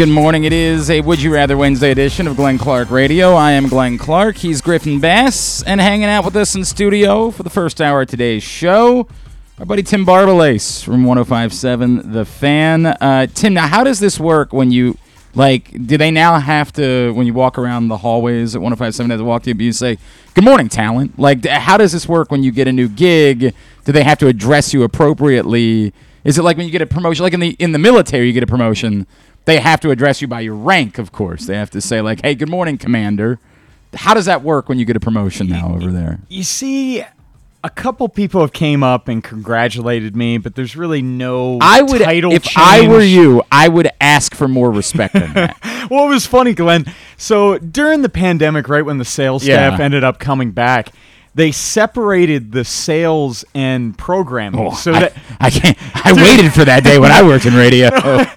Good morning. It is a Would You Rather Wednesday edition of Glenn Clark Radio. I am Glenn Clark. He's Griffin Bass, and hanging out with us in studio for the first hour of today's show, our buddy Tim Barbalace from 1057 The Fan. Uh, Tim, now how does this work when you, like, do they now have to, when you walk around the hallways at 1057, as walk to you, you say, Good morning, talent? Like, how does this work when you get a new gig? Do they have to address you appropriately? Is it like when you get a promotion, like in the in the military, you get a promotion? They have to address you by your rank, of course. They have to say like, "Hey, good morning, commander." How does that work when you get a promotion now over there? You see, a couple people have came up and congratulated me, but there's really no I would, title if change. I were you, I would ask for more respect than that. well, it was funny, Glenn. So during the pandemic, right when the sales staff ended up coming back, they separated the sales and programming. Oh, so I, that I can't. I waited for that day when I worked in radio.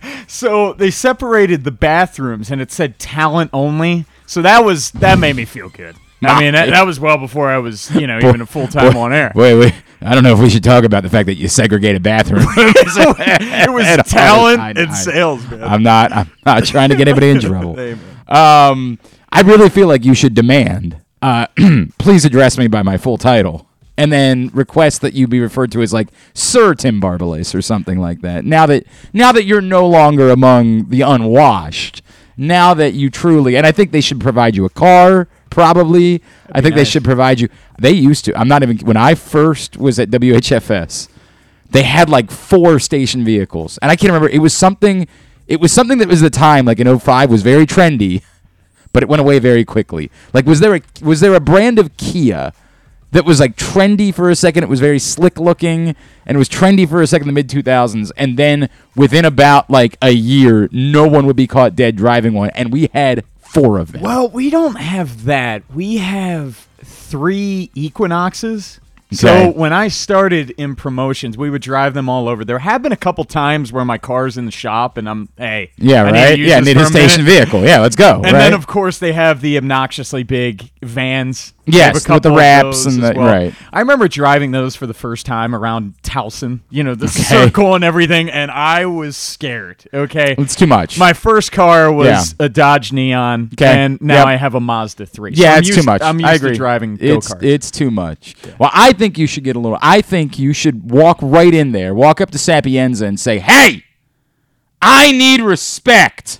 so they separated the bathrooms, and it said talent only. So that was that made me feel good. I mean, that, that was well before I was, you know, even a full time on air. Wait, wait. I don't know if we should talk about the fact that you segregated bathrooms. it was all. talent I- and I- sales, man. I'm not. I'm not trying to get anybody in trouble. Um, I really feel like you should demand, uh, please address me by my full title, and then request that you be referred to as like Sir Tim Barbalace or something like that. Now that now that you're no longer among the unwashed, now that you truly, and I think they should provide you a car. Probably, I think they should provide you. They used to. I'm not even. When I first was at WHFS, they had like four station vehicles and i can't remember it was something it was something that was the time like in 05 was very trendy but it went away very quickly. Like was there a was there a brand of kia that was like trendy for a second? It was very slick looking and it was trendy for a second in the mid 2000s and then within about like a year no one would be caught dead driving one. And we had four of them. Well, we don't have that. We have three Equinoxes. So when I started in promotions, we would drive them all over. There have been a couple times where my car's in the shop and I'm, hey, yeah I need right use yeah need a station minute. vehicle yeah let's go And right? then of course they have the obnoxiously big vans. Yes, with the wraps and the- well. right. I remember driving those for the first time around Towson. You know the circle and everything, and I was scared. Okay, it's too much my first car was Yeah. a Dodge Neon, Okay. and now Yep. I have a Mazda 3. Yeah, I'm it's used, too much. I'm used I agree. to driving go it's, karts. it's too much. Well, I think you should get a little. I think you should walk right in there, walk up to Sapienza, and say, "Hey, I need respect,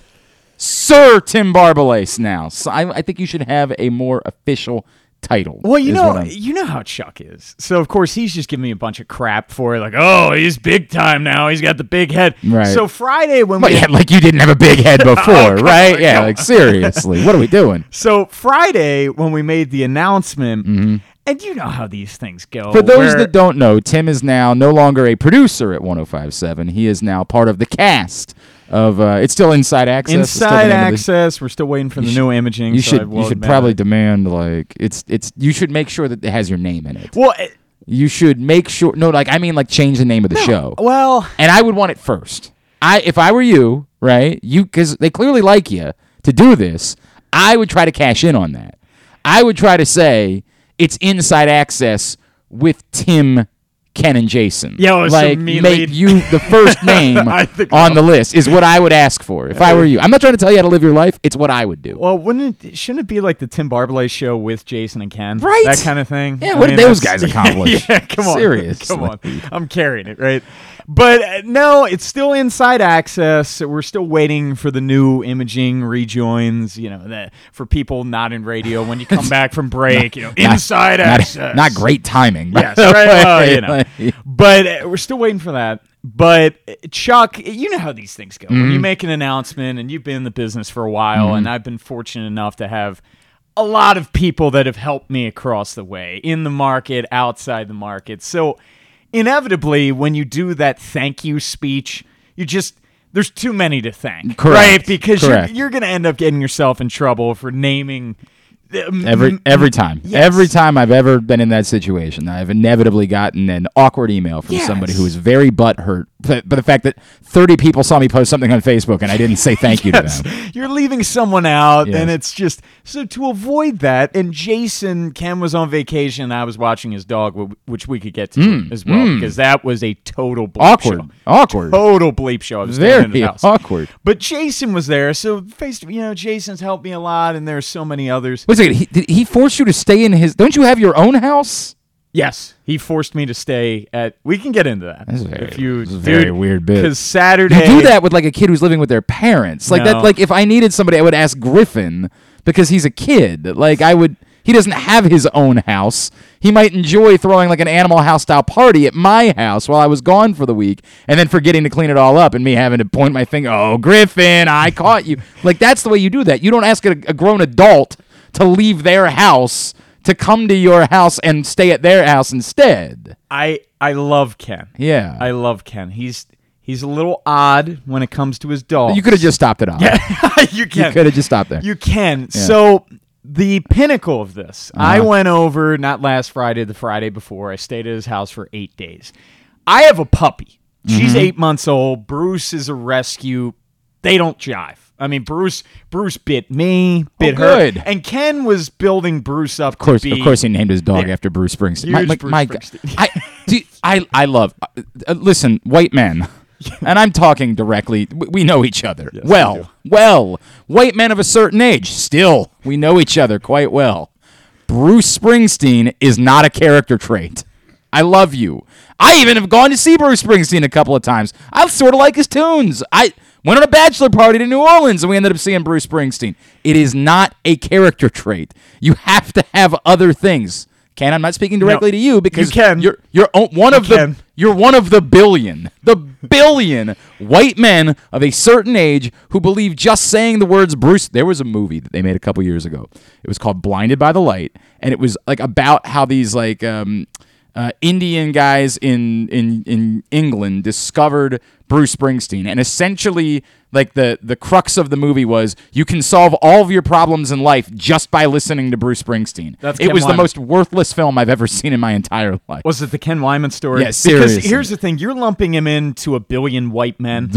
Sir Tim Barbalace." Now, so I, I think you should have a more official title. Well, you know, you know how Chuck is. So of course he's just giving me a bunch of crap for it, like, oh, he's big time now. He's got the big head. Right. So Friday when But we yeah, like you didn't have a big head before, oh, come right? yeah, like seriously, what are we doing? So Friday, when we made the announcement, mm-hmm. And you know how these things go. For those where- that don't know, Tim is now no longer a producer at 1057. He is now part of the cast of uh, it's still Inside Access. It's still the inside access, we're still waiting for the You new imaging. You so should you should probably demand like it's it's you should make sure that it has your name in it. Well, it- You should make sure no like I mean like change the name of the show. well, And I would want it first. I if I were you, right? You cuz they clearly like you to do this, I would try to cash in on that. I would try to say it's inside access with Tim Ken and Jason. Yeah, well, like make lead- you the first name on the list is what I would ask for if I were you. I'm not trying to tell you how to live your life. It's what I would do. well, wouldn't it? Shouldn't it be like the Tim Barbalace show with Jason and Ken? Right. That kind of thing. Yeah, I what did those that's- guys accomplish? yeah, come on, Seriously. come on. I'm carrying it, right? But uh, no, it's still inside access. We're still waiting for the new imaging rejoins. You know, that for people not in radio when you come back from break. You know, inside not, access. not great timing. Yes, right. Well, you know. But uh, we're still waiting for that. But uh, Chuck, you know how these things go. Mm-hmm. When you make an announcement and you've been in the business for a while, and I've been fortunate enough to have a lot of people that have helped me across the way in the market, outside the market. So inevitably, when you do that thank you speech, you just there's too many to thank, Correct. right? Because Correct. you're, you're going to end up getting yourself in trouble for naming Every every time, Yes. every time I've ever been in that situation, I've inevitably gotten an awkward email from somebody Yes. who is very butthurt but the fact that 30 people saw me post something on Facebook and I didn't say thank you Yes. to them. You're leaving someone out, Yes. and it's just so to avoid that. And Jason, Ken was on vacation. I was watching his dog, which we could get to mm, as well, mm. because that was a total bleep Awkward. show. Awkward. Total bleep show. I was Very awkward. But Jason was there, so face you know, Jason's helped me a lot, and there's so many others. Wait a second. He, did he force you to stay in his? Don't you have your own house? Yes, he forced me to stay at. We can get into that. That's very- if you a very weird bit. Because Saturday, You do that with like a kid who's living with their parents. Like that. Like if I needed somebody, I would ask Griffin because he's a kid. Like I would. He doesn't have his own house. He might enjoy throwing like an animal house style party at my house while I was gone for the week, and then forgetting to clean it all up, and me having to point my finger. Oh, Griffin, I caught you. Like that's the way you do that. You don't ask a, a grown adult to leave their house to come to your house and stay at their house instead. I I love Ken. Yeah. I love Ken. He's he's a little odd when it comes to his dog. you could have just stopped it off. you You can. You could have just stopped there. You can. So the pinnacle of this, I Uh-huh. went over not last Friday, the Friday before. I stayed at his house for eight days. I have a puppy. Mm-hmm. She's eight months old. Bruce is a rescue. They don't jive. I mean, Bruce. Bruce bit me, bit her, Oh, good. and Ken was building Bruce up. Of course, to be, of course, he named his dog Yeah. after Bruce Springsteen. Huge Bruce Springsteen. I, I, I love. Uh, uh, listen, white men, and I'm talking directly. We, we know each other we well. do. Well, white men of a certain age, still, we know each other quite well. Bruce Springsteen is not a character trait. I love you. I even have gone to see Bruce Springsteen a couple of times. I sort of like his tunes. I went on a bachelor party to New Orleans and we ended up seeing Bruce Springsteen. It is not a character trait. You have to have other things. Ken, I'm not speaking directly to you because You can. you're you're one of the can. you're one of the billion, the billion white men of a certain age who believe just saying the words Bruce. There was a movie that they made a couple years ago. It was called Blinded by the Light, and it was like about how these like um, uh, Indian guys in in in England discovered Bruce Springsteen, and essentially like the the crux of the movie was you can solve all of your problems in life just by listening to Bruce Springsteen. That's it Ken was the most worthless film I've ever seen in my entire life. Was it the Ken Weinman story? Yeah, Because seriously. here's the thing: you're lumping him into a billion white men.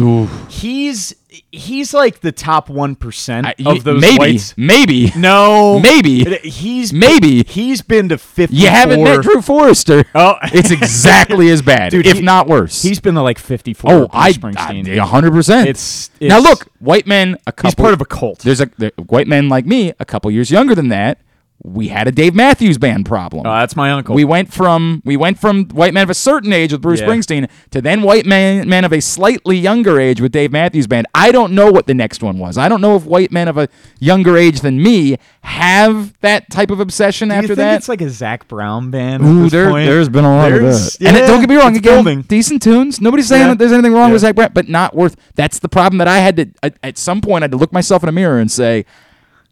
He's he's like the top one percent of those maybe, whites. maybe, No, Maybe. he's Maybe. he's been to fifty. You haven't met Drew Forrester. Oh. it's exactly as bad, Dude, if he- not worse. He's been to like fifty four. oh, I, Springsteen. Hundred percent. It's- now look, white men. A couple. he's part of a cult. There's a there, white men like me, a couple years younger than that. We had a Dave Matthews Band problem. Oh, that's my uncle. we went from we went from white men of a certain age with Bruce Yeah. Springsteen to then white men men of a slightly younger age with Dave Matthews Band. I don't know what the next one was. I don't know if white men of a younger age than me have that type of obsession Do you after think that. it's like a Zac Brown band? at Ooh, this there, point? there's been a lot There's- of that. and it- don't get me wrong, again, building. decent tunes. Nobody's saying Yeah. that there's anything wrong with Zac Brown, but not worth. That's the problem that I had to. At, at some point, I had to look myself in a mirror and say,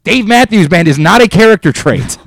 Dave Matthews Band is not a character trait.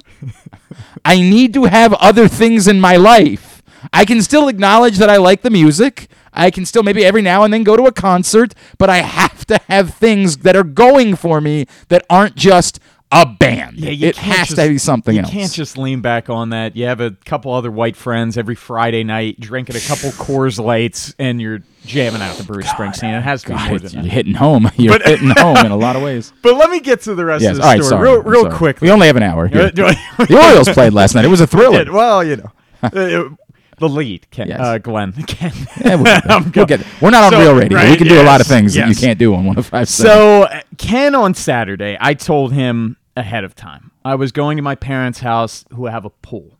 I need to have other things in my life. I can still acknowledge that I like the music. I can still maybe every now and then go to a concert, but I have to have things that are going for me that aren't just a band. Yeah, you it has just- to be something you else. You can't just lean back on that. You have a couple other white friends every Friday night drinking a couple Coors Lights, and you're jamming out to Bruce Springsteen. It has to be more than you're that. hitting home. You're hitting home in a lot of ways. But let me get to the rest Yes. of the right. story Sorry. real, real sorry. quick. We only have an hour. Here. the Orioles played last night. It was a thriller. Well, you know, Uh, the lead, Ken, Yes. uh, Glenn. Ken. Yeah, we'll, get there. I'm We'll get there. We're not on So, real radio. we right, can do a lot of yes, things that you can't do on 105. So Ken on Saturday, I told him ahead of time. I was going to my parents' house who have a pool.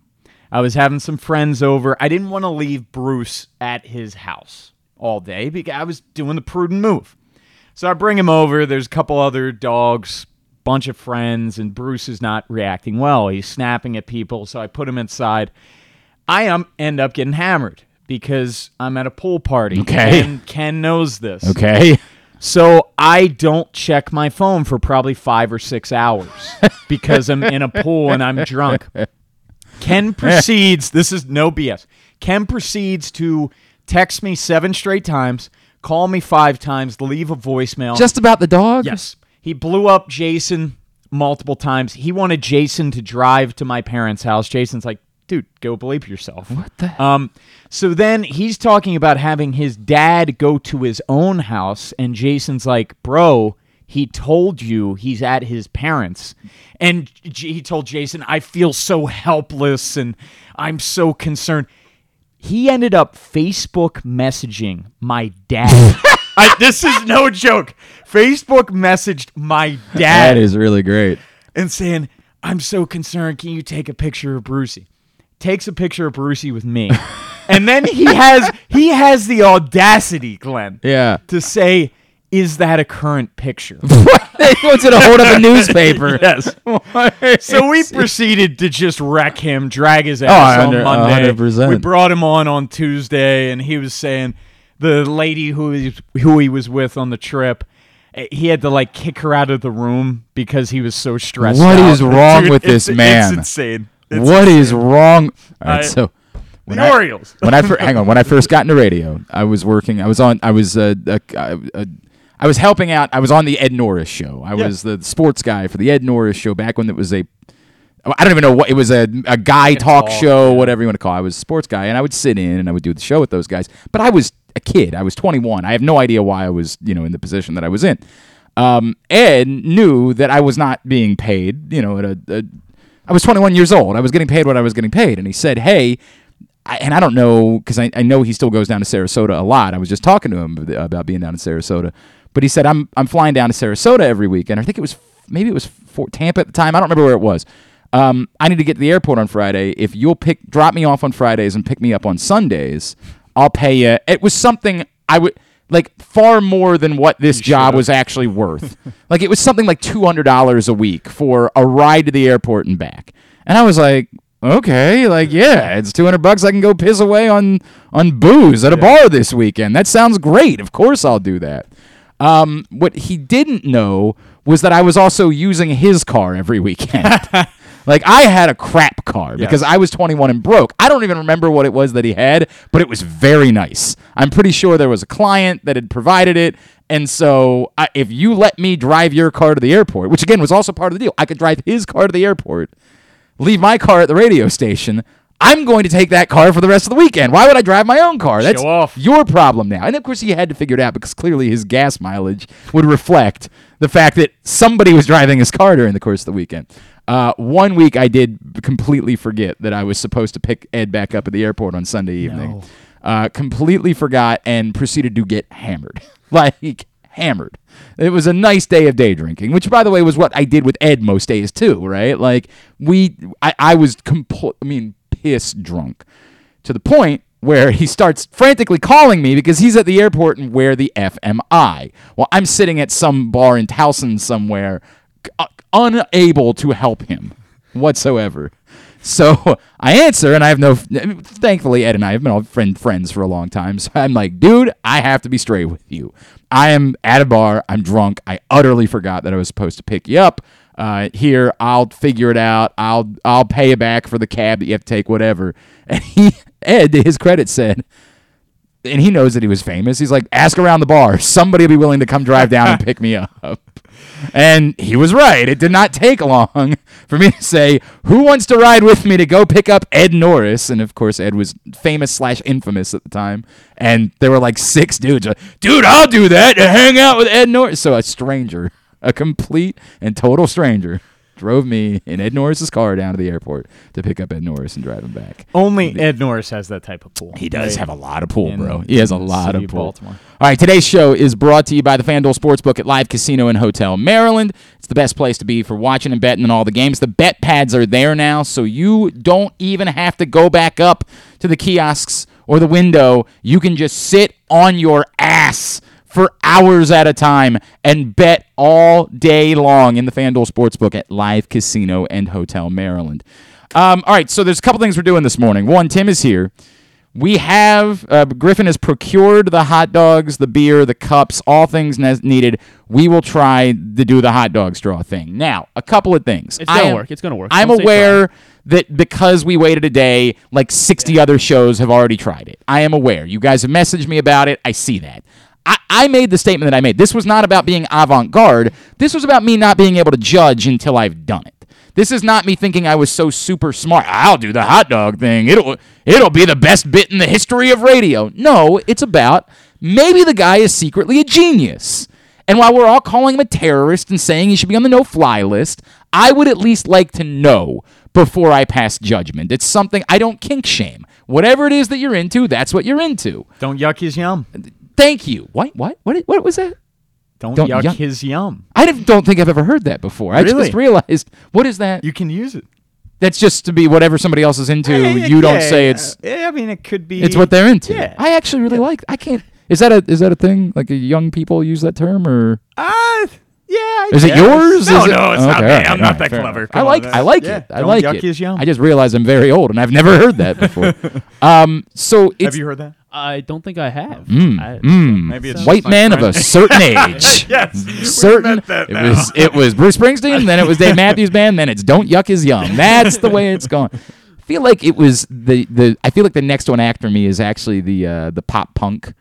I was having some friends over. I didn't want to leave Bruce at his house all day because I was doing the prudent move. So I bring him over. There's a couple other dogs, bunch of friends, and Bruce is not reacting well. He's snapping at people. So I put him inside. I um, end up getting hammered because I'm at a pool party. Okay. And Ken knows this. okay. So I don't check my phone for probably five or six hours because I'm in a pool and I'm drunk. Ken proceeds, this is no BS. Ken proceeds to text me seven straight times, call me five times, leave a voicemail. Just about the dog. yes. He blew up Jason multiple times. He wanted Jason to drive to my parents' house. Jason's like, dude, go bleep yourself. What the? Um, so then he's talking about having his dad go to his own house, and Jason's like, bro, he told you he's at his parents. And J- he told Jason, I feel so helpless and I'm so concerned. He ended up Facebook messaging my dad. I, this is no joke. Facebook messaged my dad That is really great. and saying, I'm so concerned. Can you take a picture of Brucey? Takes a picture of Brucey with me. and then he has he has the audacity, Glenn, Yeah. to say, Is that a current picture? they wanted to hold up a newspaper. yes. So we proceeded to just wreck him, drag his ass Oh, on Monday. 100%. We brought him on on Tuesday, and he was saying the lady who he, who he was with on the trip. eh, He had to like kick her out of the room because he was so stressed. What out. is wrong Dude, with this man? It's insane. It's What is insane. wrong? All right, I- so when the I- Orioles? when I hang on, when I first got into radio, I was working. I was on. I was uh, uh, uh, I was helping out. I was on the Ed Norris show. I Yeah. was the sports guy for the Ed Norris show back when it was a. I don't even know what it was a a guy talk talk, show, yeah. whatever you want to call. it. I was a sports guy, and I would sit in and I would do the show with those guys. But I was a kid. I was 21. I have no idea why I was you know in the position that I was in. Um, Ed knew that I was not being paid. You know, at a, a I was 21 years old. I was getting paid what I was getting paid, and he said, "Hey." I, and I don't know because I, I know he still goes down to Sarasota a lot. I was just talking to him about being down in Sarasota, but he said I'm I'm flying down to Sarasota every weekend. I think it was maybe it was Fort Tampa at the time. I don't remember where it was. Um, I need to get to the airport on Friday. If you'll pick drop me off on Fridays and pick me up on Sundays, I'll pay you. It was something I would like far more than what this job was actually worth. like it was something like two hundred dollars a week for a ride to the airport and back. And I was like, okay, like yeah, it's two hundred bucks. I can go piss away on on booze at a bar this weekend. That sounds great. Of course, I'll do that. Um, what he didn't know was that I was also using his car every weekend. like I had a crap car because I was 21 and broke. I don't even remember what it was that he had, but it was very nice. I'm pretty sure there was a client that had provided it. And so, I, if you let me drive your car to the airport, which again was also part of the deal, I could drive his car to the airport, leave my car at the radio station. I'm going to take that car for the rest of the weekend. Why would I drive my own car? That's your problem now. And of course, he had to figure it out because clearly his gas mileage would reflect the fact that somebody was driving his car during the course of the weekend. Uh, one week, I did completely forget that I was supposed to pick Ed back up at the airport on Sunday evening. Uh, completely forgot and proceeded to get hammered. like, hammered. It was a nice day of day drinking, which, by the way, was what I did with Ed most days too, right? Like, we, I, I was complete, I mean, piss drunk to the point where he starts frantically calling me because he's at the airport and where the F am I? Well, I'm sitting at some bar in Towson somewhere, uh, unable to help him whatsoever. So I answer, and I have no. Thankfully, Ed and I have been all friend friends for a long time. So I'm like, dude, I have to be straight with you. I am at a bar. I'm drunk. I utterly forgot that I was supposed to pick you up. Uh, here, I'll figure it out. I'll I'll pay you back for the cab that you have to take, whatever. And he, Ed, to his credit, said, and he knows that he was famous. He's like, ask around the bar. Somebody will be willing to come drive down and pick me up. And he was right. It did not take long for me to say, who wants to ride with me to go pick up Ed Norris? And of course, Ed was famous slash infamous at the time. And there were like six dudes. Dude, I'll do that to hang out with Ed Norris. So a stranger, a complete and total stranger, drove me in Ed Norris's car down to the airport to pick up Ed Norris and drive him back. Only Ed Norris has that type of pool. He does Right? have a lot of pool, In bro. He has a lot of of pool. Baltimore. All right, today's show is brought to you by the FanDuel Sportsbook at Live Casino and Hotel Maryland. It's the best place to be for watching and betting on all the games. The bet pads are there now, so you don't even have to go back up to the kiosks or the window. You can just sit on your ass for hours at a time and bet all day long in the FanDuel Sportsbook at Live Casino and Hotel Maryland. Um, all right, so there's a couple things we're doing this morning. One, Tim is here. We have uh, Griffin has procured the hot dogs, the beer, the cups, all things ne- needed. We will try to do the hot dog straw thing. Now, a couple of things. It's gonna am- work. It's gonna work. I'm Don't aware that because we waited a day, like 60 other shows have already tried it. I am aware. You guys have messaged me about it. I see that. I, I made the statement that I made. This was not about being avant garde. This was about me not being able to judge until I've done it. This is not me thinking I was so super smart. I'll do the hot dog thing. It'll it'll be the best bit in the history of radio. No, it's about maybe the guy is secretly a genius. And while we're all calling him a terrorist and saying he should be on the no-fly list, I would at least like to know before I pass judgment. It's something I don't kink shame. Whatever it is that you're into, that's what you're into. Don't yuck his yum. Thank you. What? What? What? What was that? Don't, Don't yuck yuck- his yum. I don't think I've ever heard that before. I Really? just realized what is that? You can use it. That's just to be whatever somebody else is into. you don't say yeah. it's Yeah, I mean, it could be. it's what they're into. Yeah. I actually really like. I can't. Is that a is that a thing? Like young people use that term or Ah, yeah. I is it yours? No, Is it- no, it's Okay, not me. all right, I'm all not right, that fair clever. enough. I like on, I like yeah. it. I Don't like yuck it. his yum. I just realized I'm very old and I've never heard that before. um, so it's Have you heard that? I don't think I have. Mm, I, mm, Maybe it's white just my man of a certain age. Yes, we certain. meant that It now. was it was Bruce Springsteen, then it was Dave Matthews Band, then it's Don't Yuck Is Yum. That's the way it's going. I feel like it was the the. I feel like the next one after me is actually the uh, the pop punk.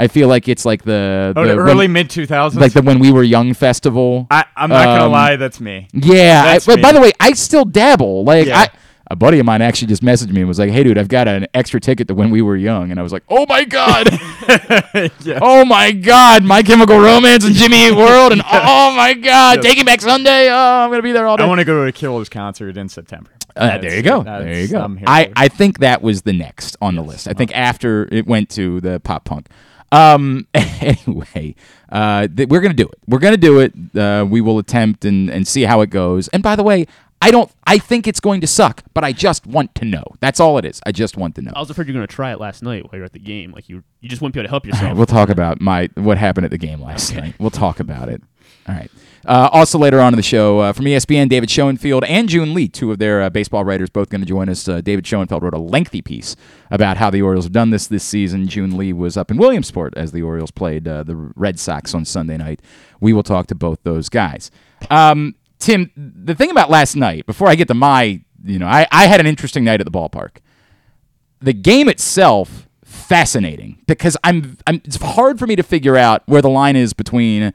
I feel like it's like the, Oh, the early mid 2000s. like the when we were young festival. I, I'm not gonna um, lie, that's me. Yeah, I, That's but by the way, I still dabble. Like Yeah. I, a buddy of mine actually just messaged me and was like, "Hey, dude, I've got an extra ticket to when we were young," and I was like, "Oh my god, oh my god, My Chemical Romance and Jimmy Eat World, and oh my god, Taking Back Sunday. Oh, I'm gonna be there all day." I want to go to a Killers concert in September. Uh, there you go. There you go. I. I think that was the next on the list. I think after it went to the pop punk. Um. Anyway, uh, th- we're gonna do it. We're gonna do it. Uh, we will attempt and and see how it goes. And by the way, I don't. I think it's going to suck, but I just want to know. That's all it is. I just want to know. I was afraid you were going to try it last night while you're at the game. Like you, you just wouldn't be able to help All right, yourself. we'll talk about my what happened at the game last night. We'll talk about it. All right. Uh, also later on in the show, uh, from ESPN, David Schoenfield and Joon Lee, two of their uh, baseball writers, both going to join us. Uh, David Schoenfield wrote a lengthy piece about how the Orioles have done this this season. Joon Lee was up in Williamsport as the Orioles played uh, the Red Sox on Sunday night. We will talk to both those guys. Um, Tim, the thing about last night, before I get to my, you know, I, I had an interesting night at the ballpark the game itself fascinating because I'm, I'm it's hard for me to figure out where the line is between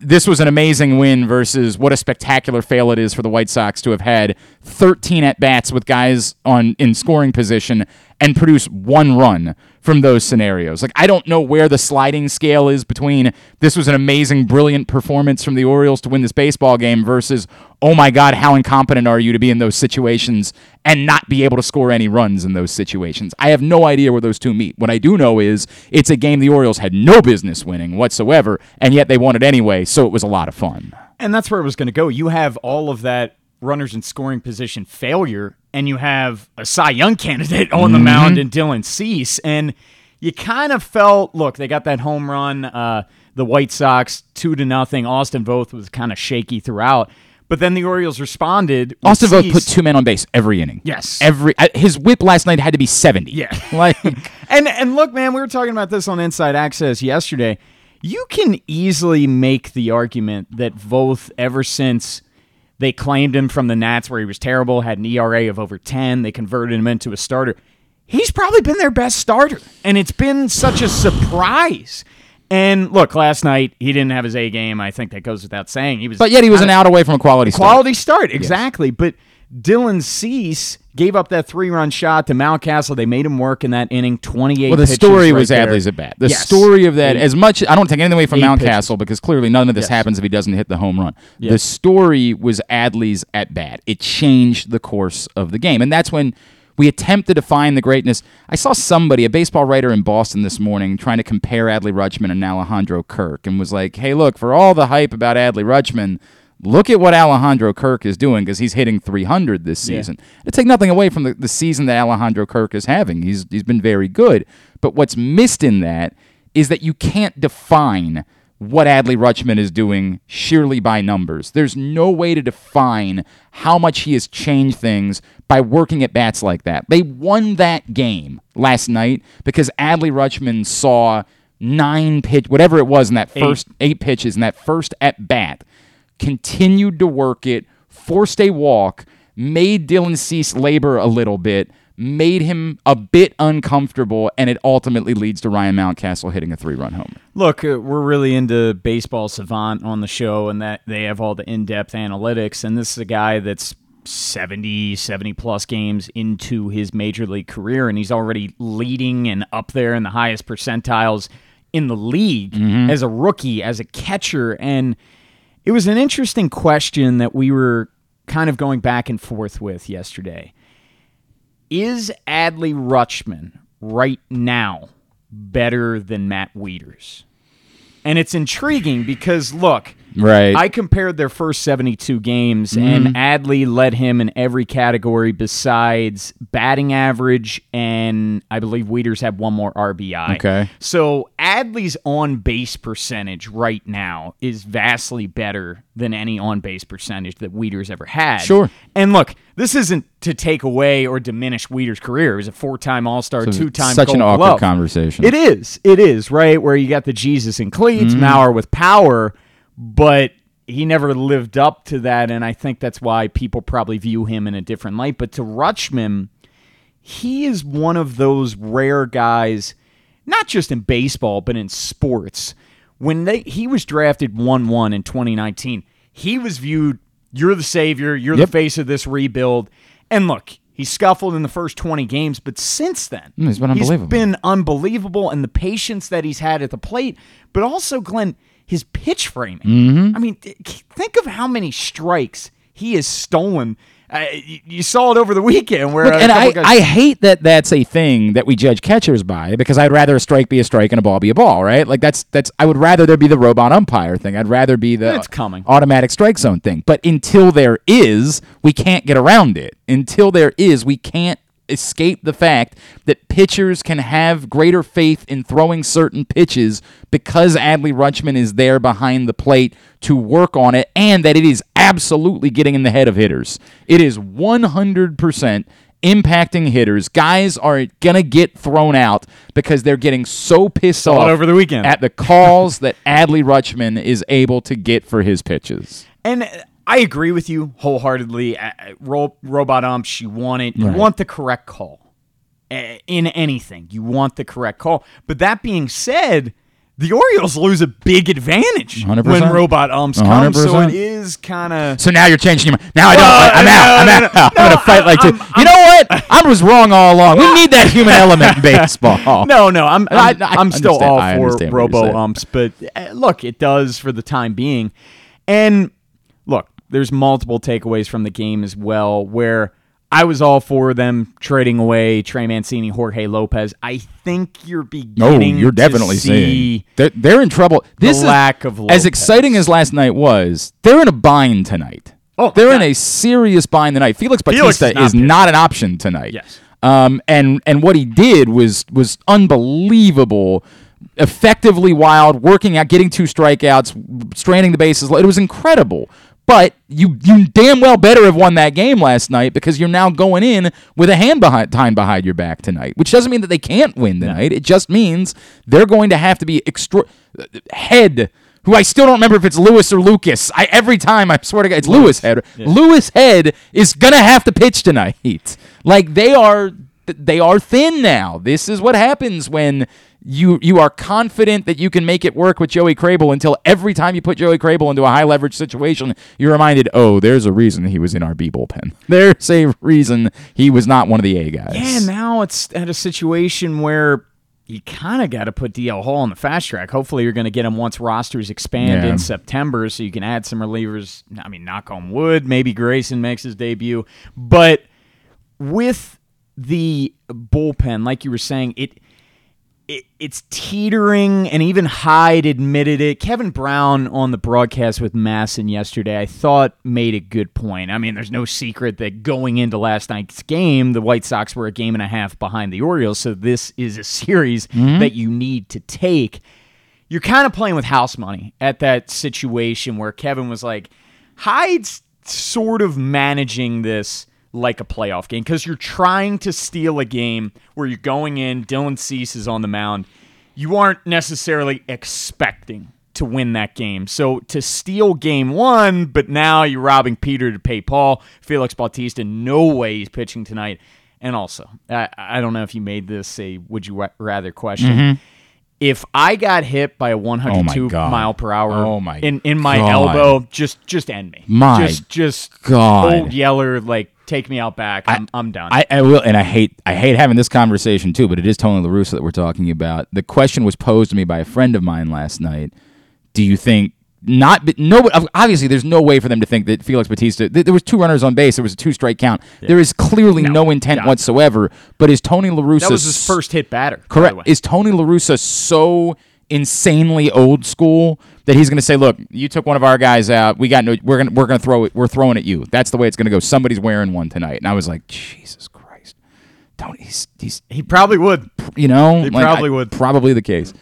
this was an amazing win versus what a spectacular fail it is for the White Sox to have had 13 at bats with guys on in scoring position and produce one run from those scenarios. Like I don't know where the sliding scale is between this was an amazing brilliant performance from the Orioles to win this baseball game versus oh my god how incompetent are you to be in those situations and not be able to score any runs in those situations. I have no idea where those two meet. What I do know is it's a game the Orioles had no business winning whatsoever and yet they won it anyway, so it was a lot of fun. And that's where it was going to go. You have all of that runners in scoring position failure, and you have a Cy Young candidate on the mound in Dylan Cease. And you kind of felt, look, they got that home run. Uh, the White Sox two to nothing. Austin Voth was kind of shaky throughout, but then the Orioles responded. Austin Voth put two men on base every inning. Yes. Every uh, his whip last night had to be 70. Yeah. Like And and look, man, we were talking about this on Inside Access yesterday. You can easily make the argument that Voth, ever since they claimed him from the Nats, where he was terrible, had an ERA of over ten, they converted him into a starter. He's probably been their best starter, and it's been such a surprise. And look, last night he didn't have his A game. I think that goes without saying. He was, but yet he was an out away from a quality start. Quality start, exactly. But Dylan Cease gave up that three run shot to Mountcastle. They made him work in that inning, 28 Well, the story right was there. Adley's at bat. The Yes. story of that, Eight- as much I don't take anything away from Eight Mountcastle because clearly none of this Yes. happens if he doesn't hit the home run. The story was Adley's at bat. It changed the course of the game, and that's when we attempt to define the greatness. I saw somebody, a baseball writer in Boston this morning, trying to compare Adley Rutschman and Alejandro Kirk, and was like, "Hey, look, for all the hype about Adley Rutschman." Look at what Alejandro Kirk is doing because he's hitting 300 this season. To take nothing away from the, the season that Alejandro Kirk is having, he's he's been very good. But what's missed in that is that you can't define what Adley Rutschman is doing sheerly by numbers. There's no way to define how much he has changed things by working at bats like that. They won that game last night because Adley Rutschman saw nine pitch, whatever it was in that first eight pitches in that first at bat, continued to work it, forced a walk, made Dylan Cease labor a little bit, made him a bit uncomfortable, and it ultimately leads to Ryan Mountcastle hitting a three-run homer. Look, uh, we're really into baseball savant on the show, and that they have all the in-depth analytics. And this is a guy that's 70, 70 plus games into his major league career, and he's already leading and up there in the highest percentiles in the league as a rookie, as a catcher. And it was an interesting question that we were kind of going back and forth with yesterday. Is Adley Rutschman right now better than Matt Wieters? And it's intriguing because, look, Right. I compared their first 72 games, and Adley led him in every category besides batting average, and I believe Wieters had one more RBI. Okay. So Adley's on base percentage right now is vastly better than any on base percentage that Wieters ever had. Sure. And look, this isn't to take away or diminish Wieters' career. He was a four time All Star, two time Such an awkward Glove. conversation. It is. It is, right? Where you got the Jesus and cleats, Mm-hmm. Mauer with power, but he never lived up to that. And I think that's why people probably view him in a different light. But to Rutschman, he is one of those rare guys, not just in baseball, but in sports. When they he was drafted 1 1 in 2019, he was viewed, you're the savior, you're Yep. the face of this rebuild. And look, he scuffled in the first 20 games, but since then, Mm, he's been unbelievable. been unbelievable and the patience that he's had at the plate, but also, Glenn, his pitch framing. Mm-hmm. I mean, think of how many strikes he has stolen. Uh, you, saw it over the weekend where Look, and I, guys- I hate that that's a thing that we judge catchers by because I'd rather a strike be a strike and a ball be a ball, right? Like that's that's I would rather there be the robot umpire thing. I'd rather be the It's coming. automatic strike zone thing. But until there is, we can't get around it. Until there is, we can't escape the fact that pitchers can have greater faith in throwing certain pitches because Adley Rutschman is there behind the plate to work on it and that it is absolutely getting in the head of hitters. It is 100% impacting hitters. Guys are going to get thrown out because they're getting so pissed it off over the weekend. at the calls that Adley Rutschman is able to get for his pitches. And I agree with you wholeheartedly. Uh, uh, Ro- robot ump, she want it. You Right. want the correct call uh, in anything. You want the correct call. But that being said, the Orioles lose a big advantage 100%. when robot umps come. So 100%. it is kind of. So now you're changing your mind. Now I don't. Well, I'm out. I'm out. no, I'm gonna fight like I'm- two. You know what? I was wrong all along. We need that human element in baseball. No, no, I'm I- I'm, I I'm still all for robo umps, but uh, look, it does for the time being. And there's multiple takeaways from the game as well where I was all for them trading away Trey Mancini, Jorge Lopez. I think you're No, beginning Oh, you're definitely to seeing see they're, they're in trouble. This is, lack of as exciting as last night was. They're in a bind tonight. Oh, they're my in a serious bind tonight. Felix Felix Bautista is not is not an option tonight. Yes. Um, and and what he did was was unbelievable, effectively wild, working out, getting two strikeouts, stranding the bases. It was incredible. But you you damn well better have won that game last night because you're now going in with a hand behind time behind your back tonight. Which doesn't mean that they can't win tonight. It just means they're going to have to be extra head. Who I still don't remember if it's Lewis or Lucas. I every time I swear to God, it's Lewis, Head. Lewis Head is gonna have to pitch tonight. Like they are, they are thin now. This is what happens when you you are confident that you can make it work with Joey Krehbiel until every time you put Joey Krehbiel into a high leverage situation, you're reminded, oh, there's a reason he was in our B bullpen. There's a reason he was not one of the A guys. Yeah, now it's at a situation where you kind of got to put DL Hall on the fast track. Hopefully, you're going to get him once rosters expand Yeah. in September, so you can add some relievers. I mean, knock on wood, maybe Grayson makes his debut, but with the bullpen, like you were saying, it. It, it's teetering, and even Hyde admitted it. Kevin Brown on the broadcast with MASN yesterday, I thought made a good point. I mean, there's no secret that going into last night's game, the White Sox were a game and a half behind the Orioles, so this is a series mm-hmm. that you need to take. You're kind of playing with house money at that situation where Kevin was like, Hyde's sort of managing this like a playoff game because you're trying to steal a game where you're going in, Dylan Cease is on the mound. You aren't necessarily expecting to win that game. So to steal game one, but now you're robbing Peter to pay Paul. Felix Bautista, no way he's pitching tonight. And also, I, I don't know if you made this a would you rather question. Mm-hmm. If I got hit by a 102 Oh mile per hour Oh my in in my God. elbow, just just end me. My just just God. old yeller, like take me out back. I'm I'm done. I, I will, and I hate I hate having this conversation too, but it is Tony La Russa that we're talking about. The question was posed to me by a friend of mine last night. Do you think not? but No, obviously, there's no way for them to think that Felix Bautista. th- There was two runners on base. There was a two strike count. There is clearly no, intent no. whatsoever. But is Tony La Russa that was his first hit batter. Correct. Is Tony La Russa so insanely old school that he's going to say, "Look, you took one of our guys out. We got no. We're gonna we're gonna throw it. We're throwing at you. That's the way it's going to go. Somebody's wearing one tonight." And I was like, Jesus Christ, Tony. He's he's he probably would. you know, He like, probably I- would. Probably the case.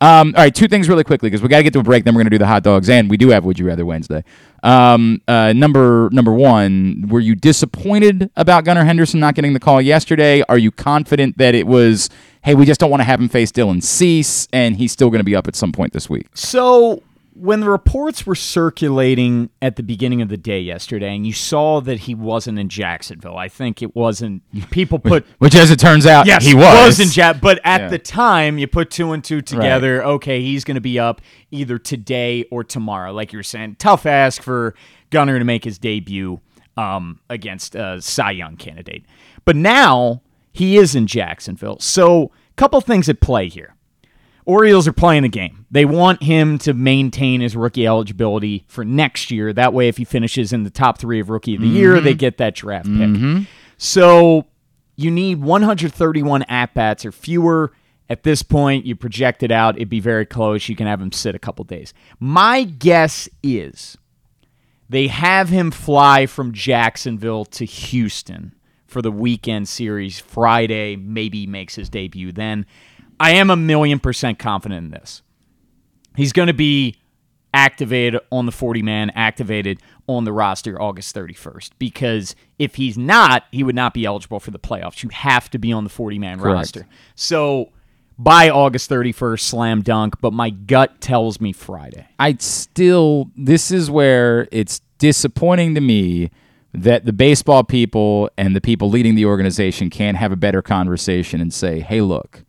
Um, all right, two things really quickly because we got to get to a break. Then we're to do the hot dogs, and we do have Would You Rather Wednesday. Um, uh, number number one, were you disappointed about Gunnar Henderson not getting the call yesterday? Are you confident that it was, hey, we just don't want to have him face Dylan Cease, and he's still going to be up at some point this week? So when the reports were circulating at the beginning of the day yesterday, and you saw that he wasn't in Jacksonville, I think it wasn't. People put Which, as it turns out, Yes, he was. in Jack. But at Yeah. the time, you put two and two together. Okay, he's going to be up either today or tomorrow. Like you were saying, tough ask for Gunnar to make his debut um, against a Cy Young candidate. But now he is in Jacksonville. So, a couple things at play here. Orioles are playing the game. They want him to maintain his rookie eligibility for next year. That way, if he finishes in the top three of rookie of the year, they mm-hmm. get that draft pick. Mm-hmm. So you need 131 at bats or fewer. At this point, you project it out, it'd be very close. You can have him sit a couple days. My guess is they have him fly from Jacksonville to Houston for the weekend series Friday, maybe makes his debut then. I am a million percent confident in this. He's going to be activated on the 40 man, activated on the roster August 31st. Because if he's not, he would not be eligible for the playoffs. You have to be on the 40 man roster. So by August 31st, slam dunk, but my gut tells me Friday. I still this is where it's disappointing to me that the baseball people and the people leading the organization can't have a better conversation and say, "Hey, look,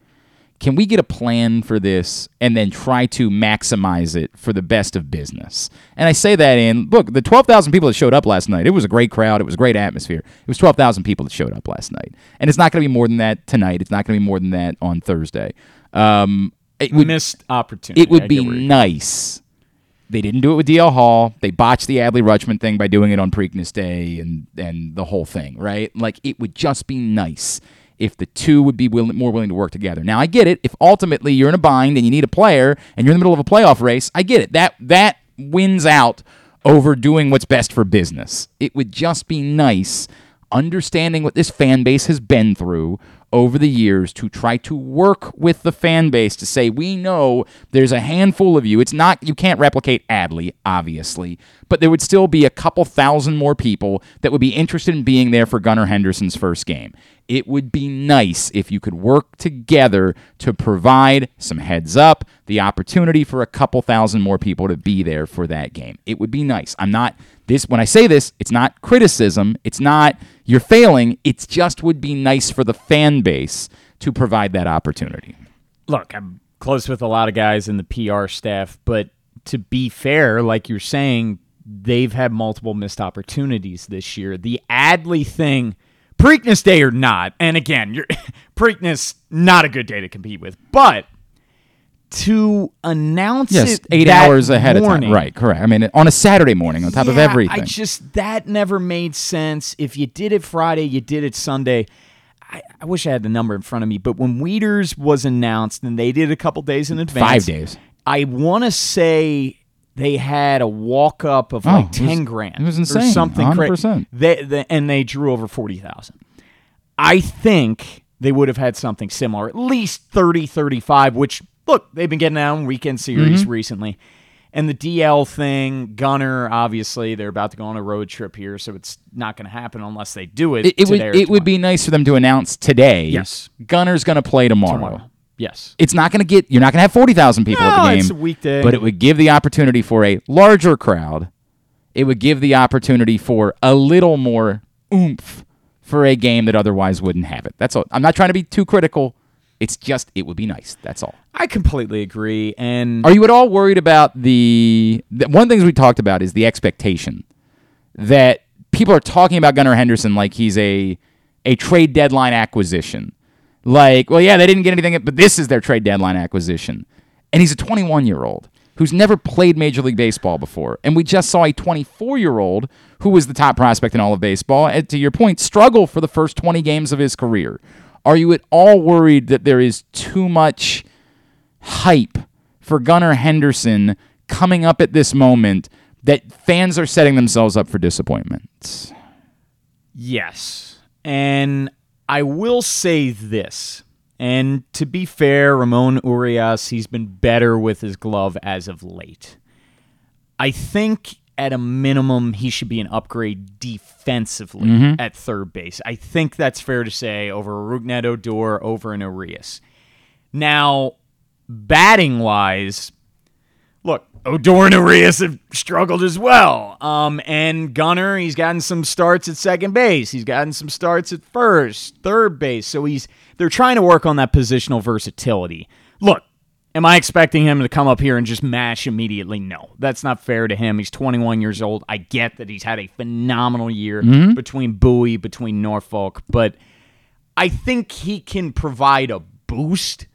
can we get a plan for this and then try to maximize it for the best of business?" And I say that in look, the 12,000 people that showed up last night, it was a great crowd, it was a great atmosphere. It was 12,000 people that showed up last night. And it's not going to be more than that tonight. It's not going to be more than that on Thursday. Um, it would Missed opportunity. it would I be get where you're- nice. They didn't do it with DL Hall. They botched the Adley Rutschman thing by doing it on Preakness Day and and the whole thing, right? Like it would just be nice if the two would be willing, more willing to work together. Now I get it. If ultimately you're in a bind and you need a player and you're in the middle of a playoff race, I get it. That that wins out over doing what's best for business. It would just be nice understanding what this fan base has been through over the years to try to work with the fan base to say we know there's a handful of you it's not you can't replicate adley obviously but there would still be a couple thousand more people that would be interested in being there for gunnar henderson's first game it would be nice if you could work together to provide some heads up the opportunity for a couple thousand more people to be there for that game it would be nice i'm not this when I say this, it's not criticism, it's not you're failing, it's just would be nice for the fan base to provide that opportunity. look, I'm close with a lot of guys in the PR staff, but to be fair, like you're saying, they've had multiple missed opportunities this year. The Adley thing, Preakness Day or not, and again, you're, Preakness not a good day to compete with, but to announce Yes, it eight hours ahead of time. Right, correct. I mean, on a Saturday morning on top of everything. I just that never made sense. If you did it Friday, you did it Sunday. I, I wish I had the number in front of me, but when Wieters was announced, and they did it a couple days in advance, Five days. I want to say they had a walk up of Oh, like it was- ten grand. it was or insane, something crazy. 100%. They, they and they drew over forty thousand. I think they would have had something similar, at least 30, 35, which look, they've been getting out on weekend series Mm-hmm. recently. And the DL thing, Gunnar, obviously, they're about to go on a road trip here, so it's not going to happen unless they do it. it, it would it would be nice for them to announce today. Yes. Gunnar's going to play tomorrow. tomorrow. Yes. It's not going to get you're not going to have 40,000 people at No, the game. it's a weekday. But it would give the opportunity for a larger crowd. It would give the opportunity for a little more oomph for a game that otherwise wouldn't have it. That's all. I'm not trying to be too critical. It's just it would be nice. That's all. I completely agree. And Are you at all worried about the, the one of the things we talked about is the expectation that people are talking about Gunnar Henderson like he's a a trade deadline acquisition. Like, well, yeah, they didn't get anything, but this is their trade deadline acquisition. And he's a 21 year old who's never played Major League Baseball before. And we just saw a 24 year old who was the top prospect in all of baseball, and to your point, struggle for the first 20 games of his career. Are you at all worried that there is too much hype for Gunnar Henderson coming up at this moment that fans are setting themselves up for disappointment? Yes. And I will say this. And to be fair, Ramon Urias, he's been better with his glove as of late. I think at a minimum, he should be an upgrade defensively mm-hmm. at third base. I think that's fair to say over Rougned Odor, over an Urias. Now, batting wise, look, Odor and Urias have struggled as well. Um, and Gunnar, he's gotten some starts at second base. He's gotten some starts at first, third base. So he's they're trying to work on that positional versatility. Look, am I expecting him to come up here and just mash immediately? No, that's not fair to him. He's 21 years old. I get that he's had a phenomenal year between Bowie, between Norfolk, but I think he can provide a boost.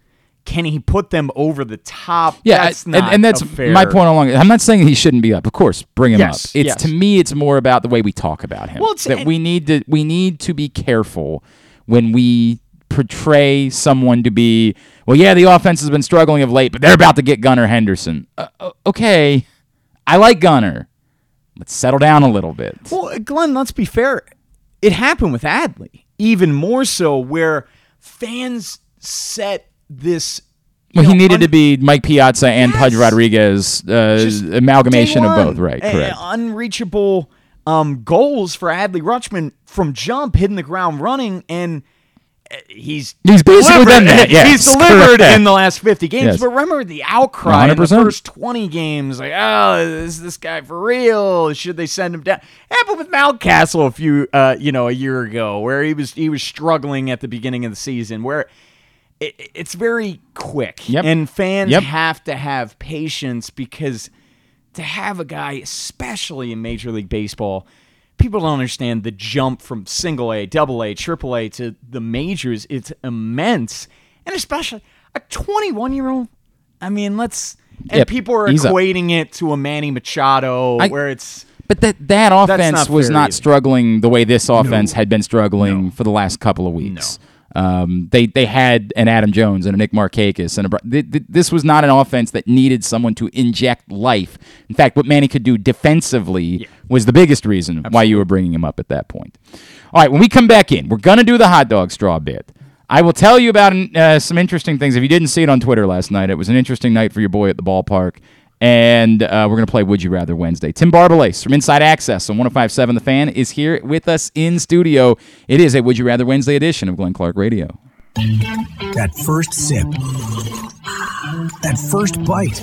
Can he put them over the top? Yeah, that's not and, and that's fair- my point along. I'm not saying he shouldn't be up. Of course, bring him Yes, up. It's yes. to me, it's more about the way we talk about him. Well, that and- we need to we need to be careful when we portray someone to be. Well, yeah, the offense has been struggling of late, but they're about to get Gunnar Henderson. Uh, uh, okay, I like Gunnar. Let's settle down a little bit. Well, Glenn, let's be fair. It happened with Adley, even more so, where fans set this. Well, he needed un- to be Mike Piazza and Yes. Pudge Rodriguez uh, amalgamation of both. Right, correct. unreachable um, goals for Adley Rutschman from jump, hitting the ground running, and uh, he's He's basically delivered- done that, yes, he's delivered correct. in the last fifty games. Yes. But remember the outcry in the first twenty games, like, oh, is this guy for real? Should they send him down? Happened with Mountcastle a few, uh, you know, a year ago, where he was he was struggling at the beginning of the season, where. It, it's very quick, Yep. and fans Yep. have to have patience because to have a guy, especially in Major League Baseball, people don't understand the jump from single A, double A, triple A to the majors. It's immense. And especially a 21 year old. I mean, let's. And Yep, people are he's a- equating it to a Manny Machado, I- where it's. But that that offense not was not either. struggling the way this offense had been struggling for the last couple of weeks. Um, they they had an Adam Jones and a Nick Markakis and a, th- th- this was not an offense that needed someone to inject life. In fact, what Manny could do defensively was the biggest reason why you were bringing him up at that point. All right, when we come back in, we're gonna do the hot dog straw bit. I will tell you about uh, some interesting things. If you didn't see it on Twitter last night, it was an interesting night for your boy at the ballpark. And uh, we're going to play Would You Rather Wednesday. Tim Barbalace from Inside Access on 1057 The Fan is here with us in studio. It is a Would You Rather Wednesday edition of Glenn Clark Radio. That first sip. That first bite.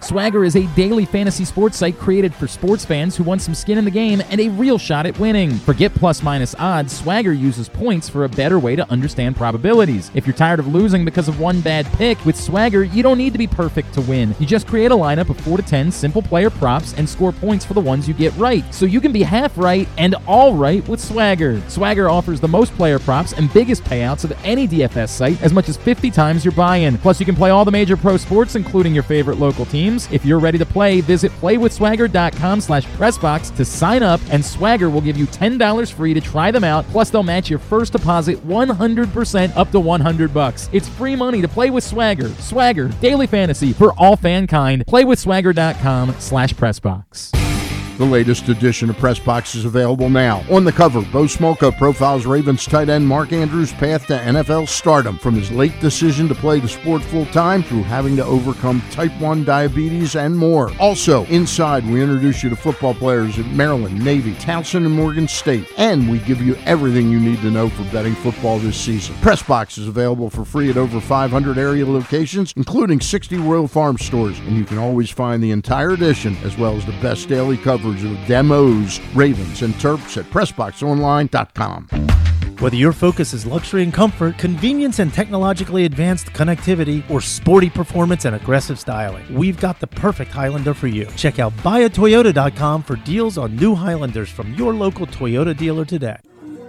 Swagger is a daily fantasy sports site created for sports fans who want some skin in the game and a real shot at winning. Forget plus minus odds, Swagger uses points for a better way to understand probabilities. If you're tired of losing because of one bad pick, with Swagger, you don't need to be perfect to win. You just create a lineup of 4 to 10 simple player props and score points for the ones you get right. So you can be half right and all right with Swagger. Swagger offers the most player props and biggest payouts of any DFS site, as much as 50 times your buy-in. Plus, you can play all the major pro sports, including your favorite local teams. If you're ready to play, visit playwithswagger.com slash pressbox to sign up, and Swagger will give you $10 free to try them out. Plus, they'll match your first deposit 100% up to 100 bucks. It's free money to play with Swagger. Swagger, daily fantasy for all fankind. Playwithswagger.com slash pressbox. The latest edition of Press Box is available now. On the cover, Bo Smolka profiles Ravens tight end Mark Andrews' path to NFL stardom, from his late decision to play the sport full time through having to overcome type 1 diabetes and more. Also, inside, we introduce you to football players at Maryland, Navy, Towson, and Morgan State, and we give you everything you need to know for betting football this season. Press Box is available for free at over 500 area locations, including 60 Royal Farm stores, and you can always find the entire edition as well as the best daily coverage of the O's, Ravens, and Terps at PressBoxOnline.com. Whether your focus is luxury and comfort, convenience and technologically advanced connectivity, or sporty performance and aggressive styling, we've got the perfect Highlander for you. Check out buyatoyota.com for deals on new Highlanders from your local Toyota dealer today.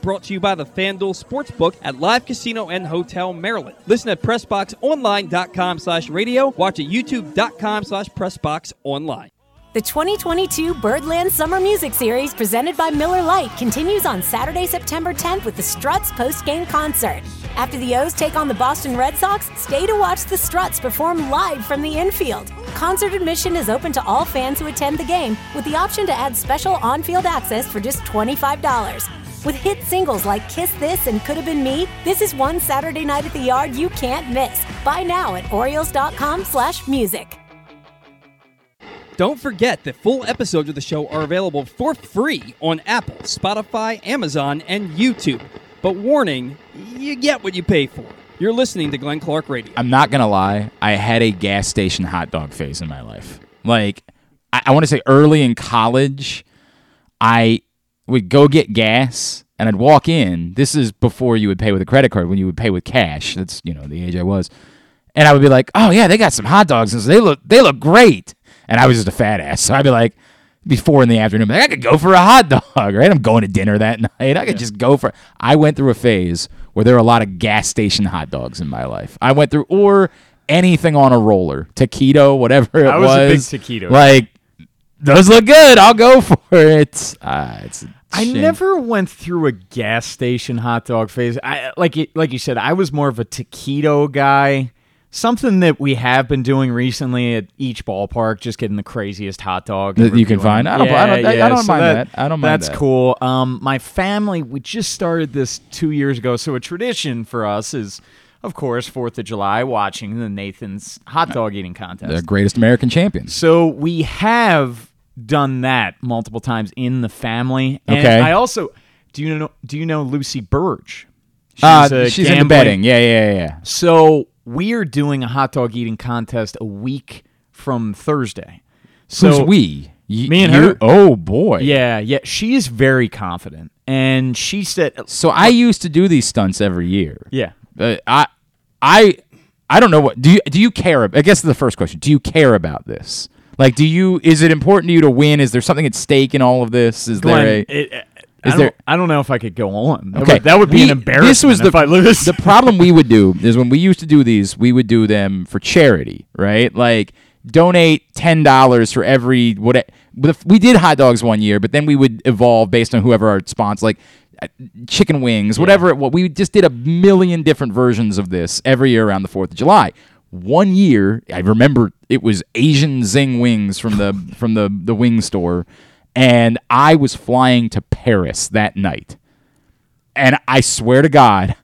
brought to you by the FanDuel Sportsbook at Live Casino and Hotel Maryland. Listen at PressBoxOnline.com slash radio. Watch at YouTube.com slash PressBoxOnline. The 2022 Birdland Summer Music Series presented by Miller Lite continues on Saturday, September 10th with the Struts post-game concert. After the O's take on the Boston Red Sox, stay to watch the Struts perform live from the infield. Concert admission is open to all fans who attend the game with the option to add special on-field access for just $25. With hit singles like Kiss This and Could Have Been Me, this is one Saturday night at the yard you can't miss. Buy now at Orioles.com slash music. Don't forget that full episodes of the show are available for free on Apple, Spotify, Amazon, and YouTube. But warning, you get what you pay for. You're listening to Glenn Clark Radio. I'm not gonna lie. I had a gas station hot dog phase in my life. Like, I, I want to say early in college, I would go get gas and I'd walk in. This is before you would pay with a credit card. When you would pay with cash. That's you know the age I was. And I would be like, "Oh yeah, they got some hot dogs. And they look they look great." And I was just a fat ass, so I'd be like, before in the afternoon. Like, I could go for a hot dog, right? I'm going to dinner that night. I could just go for. I went through a phase where there were a lot of gas station hot dogs in my life. I went through or anything on a roller, taquito, whatever it was. I was a big taquito. Like those look good. I'll go for it. Ah, it's. I never went through a gas station hot dog phase. I like it, like you said. I was more of a taquito guy. Something that we have been doing recently at each ballpark, just getting the craziest hot dog That you can find? I don't- I don't- I- I don't mind that. I don't mind that. That's that. cool. Um, my family, we just started this two years ago, so a tradition for us is, of course, Fourth of July, watching the Nathan's hot dog eating contest. the greatest American champions. So we have done that multiple times in the family. And Okay. I also do you know do you know Lucy Burge? She's, Uh, she's into betting. Yeah, yeah, yeah. So we are doing a hot dog eating contest a week from Thursday. So Who's we? Y- Me and her. Oh boy. Yeah, yeah. She is very confident, and she said, So I used to do these stunts every year. "Yeah, Uh, I, I, I don't know what. Do you do you care? I guess the first question. Do you care about this? Like, do you? Is it important to you to win? Is there something at stake in all of this? Is Glenn, there a? it, I don't, there- I don't know if I could go on. Okay, that would be we- an embarrassment This was the, if I lose. the problem we would do is when we used to do these, we would do them for charity, right? Like donate ten dollars for every what. We did hot dogs one year, but then we would evolve based on whoever our sponsor, like uh, chicken wings, whatever. It, what we just did a million different versions of this every year around the Fourth of July. One year, I remember it was Asian Zing wings from the from the the wing store, and I was flying to Paris that night and I swear to God,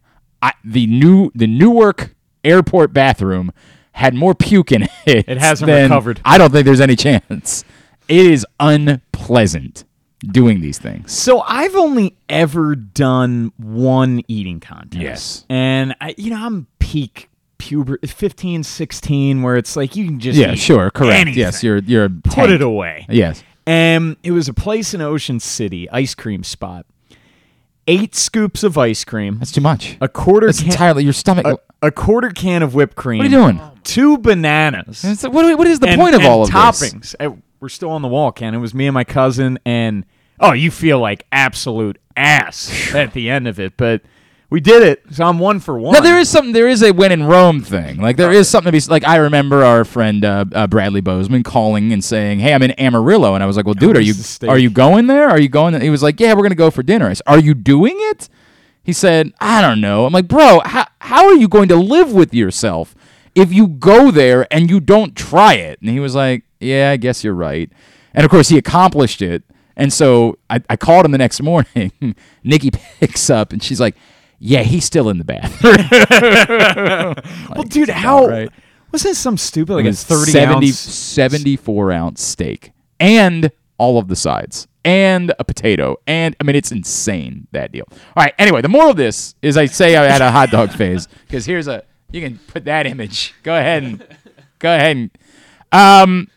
I, the new the Newark airport bathroom had more puke in it. It hasn't than- recovered. I don't think there's any chance. It is unpleasant doing these things. So I've only ever done one eating contest. Yes. And I you know, I'm peak puber 15, 16 where it's like you can just Yeah, sure, correct. anything. Yes, you're you're a put tank. it away. Yes. And it was a place in Ocean City, ice cream spot. Eight scoops of ice cream, That's too much. a quarter That's can, entirely your stomach. a, a quarter can of whipped cream. what are you doing? Two bananas. It's- what, what is the and- point of all of this? toppings. Uh, we're still on the wall, Ken. It was me and my cousin, and oh, you feel like absolute ass at the end of it, but we did it. So I'm one for one. No, there is something. There is a when in Rome thing. Like there is something to be like. I remember our friend uh, uh, Bradley Bozeman calling and saying, "Hey, I'm in Amarillo," and I was like, "Well, dude, are you are you going there? Are you going?" There? He was like, "Yeah, we're gonna go for dinner." I said, "Are you doing it?" He said, "I don't know." I'm like, "Bro, how how are you going to live with yourself if you go there and you don't try it?" And he was like, "Yeah, I guess you're right." And of course, he accomplished it. And so I, I called him the next morning. Nikki picks up and she's like, "Yeah, he's still in the bathroom." well, dude, how right. was this some stupid like a 30 70 ounce 74 ounce steak and all of the sides and a potato and I mean it's insane that deal. All right, anyway, the moral of this is I say I had a hot dog phase because here's a you can put that image. Go ahead and go ahead and um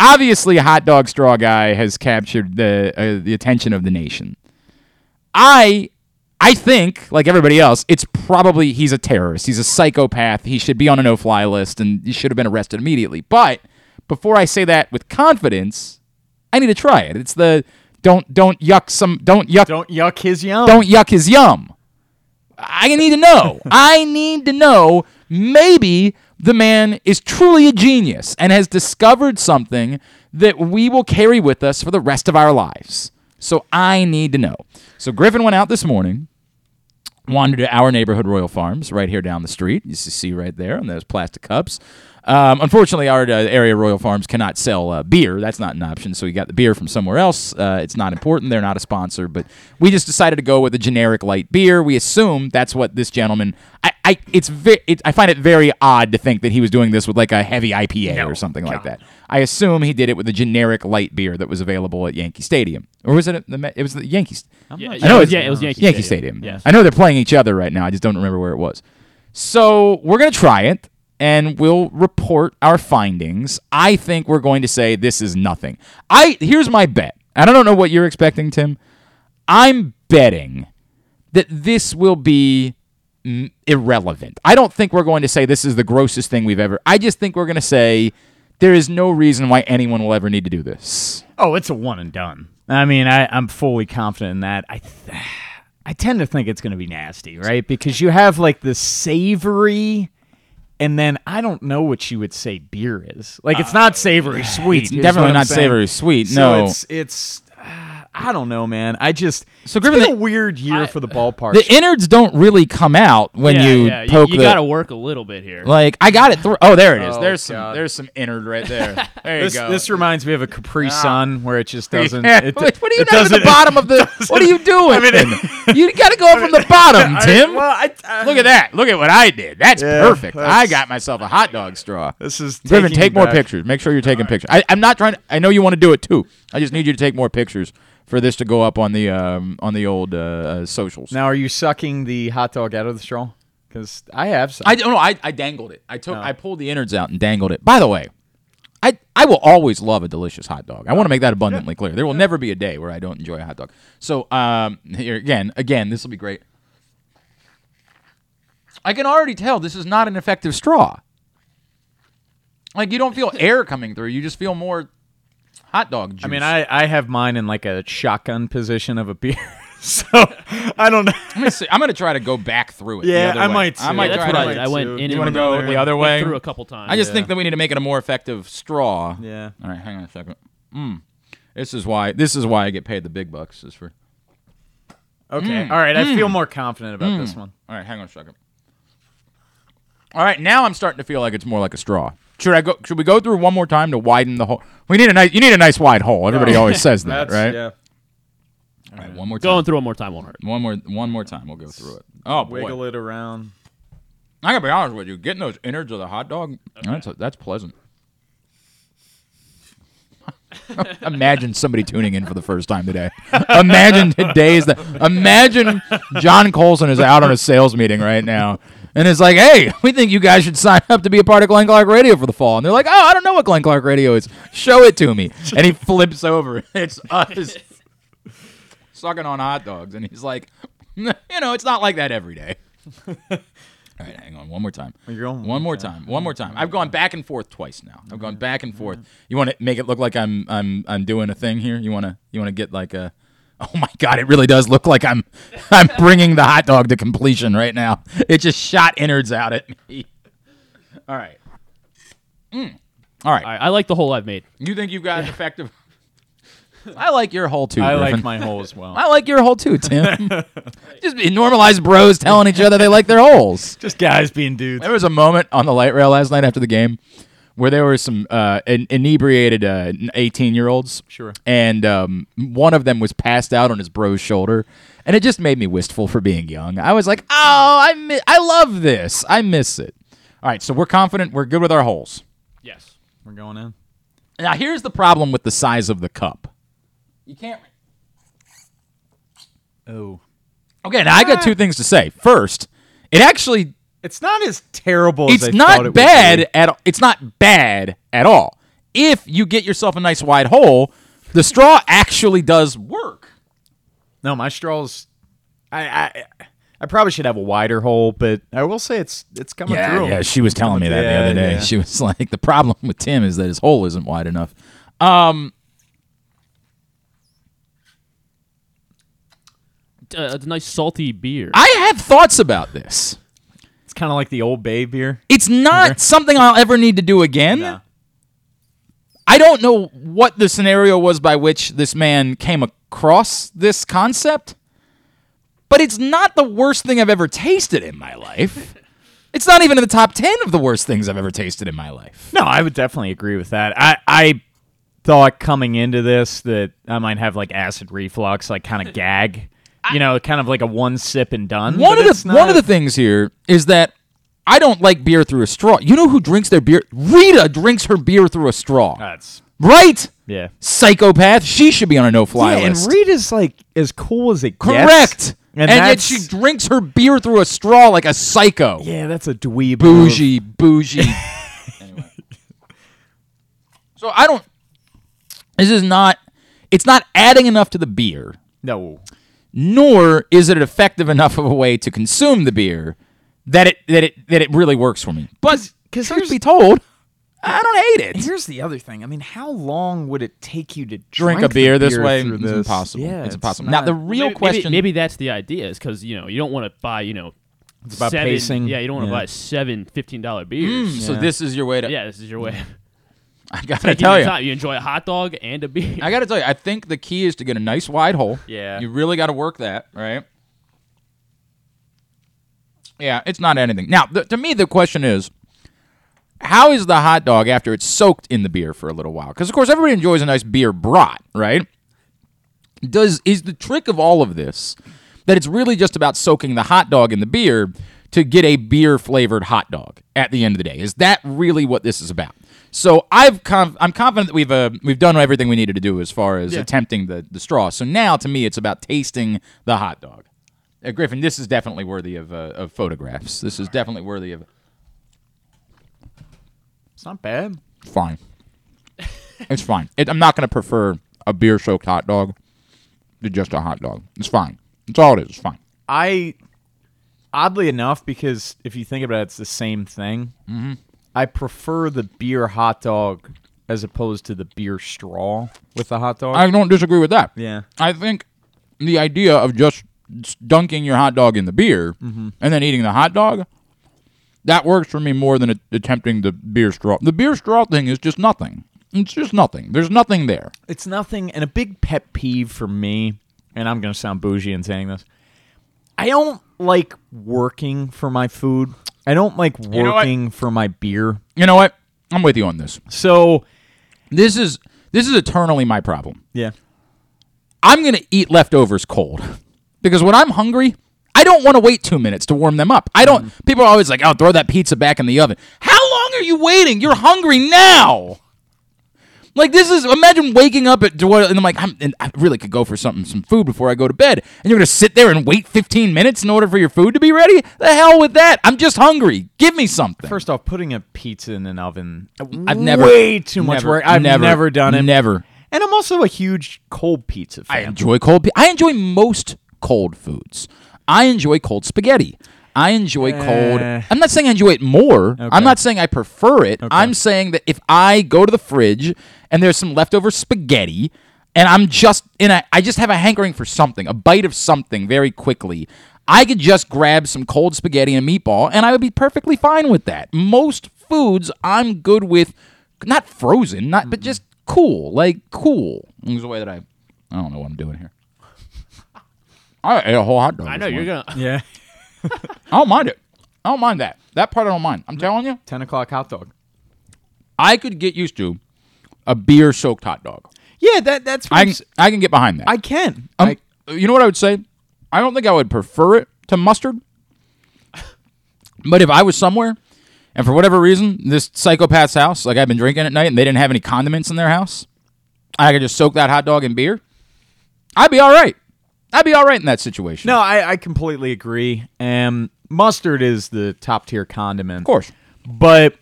obviously a hot dog straw guy has captured the uh, the attention of the nation. I I think, like everybody else, it's probably he's a terrorist. He's a psychopath. He should be on a no-fly list, and he should have been arrested immediately. But before I say that with confidence, I need to try it. It's the don't don't yuck some don't yuck don't yuck his yum. don't yuck his yum. I need to know. I need to know. Maybe the man is truly a genius and has discovered something that we will carry with us for the rest of our lives. So I need to know. So Griffin went out this morning, wandered to our neighborhood Royal Farms right here down the street. You see right there on those plastic cups. Um, unfortunately, our uh, area Royal Farms cannot sell uh, beer. That's not an option. So we got the beer from somewhere else. Uh, it's not important. They're not a sponsor, but we just decided to go with a generic light beer. We assume that's what this gentleman. I, I it's ve- it, I find it very odd to think that he was doing this with like a heavy IPA or something like that. I assume he did it with a generic light beer that was available at Yankee Stadium, or was it at the? It was the Yankees. Yeah, I know it was, it's- yeah, it was Yankee, Yankee Stadium. Stadium. Yes. I know they're playing each other right now. I just don't remember where it was. So we're gonna try it, and we'll report our findings. I think we're going to say this is nothing. I here's my bet, I don't know what you're expecting, Tim. I'm betting that this will be irrelevant. I don't think we're going to say this is the grossest thing we've ever. I just think we're going to say there is no reason why anyone will ever need to do this. Oh, it's a one and done. I mean, I, I'm fully confident in that. I th- I tend to think it's going to be nasty, right? Because you have like the savory, and then I don't know what you would say beer is. Like it's not uh, savory sweet. It's definitely not savory sweet, no. it's it's. I don't know, man. I just So, it's Griffin, been a the- weird year for the ballpark. The innards don't really come out when yeah, you yeah, poke you, the. got to work a little bit here. Like I got it through. Oh, there it is. Oh, there's some. God. There's some innard right there. There this, you go. this reminds me of a Capri ah. Sun where it just doesn't. Yeah, it, what what are you it doing at the bottom of the? What are you doing? you got to go from the bottom, I- Tim. well, I- I- Look at that. Look at what I did. That's Yeah, perfect. I got myself a hot dog straw. This is Griffin, take more back. pictures. Make sure you're taking pictures. I, I'm not trying. To, I know you want to do it too. I just need you to take more pictures for this to go up on the um, on the old uh, uh, socials. Now, are you sucking the hot dog out of the straw? Because I have some. I don't know. I, I dangled it. I took. Oh. I pulled the innards out and dangled it. By the way, I I will always love a delicious hot dog. I want to make that abundantly clear. There will never be a day where I don't enjoy a hot dog. So um, here again, again, this will be great. I can already tell this is not an effective straw. Like you don't feel air coming through. You just feel more hot dog juice. I mean, I, I have mine in like a shotgun position of a beer. so I don't know. Let me see. I'm gonna try to go back through it. the Yeah, other I way. might I might Yeah, that's try what to- I, I went in You and wanna go another- the other went way? through a couple times. I just Yeah. think that we need to make it a more effective straw. Yeah. All right, hang on a second. Mm. This is why. This is why I get paid the big bucks. Is for. Okay. Hmm. All right. I feel hmm. more confident about this hmm. one. All right, hang on a second. All right, now I'm starting to feel like it's more like a straw. Should I go? Should we go through one more time to widen the hole? We need a nice. You need a nice wide hole. Everybody always says that, That's right? yeah. All right, one more time. Going through one more time won't hurt. One more. One more time. We'll go through it. Oh boy. Wiggle it around. I gotta be honest with you. Getting those innards of the hot dog, that's that's pleasant. Imagine somebody tuning in for the first time today. Imagine today's the. Imagine John Colson is out on a sales meeting right now, and it's like, "Hey, we think you guys should sign up to be a part of Glenn Clark Radio for the fall." And they're like, "Oh, I don't know what Glenn Clark Radio is. Show it to me." And he flips over. It's us sucking on hot dogs, and he's like, "You know, it's not like that every day." All right, hang on. One more time. One more time. One more time. I've gone back and forth twice now. I've gone back and forth. You want to make it look like I'm I'm I'm doing a thing here? You want to you want to get like a Oh my god, it really does look like I'm I'm bringing the hot dog to completion right now. It just shot innards out at me. All right. Mm. All right. I, I like the hole I've made. You think you've got an effective I like your hole too. I Griffin. like my hole as well. I like your hole too, Tim. just be normalized bros telling each other they like their holes. Just guys being dudes. There was a moment on the light rail last night after the game where there were some uh, in- inebriated uh, 18 year olds. Sure. And um, one of them was passed out on his bro's shoulder. And it just made me wistful for being young. I was like, oh, I, mi- I love this. I miss it. All right, so we're confident. We're good with our holes. Yes. We're going in. Now, here's the problem with the size of the cup. You can't. Oh. Okay, now I got two things to say. First, it actually It's not as terrible as it's I thought not it would bad be. at it's not bad at all. If you get yourself a nice wide hole, the straw actually does work. No, my straws. I, I I probably should have a wider hole, but I will say it's it's coming Yeah, through. yeah. She was telling me that the other day. yeah. She was like, the problem with Tim is that his hole isn't wide enough. Um, Uh, a nice salty beer. I have thoughts about this. Kind of like the old Bay beer. It's not something I'll ever need to do again. No. I don't know what the scenario was by which this man came across this concept, but it's not the worst thing I've ever tasted in my life. It's not even in the top 10 of the worst things I've ever tasted in my life. No, I would definitely agree with that. I I thought coming into this that I might have like acid reflux, like kind of gag. You know, kind of like a one sip and done. One of the one of the things here is that I don't like beer through a straw. You know who drinks their beer? Rita drinks her beer through a straw. That's right? yeah. Psychopath. She should be on a no-fly yeah, and list. Rita's like as cool as it gets. Correct. And, And, yet she drinks her beer through a straw like a psycho. Yeah, that's a dweeb. Bougie, bougie. anyway. So I don't. This is not. It's not adding enough to the beer, No. Nor is it effective enough of a way to consume the beer that it that it that it really works for me. But Because truth be told, I don't hate it. Here's the other thing. I mean, how long would it take you to Drink a drink the beer this way? through It's this? impossible. Yeah, it's impossible. Now the real maybe, question. Maybe, maybe that's the idea, is because you know you don't want to buy you know It's about seven, pacing. Yeah, you don't want to Yeah. buy seven fifteen dollar beers. Mm, So this is your way to. Yeah, this is your way. I gotta tell you. time. You enjoy a hot dog and a beer. I got to tell you, I think the key is to get a nice wide hole. Yeah. You really got to work that, right? Yeah, it's not anything. Now, to me, the question is how is the hot dog after it's soaked in the beer for a little while? Because, of course, everybody enjoys a nice beer brat, right? Does Is the trick of all of this that it's really just about soaking the hot dog in the beer to get a beer flavored hot dog at the end of the day? Is that really what this is about? So I've conf- I'm confident that we've uh, we've done everything we needed to do as far as attempting the the straw. So now to me it's about tasting the hot dog. Uh, Griffin, this is definitely worthy of uh, of photographs. This is definitely worthy of It's not bad. fine. it's fine. It, I'm not going to prefer a beer soaked hot dog to just a hot dog. It's fine. It's all it is. It's fine. I, oddly enough, because if you think about it, it's the same thing. Mm-hmm. I prefer the beer hot dog as opposed to the beer straw with the hot dog. I don't disagree with that. yeah. I think the idea of just dunking your hot dog in the beer Mm-hmm. and then eating the hot dog that works for me more than attempting the beer straw. The beer straw thing is just nothing. It's just nothing. There's nothing there. It's nothing, and a big pet peeve for me, and I'm going to sound bougie in saying this. I don't like working for my food. I don't like know what? working for my beer. You know what? I'm with you on this. So, This is this is eternally my problem. yeah. I'm going to eat leftovers cold because when I'm hungry, I don't want to wait two minutes to warm them up. I don't. Mm. People are always like, "Oh, throw that pizza back in the oven." How long are you waiting? You're hungry now. Like this is imagine waking up at and I'm like I'm, and I really could go for something some food before I go to bed and you're gonna sit there and wait 15 minutes in order for your food to be ready. The hell with that! I'm just hungry. Give me something. First off, putting a pizza in an oven, I've never way too much never- work. I've never, never, done it. Never. And I'm also a huge cold pizza fan. I enjoy cold. I enjoy most cold foods. I enjoy cold spaghetti. I enjoy cold. Eh. I'm not saying I enjoy it more. I'm not saying I prefer it. I'm saying that if I go to the fridge and there's some leftover spaghetti and I'm just in a I just have a hankering for something, a bite of something very quickly. I could just grab some cold spaghetti and a meatball and I would be perfectly fine with that. Most foods I'm good with not frozen, not but just cool, like cool. Is the way that I I don't know what I'm doing here. I ate a whole hot dog. I this know you're morning. gonna. Yeah. I don't mind it. I don't mind that. That part I don't mind. I'm telling you, 10 o'clock hot dog. I could get used to a beer soaked hot dog. Yeah, that that's what I I'm can, s- I can get behind that. I can. Um, I, you know what I would say? I don't think I would prefer it to mustard. But if I was somewhere and for whatever reason, this psychopath's house, like I've been drinking at night and they didn't have any condiments in their house, I could just soak that hot dog in beer, I'd be all right. I'd be all right in that situation. no, I, I completely agree. Um, mustard is the top tier condiment. Of course. But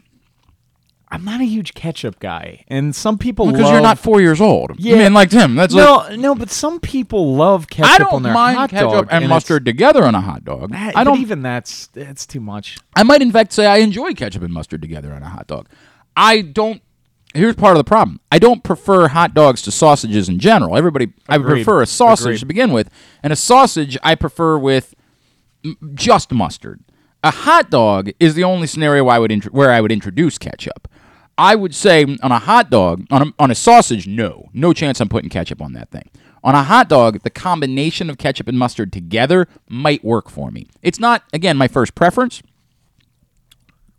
I'm not a huge ketchup guy. And some people Because love you're not four years old. Yeah. I mean, like Tim. That's like, No, no, but some people love ketchup I don't on their mind hot ketchup dog, and, it's- mustard together on a hot dog. Ah, I don't even that's that's too much. I might, in fact, say I enjoy ketchup and mustard together on a hot dog. I don't. Here's part of the problem. I don't prefer hot dogs to sausages in general. Everybody, I Agreed. prefer a sausage Agreed. to begin with, and a sausage I prefer with just mustard. A hot dog is the only scenario I would intro- where I would introduce ketchup. I would say on a hot dog, on a, on a sausage, no, no chance I'm putting ketchup on that thing. On a hot dog, the combination of ketchup and mustard together might work for me. It's not again my first preference,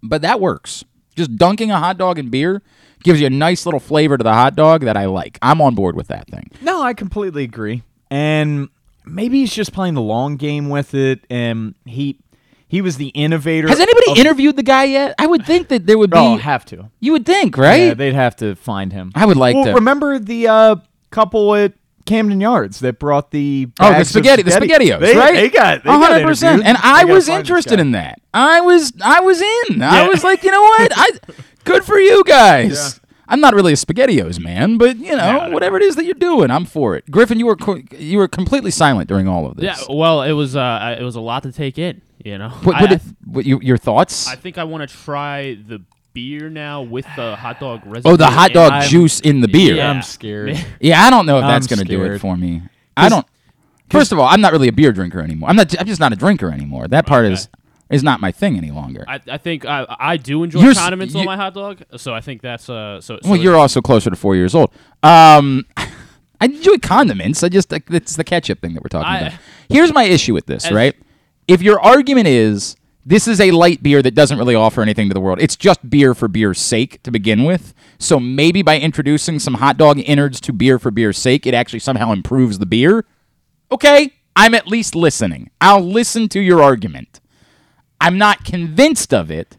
but that works. Just dunking a hot dog in beer gives you a nice little flavor to the hot dog that I like. I'm on board with that thing. No, I completely agree. And maybe he's just playing the long game with it. And he he was the innovator. Has anybody of- interviewed the guy yet? I would think that there would be. Oh, have to. you would think, right? Yeah, they'd have to find him. I would like well, to- Remember the uh, couple at Camden Yards that brought the Oh, the of spaghetti, the spaghettios, They- right? They got they hundred percent. And I was interested in that. I was, I was in. I was like, you know what? I, good for you guys. I'm not really a spaghettios man, but you know, whatever it is that you're doing, I'm for it. Griffin, you were co- you were completely silent during all of this. Yeah. Well, it was uh, it was a lot to take in. You know. What, what, I- if- what you, your thoughts? I think I want to try the beer now with the hot dog residue. oh, the hot dog in- juice in the beer. Yeah. I'm scared. Yeah, I don't know if that's going to do it for me. I don't. First of all, I'm not really a beer drinker anymore. I'm not. I'm just not a drinker anymore. That part is is not my thing any longer. I, I think I, I do enjoy You're s- condiments you- on my hot dog, so I think that's uh. So, so well, you're also closer to four years old. Um, I enjoy condiments. I just like, it's the ketchup thing that we're talking I- about. Here's my issue with this, As- right? If your argument is this is a light beer that doesn't really offer anything to the world, it's just beer for beer's sake to begin with. So maybe by introducing some hot dog innards to beer for beer's sake, it actually somehow improves the beer. Okay, I'm at least listening. I'll listen to your argument. I'm not convinced of it.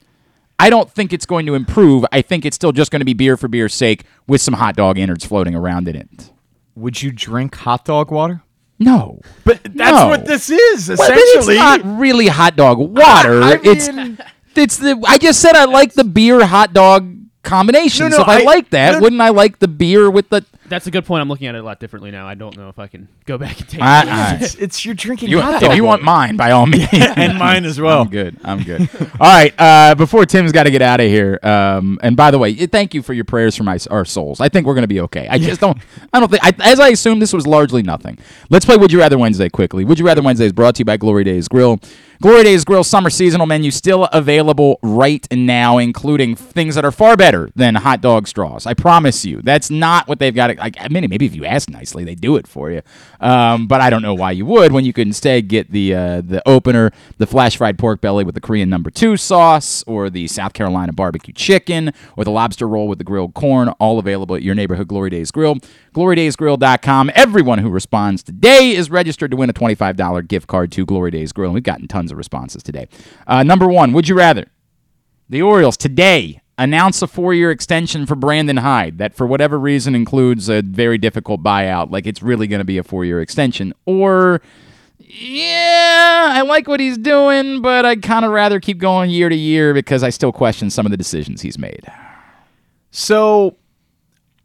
I don't think it's going to improve. I think it's still just going to be beer for beer's sake with some hot dog innards floating around in it. Would you drink hot dog water? No. But that's No. what this is Well, essentially. it's not really hot dog water. I it's mean- it's the I just said I like the beer hot dog combination. No, so if I, I- like that, no, wouldn't I like the beer with the That's a good point. I'm looking at it a lot differently now. I don't know if I can go back and take. I- it. I- it's, it's you're drinking you, hot if dog you want water. mine, by all means, and mine as well. I'm good. I'm good. all right. Uh, before Tim's got to get out of here, um, and by the way, thank you for your prayers for my our souls. I think we're going to be okay. I just don't. I don't think. I, as I assumed, this was largely nothing. Let's play Would You Rather Wednesday quickly. Would You Rather Wednesday is brought to you by Glory Days Grill. Glory Days Grill summer seasonal menu still available right now, including things that are far better than hot dog straws. I promise you, that's not what they've got. Like, I mean, maybe if you ask nicely, they do it for you. Um, but I don't know why you would when you could instead get the uh, the opener, the flash fried pork belly with the Korean number two sauce, or the South Carolina barbecue chicken, or the lobster roll with the grilled corn. All available at your neighborhood Glory Days Grill. GloryDaysGrill.com. Everyone who responds today is registered to win a $25 gift card to Glory Days Grill. And we've gotten tons of responses today. Uh, number one, would you rather? The Orioles today announce a four year extension for Brandon Hyde that, for whatever reason, includes a very difficult buyout. Like it's really going to be a four year extension. Or, yeah, I like what he's doing, but I'd kind of rather keep going year to year because I still question some of the decisions he's made. So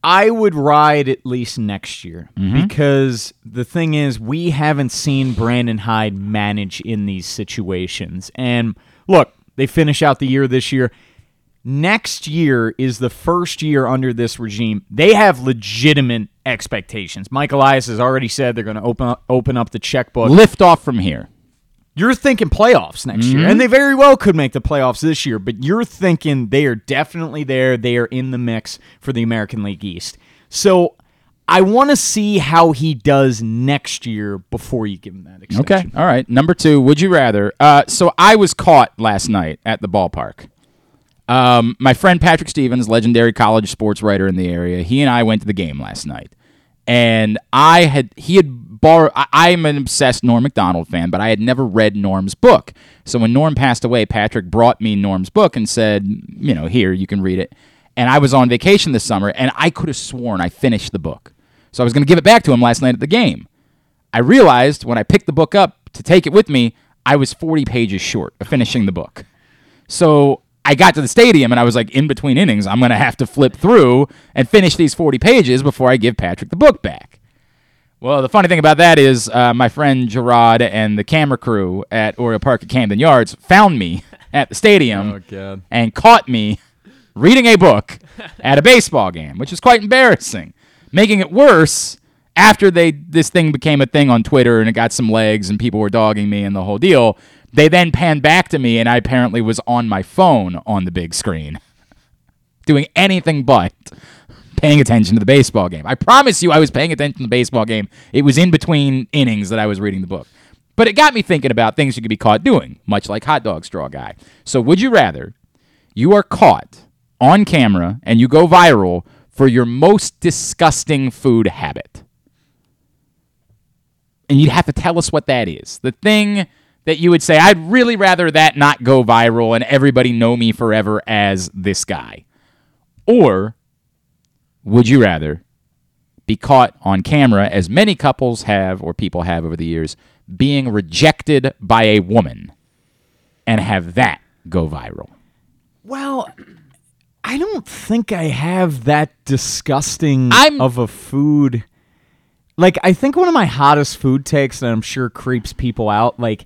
I would ride at least next year Mm-hmm. because the thing is, we haven't seen Brandon Hyde manage in these situations. And look, they finish out the year this year. Next year is the first year under this regime. They have legitimate expectations. Mike Elias has already said they're going to open up, open up the checkbook. Lift off from here. You're thinking playoffs next Mm-hmm. year, and they very well could make the playoffs this year, but you're thinking they are definitely there. They are in the mix for the American League East. So I want to see how he does next year before you give him that extension. Okay. All right. Number two, would you rather? Uh, so I was caught last night at the ballpark. Um, my friend Patrick Stevens, legendary college sports writer in the area, he and I went to the game last night. And I had, he had borrowed, I, I'm an obsessed Norm MacDonald fan, but I had never read Norm's book. So when Norm passed away, Patrick brought me Norm's book and said, you know, here, you can read it. And I was on vacation this summer, and I could have sworn I finished the book. So I was going to give it back to him last night at the game. I realized when I picked the book up to take it with me, I was 40 pages short of finishing the book. So I got to the stadium and I was like, in between innings, I'm going to have to flip through and finish these 40 pages before I give Patrick the book back. Well, the funny thing about that is uh, my friend Gerard and the camera crew at Oriole Park at Camden Yards found me at the stadium God. and caught me reading a book at a baseball game, which is quite embarrassing. Making it worse after they this thing became a thing on Twitter and it got some legs and people were dogging me and the whole deal. They then panned back to me and I apparently was on my phone on the big screen, doing anything but paying attention to the baseball game. I promise you, I was paying attention to the baseball game. It was in between innings that I was reading the book. But it got me thinking about things you could be caught doing, much like hot dog straw guy. So, would you rather you are caught on camera and you go viral for your most disgusting food habit? And you'd have to tell us what that is. The thing that you would say, I'd really rather that not go viral and everybody know me forever as this guy. Or would you rather be caught on camera, as many couples have or people have over the years, being rejected by a woman and have that go viral? Well, I don't think I have that disgusting I'm- of a food. Like, I think one of my hottest food takes that I'm sure creeps people out, like,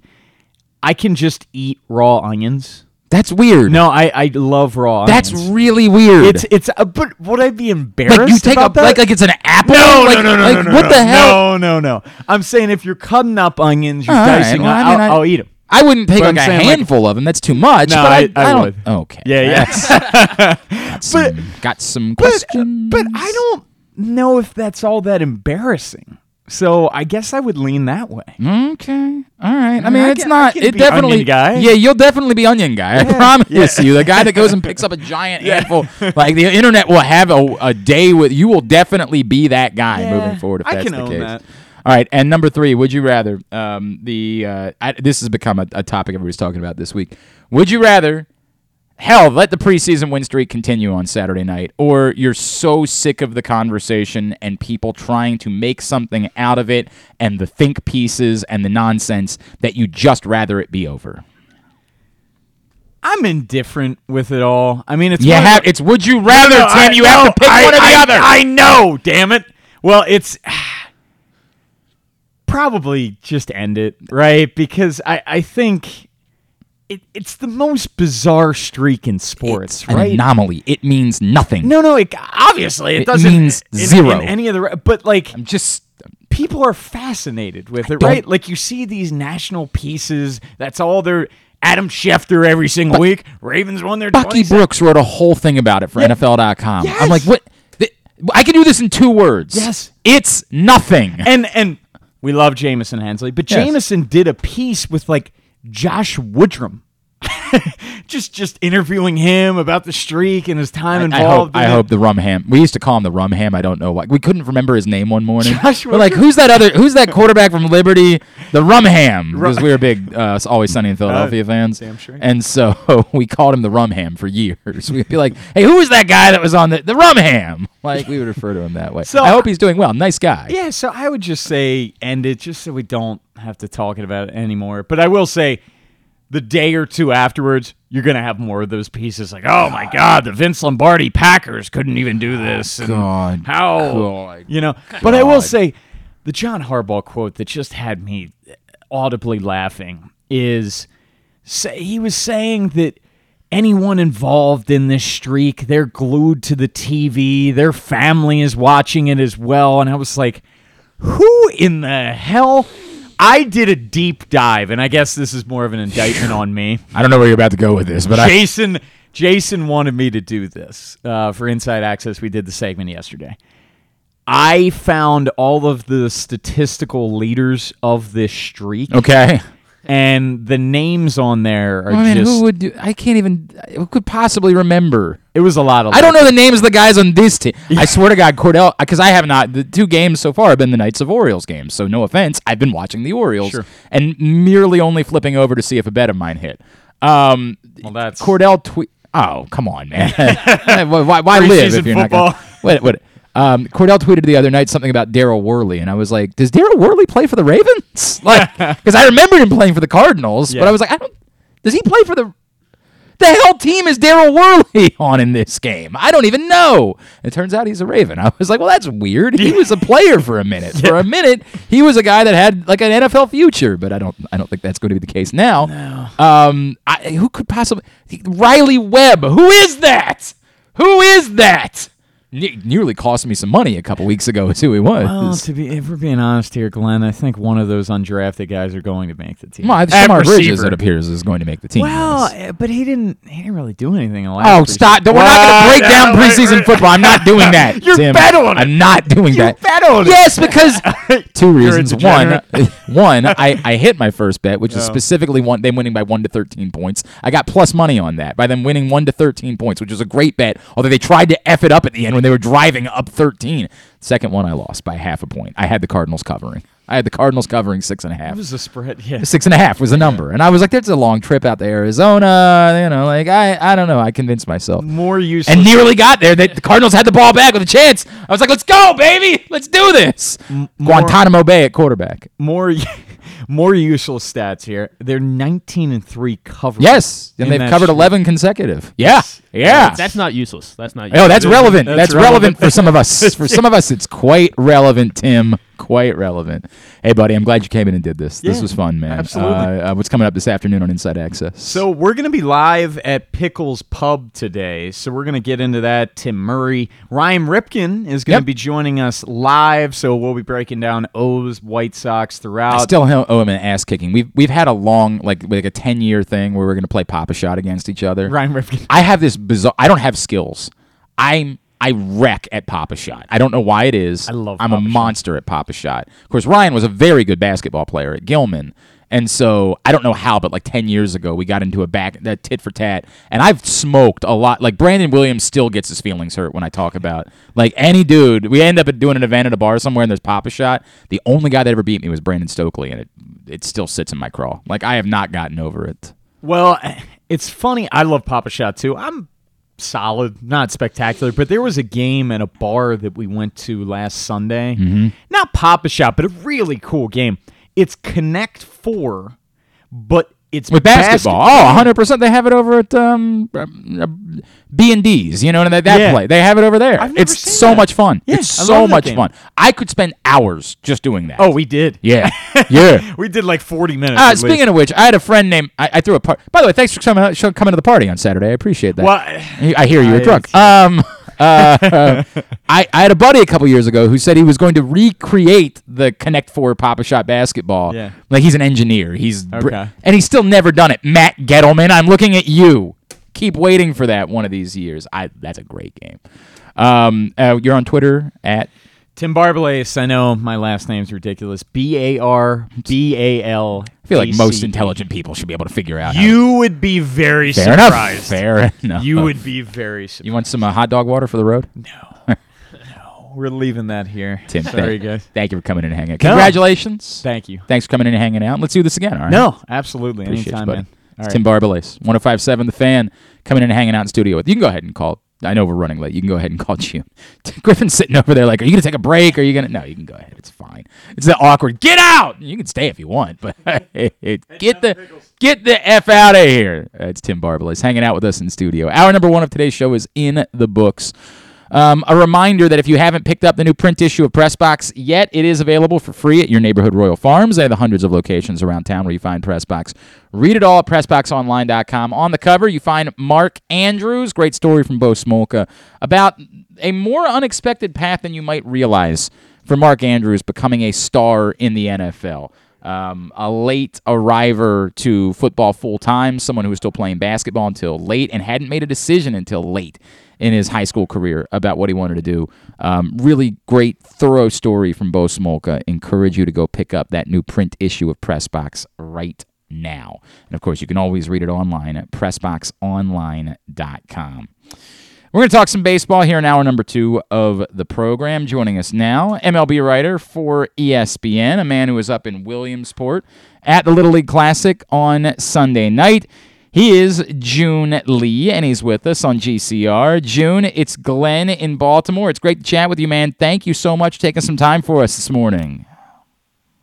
I can just eat raw onions. That's weird. No, I, I love raw onions. That's onions. really weird. It's it's uh, but would I be embarrassed? like you take about a that? like like it's an apple. no, like, no, no, no, like, no, no, What no. the hell? No, no, no. I'm saying if you're cutting up onions, you're All right, dicing. well, I I'll, mean, I- I'll eat them. I wouldn't take But like I'm a saying, like- handful of them. That's too much. No, but I, I- I don't. would. Okay. Yeah, yeah. That's- got some, got some questions. But I don't know if that's all that embarrassing. So I guess I would lean that way. Okay. All right. I mean, I it's can- I not. can It be definitely. onion guy. Yeah, you'll definitely be onion guy. I promise you. The guy that goes and picks up a giant handful. Like the internet will have a, a day with. You will definitely be that guy moving forward. If I that's can the own case. that. All right. And number three, would you rather? Um, the uh, I, this has become a, a topic everybody's talking about this week. Would you rather? Hell, let the preseason win streak continue on Saturday night, or you're so sick of the conversation and people trying to make something out of it and the think pieces and the nonsense that you just rather it be over. I'm indifferent with it all. I mean, it's You have it's would you rather, No, Tim? I- you have to pick I- one or the I- other. I know, damn it. Well, it's probably just end it, right? Because I, I think it, it's the most bizarre streak in sports, It's an right? anomaly. It means nothing. no, no, it, obviously it, It doesn't means in- zero. in any of other. But like, I'm just people are fascinated with it, right? Like you see these national pieces. That's all they're. Adam Schefter every single week. Ravens won their Bucky 27th. Brooks wrote a whole thing about it for Yeah. NFL.com. Yes. I'm like, what? Th- I can do this in two words. Yes. It's nothing. and and we love Jamison Hensley, but Yes. Jamison did a piece with like Josh Woodrum. just just interviewing him about the streak and his time I hope, involved. I in it. hope the rum ham. We used to call him the rum ham. I don't know why. We couldn't remember his name one morning. Josh We're like, who's that other? Who's that quarterback from Liberty? The rum ham. Because we were big, uh, always sunny in Philadelphia fans. damn straight. And so we called him the rum ham for years. We'd be like, hey, who was that guy that was on the the rum ham? Like we would refer to him that way. So I hope he's doing well. Nice guy. Yeah, so I would just say end it just so we don't have to talk about it anymore. But I will say the day or two afterwards, you're gonna have more of those pieces like, oh my God, the Vince Lombardi Packers couldn't even do this. and God. how God. you know? But I will say, the John Harbaugh quote that just had me audibly laughing is say, he was saying that anyone involved in this streak, they're glued to the TV, their family is watching it as well, and I was like, who in the hell? I did a deep dive, and I guess this is more of an indictment on me. I don't know where you're about to go with this, but I, Jason Jason wanted me to do this uh, for Inside Access. We did the segment yesterday. I found all of the statistical leaders of this streak, okay. And the names on there are I mean, just. who would do? I can't even. Who could possibly remember? it was a lot of. I don't know the names of the guys on this team. I swear to God, Cordell, because I have not. The two games so far have been the nights of Orioles games. So no offense, I've been watching the Orioles Sure. and merely only flipping over to see if a bet of mine hit. Um, Well, that's Cordell tweet. Oh, come on, man. why why, why live if Preseason you're not going? football. What? What? Um, Cordell tweeted the other night something about Daryl Worley, and I was like, "Does Daryl Worley play for the Ravens?" Like, because I remember him playing for the Cardinals, but I was like, "I don't." Does he play for the? The hell team is Daryl Worley on in this game? I don't even know. It turns out he's a Raven. I was like, well, that's weird. He was a player for a minute. For a minute, he was a guy that had like an NFL future, but I don't. I don't think that's going to be the case now. Um, I, who could possibly Riley Webb? Who is that? Who is that? Ne- nearly cost me some money a couple weeks ago. Is who he was. Well, to be if we're being honest here, Glenn, I think one of those undrafted guys are going to make the team. well, Shemar Bridges, receiver. it appears, is going to make the team. Well, Yes. eh, but he didn't. He didn't really do anything. In the Oh, last stop! preseason. We're not going to break Well, down yeah, wait, preseason wait. football. I'm not doing that. You're Tim. bet on it. I'm not doing You that. bet on it. Yes, because two reasons. One, one, I, I hit my first bet, which is specifically one them winning by one to thirteen points. I got plus money on that by them winning one to thirteen points, which is a great bet. Although they tried to f it up at the end when they were driving up thirteen. Second one, I lost by half a point. I had the Cardinals covering. I had the Cardinals covering six and a half. It was a spread. Yeah. Six and a half was the number, and I was like, "That's a long trip out to Arizona." You know, like I, I don't know. I convinced myself, More useless. and nearly got there. They, the Cardinals had the ball back with a chance. I was like, "Let's go, baby! Let's do this." Guantanamo Bay at quarterback. more more useless stats here. They're 19 and 3 covered. Yes, and they've covered streak. eleven consecutive. Yeah, yeah. That's not useless. That's not. Oh, that's relevant. That's That's, relevant. relevant. for some of us. For some of us, it's quite relevant, Tim. Quite relevant. Hey, buddy, I'm glad you came in and did this. This was fun, man. absolutely. Uh, uh, what's coming up this afternoon on Inside Access? So we're going to be live at Pickles Pub today. So we're going to get into that. Tim Murray, Ryan Ripken is going to Yep. be joining us live. So we'll be breaking down O's White Sox throughout. I still ho- owe him an ass kicking. We've we've had a long like like a ten year thing where we're gonna play Pop-A-Shot against each other. Ryan Ripken. I have this bizarre. I don't have skills. I'm I wreck at Pop-A-Shot. I don't know why it is. I love I'm Papa a Shot. monster at Pop-A-Shot. Of course, Ryan was a very good basketball player at Gilman. And so I don't know how, but like ten years ago, we got into a back that tit for tat, and I've smoked a lot. Like Brandon Williams still gets his feelings hurt when I talk about like any dude. We end up doing an event at a bar somewhere, and there's Pop-A-Shot. The only guy that ever beat me was Brandon Stokley, and it it still sits in my craw. Like I have not gotten over it. Well, it's funny. I love Pop-A-Shot too. I'm solid, not spectacular, but there was a game at a bar that we went to last Sunday. Mm-hmm. Not Pop-A-Shot, but a really cool game. It's Connect Four, but it's with basketball. Oh, 100%. They have it over at um, B and D's. You know, and that, that Yeah. play. They have it over there. It's so that. much fun. Yeah, it's I so much game. fun. I could spend hours just doing that. Oh, we did. yeah, yeah. we did like 40 minutes. Uh, speaking least. of which, I had a friend named. I, I threw a party. By the way, thanks for coming, out- coming to the party on Saturday. I appreciate that. Well, I hear you're I- drunk. Um, uh, I, I had a buddy a couple years ago who said he was going to recreate the Connect Four Pop-A-Shot basketball. Yeah. Like he's an engineer. He's br- Okay. and he's still never done it. Matt Gettleman, I'm looking at you. Keep waiting for that one of these years. I that's a great game. Um, uh, you're on Twitter at Tim Barbalace. I know my last name's ridiculous. B A R B A L. I feel like most intelligent people should be able to figure out. how You would be very fair enough. surprised. Fair enough. You would be very surprised. You want some uh, hot dog water for the road? No. no. We're leaving that here. Tim, Sorry, thank, guys. Thank you for coming in and hanging out. Congratulations. Thank you. Thanks for coming in and hanging out. Let's do this again. All right. No, absolutely. Appreciate Anytime, you, buddy. man. All It's right. Tim Barbalace, 1057 The Fan, coming in and hanging out in studio with. You can go ahead and call I know we're running late. You can go ahead and call Joon. Griffin's sitting over there like, are you going to take a break? Are you going to? No, you can go ahead. It's fine. It's that awkward. Get out. You can stay if you want, but get the get the f out of here. It's Tim Barbalace hanging out with us in studio. Hour number one of today's show is in the books. Um, a reminder that if you haven't picked up the new print issue of Pressbox yet, it is available for free at your neighborhood Royal Farms. They have the hundreds of locations around town where you find Pressbox. Read it all at PressBoxOnline.com. On the cover, you find Mark Andrews, great story from Bo Smolka, about a more unexpected path than you might realize for Mark Andrews becoming a star in the NFL. Um, a late arriver to football full time, someone who was still playing basketball until late and hadn't made a decision until late in his high school career about what he wanted to do. Um, really great, thorough story from Bo Smolka. Encourage you to go pick up that new print issue of Pressbox right now. And of course, you can always read it online at PressBoxOnline.com. We're going to talk some baseball here in hour number two of the program. Joining us now, MLB writer for ESPN, a man who was up in Williamsport at the Little League Classic on Sunday night. He is Joon Lee, and he's with us on GCR. Joon, it's Glenn in Baltimore. It's great to chat with you, man. Thank you so much for taking some time for us this morning.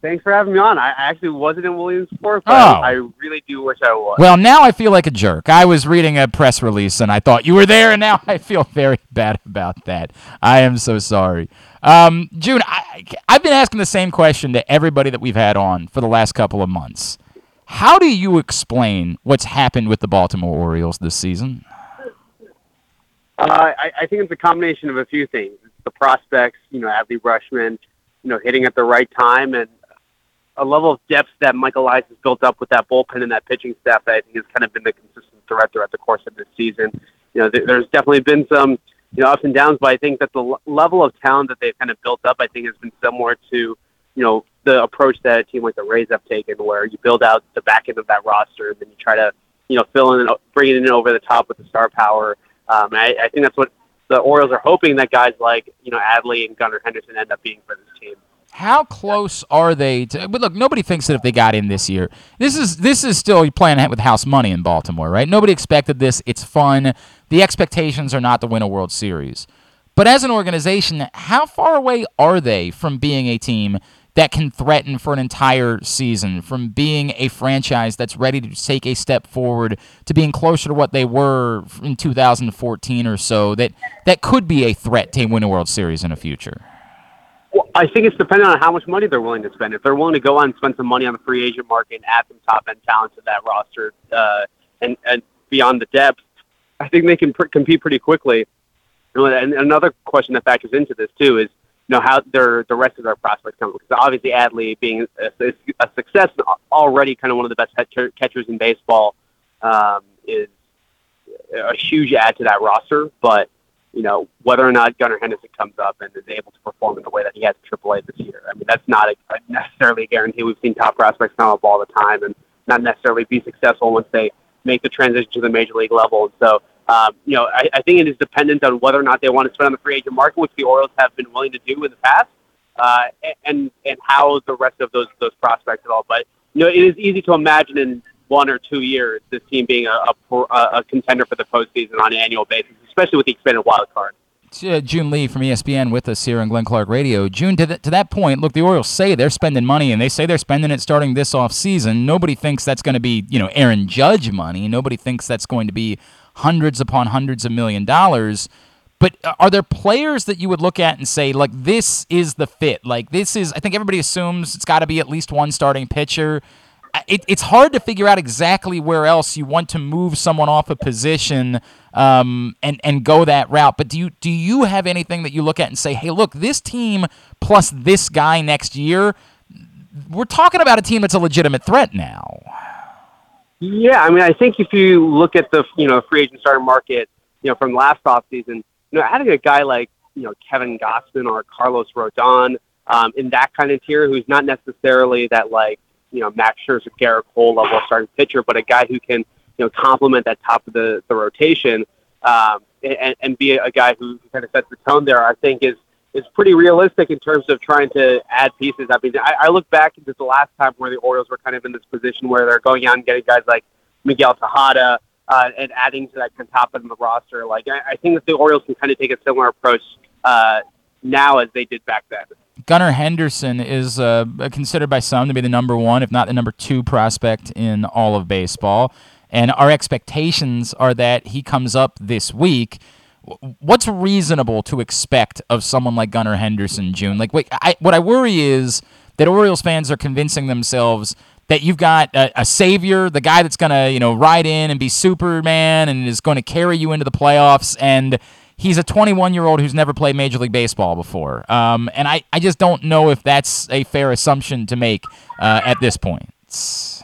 Thanks for having me on. I actually wasn't in Williamsport, but Oh. I really do wish I was. Well, now I feel like a jerk. I was reading a press release and I thought you were there, and now I feel very bad about that. I am so sorry. Um, Joon, I, I've been asking the same question to everybody that we've had on for the last couple of months. How do you explain what's happened with the Baltimore Orioles this season? Uh, I, I think it's a combination of a few things. It's the prospects, you know, Adley Rutschman, you know, hitting at the right time, and a level of depth that Michael Elias has built up with that bullpen and that pitching staff that I think has kind of been the consistent threat throughout the course of this season. You know, there, there's definitely been some, you know, ups and downs, but I think that the l- level of talent that they've kind of built up, I think, has been similar to, you know, the approach that a team like the Rays have taken, where you build out the back end of that roster and then you try to, you know, fill in, and bring it in over the top with the star power. Um, I, I think that's what the Orioles are hoping that guys like, you know, Adley and Gunnar Henderson end up being for this team. How close are they to? But look, nobody thinks that if they got in this year, this is this is still playing with house money in Baltimore, right? Nobody expected this. It's fun. The expectations are not to win a World Series. But as an organization, how far away are they from being a team that can threaten for an entire season, from being a franchise that's ready to take a step forward to being closer to what they were in 2014 or so, that that could be a threat to win a World Series in the future? Well, I think it's dependent on how much money they're willing to spend. If they're willing to go out and spend some money on the free agent market and add some top end talent to that roster uh, and, and beyond the depth, I think they can pr- compete pretty quickly. And another question that factors into this too is, you know, how their the rest of their prospects come. Because obviously, Adley being a, a success already kind of one of the best catcher- catchers in baseball um, is a huge add to that roster. But you know, whether or not Gunnar Henderson comes up and is able to perform in the way that he has at AAA this year. I mean, that's not a, a necessarily a guarantee. We've seen top prospects come up all the time and not necessarily be successful once they make the transition to the major league level. And so, um, you know, I, I think it is dependent on whether or not they want to spend on the free agent market, which the Orioles have been willing to do in the past, uh, and and how the rest of those those prospects at all. But you know, it is easy to imagine in one or two years this team being a, a, a contender for the postseason on an annual basis, especially with the expanded wild card. uh, Joon Lee from ESPN with us here on Glenn Clark Radio. Joon, to, th- to that point, look, the Orioles say they're spending money, and they say they're spending it starting this off season. Nobody thinks that's going to be, you know, Aaron Judge money. Nobody thinks that's going to be hundreds upon hundreds of million dollars. But uh, are there players that you would look at and say, like, this is the fit? Like, this is, I think everybody assumes it's got to be at least one starting pitcher. It, it's hard to figure out exactly where else you want to move someone off a position um, and and go that route. But do you do you have anything that you look at and say, hey, look, this team plus this guy next year, we're talking about a team that's a legitimate threat now. Yeah, I mean, I think if you look at the you know free agent starting market, you know from last offseason, you know adding a guy like you know Kevin Gausman or Carlos Rodon um, in that kind of tier, who's not necessarily that like you know Max Scherzer, Gerrit Cole level starting pitcher, but a guy who can you know complement that top of the the rotation um, and, and be a guy who kind of sets the tone there. I think is is pretty realistic in terms of trying to add pieces. I mean, I, I look back into the last time where the Orioles were kind of in this position where they're going out and getting guys like Miguel Tejada, uh, and adding to that top end of the roster. Like I, I think that the Orioles can kind of take a similar approach uh, now as they did back then. Gunnar Henderson is uh, considered by some to be the number one, if not the number two prospect in all of baseball. And our expectations are that he comes up this week. What's reasonable to expect of someone like Gunnar Henderson, Joon? Like, wait, I, what I worry is that Orioles fans are convincing themselves that you've got a, a savior, the guy that's going to, you know, ride in and be Superman and is going to carry you into the playoffs. And he's a 21 year old who's never played Major League Baseball before. Um, and I, I just don't know if that's a fair assumption to make uh, at this point. It's,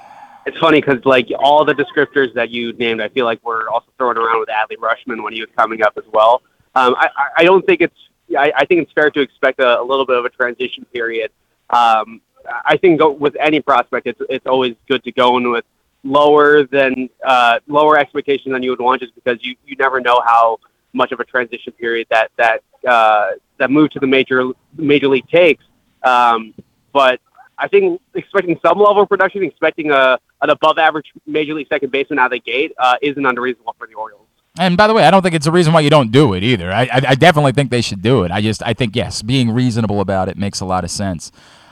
funny because like all the descriptors that you named, I feel like we're also throwing around with Adley Rutschman when he was coming up as well. Um, I, I don't think it's. I, I think it's fair to expect a, a little bit of a transition period. Um, I think go, with any prospect, it's it's always good to go in with lower than uh, lower expectations than you would want, just because you you never know how much of a transition period that that uh, that move to the major major league takes. Um, but I think expecting some level of production, expecting a an above average major league second baseman out of the gate, uh, isn't unreasonable for the Orioles. And by the way, I don't think it's a reason why you don't do it either. I, I, I definitely think they should do it. I just I think yes, being reasonable about it makes a lot of sense.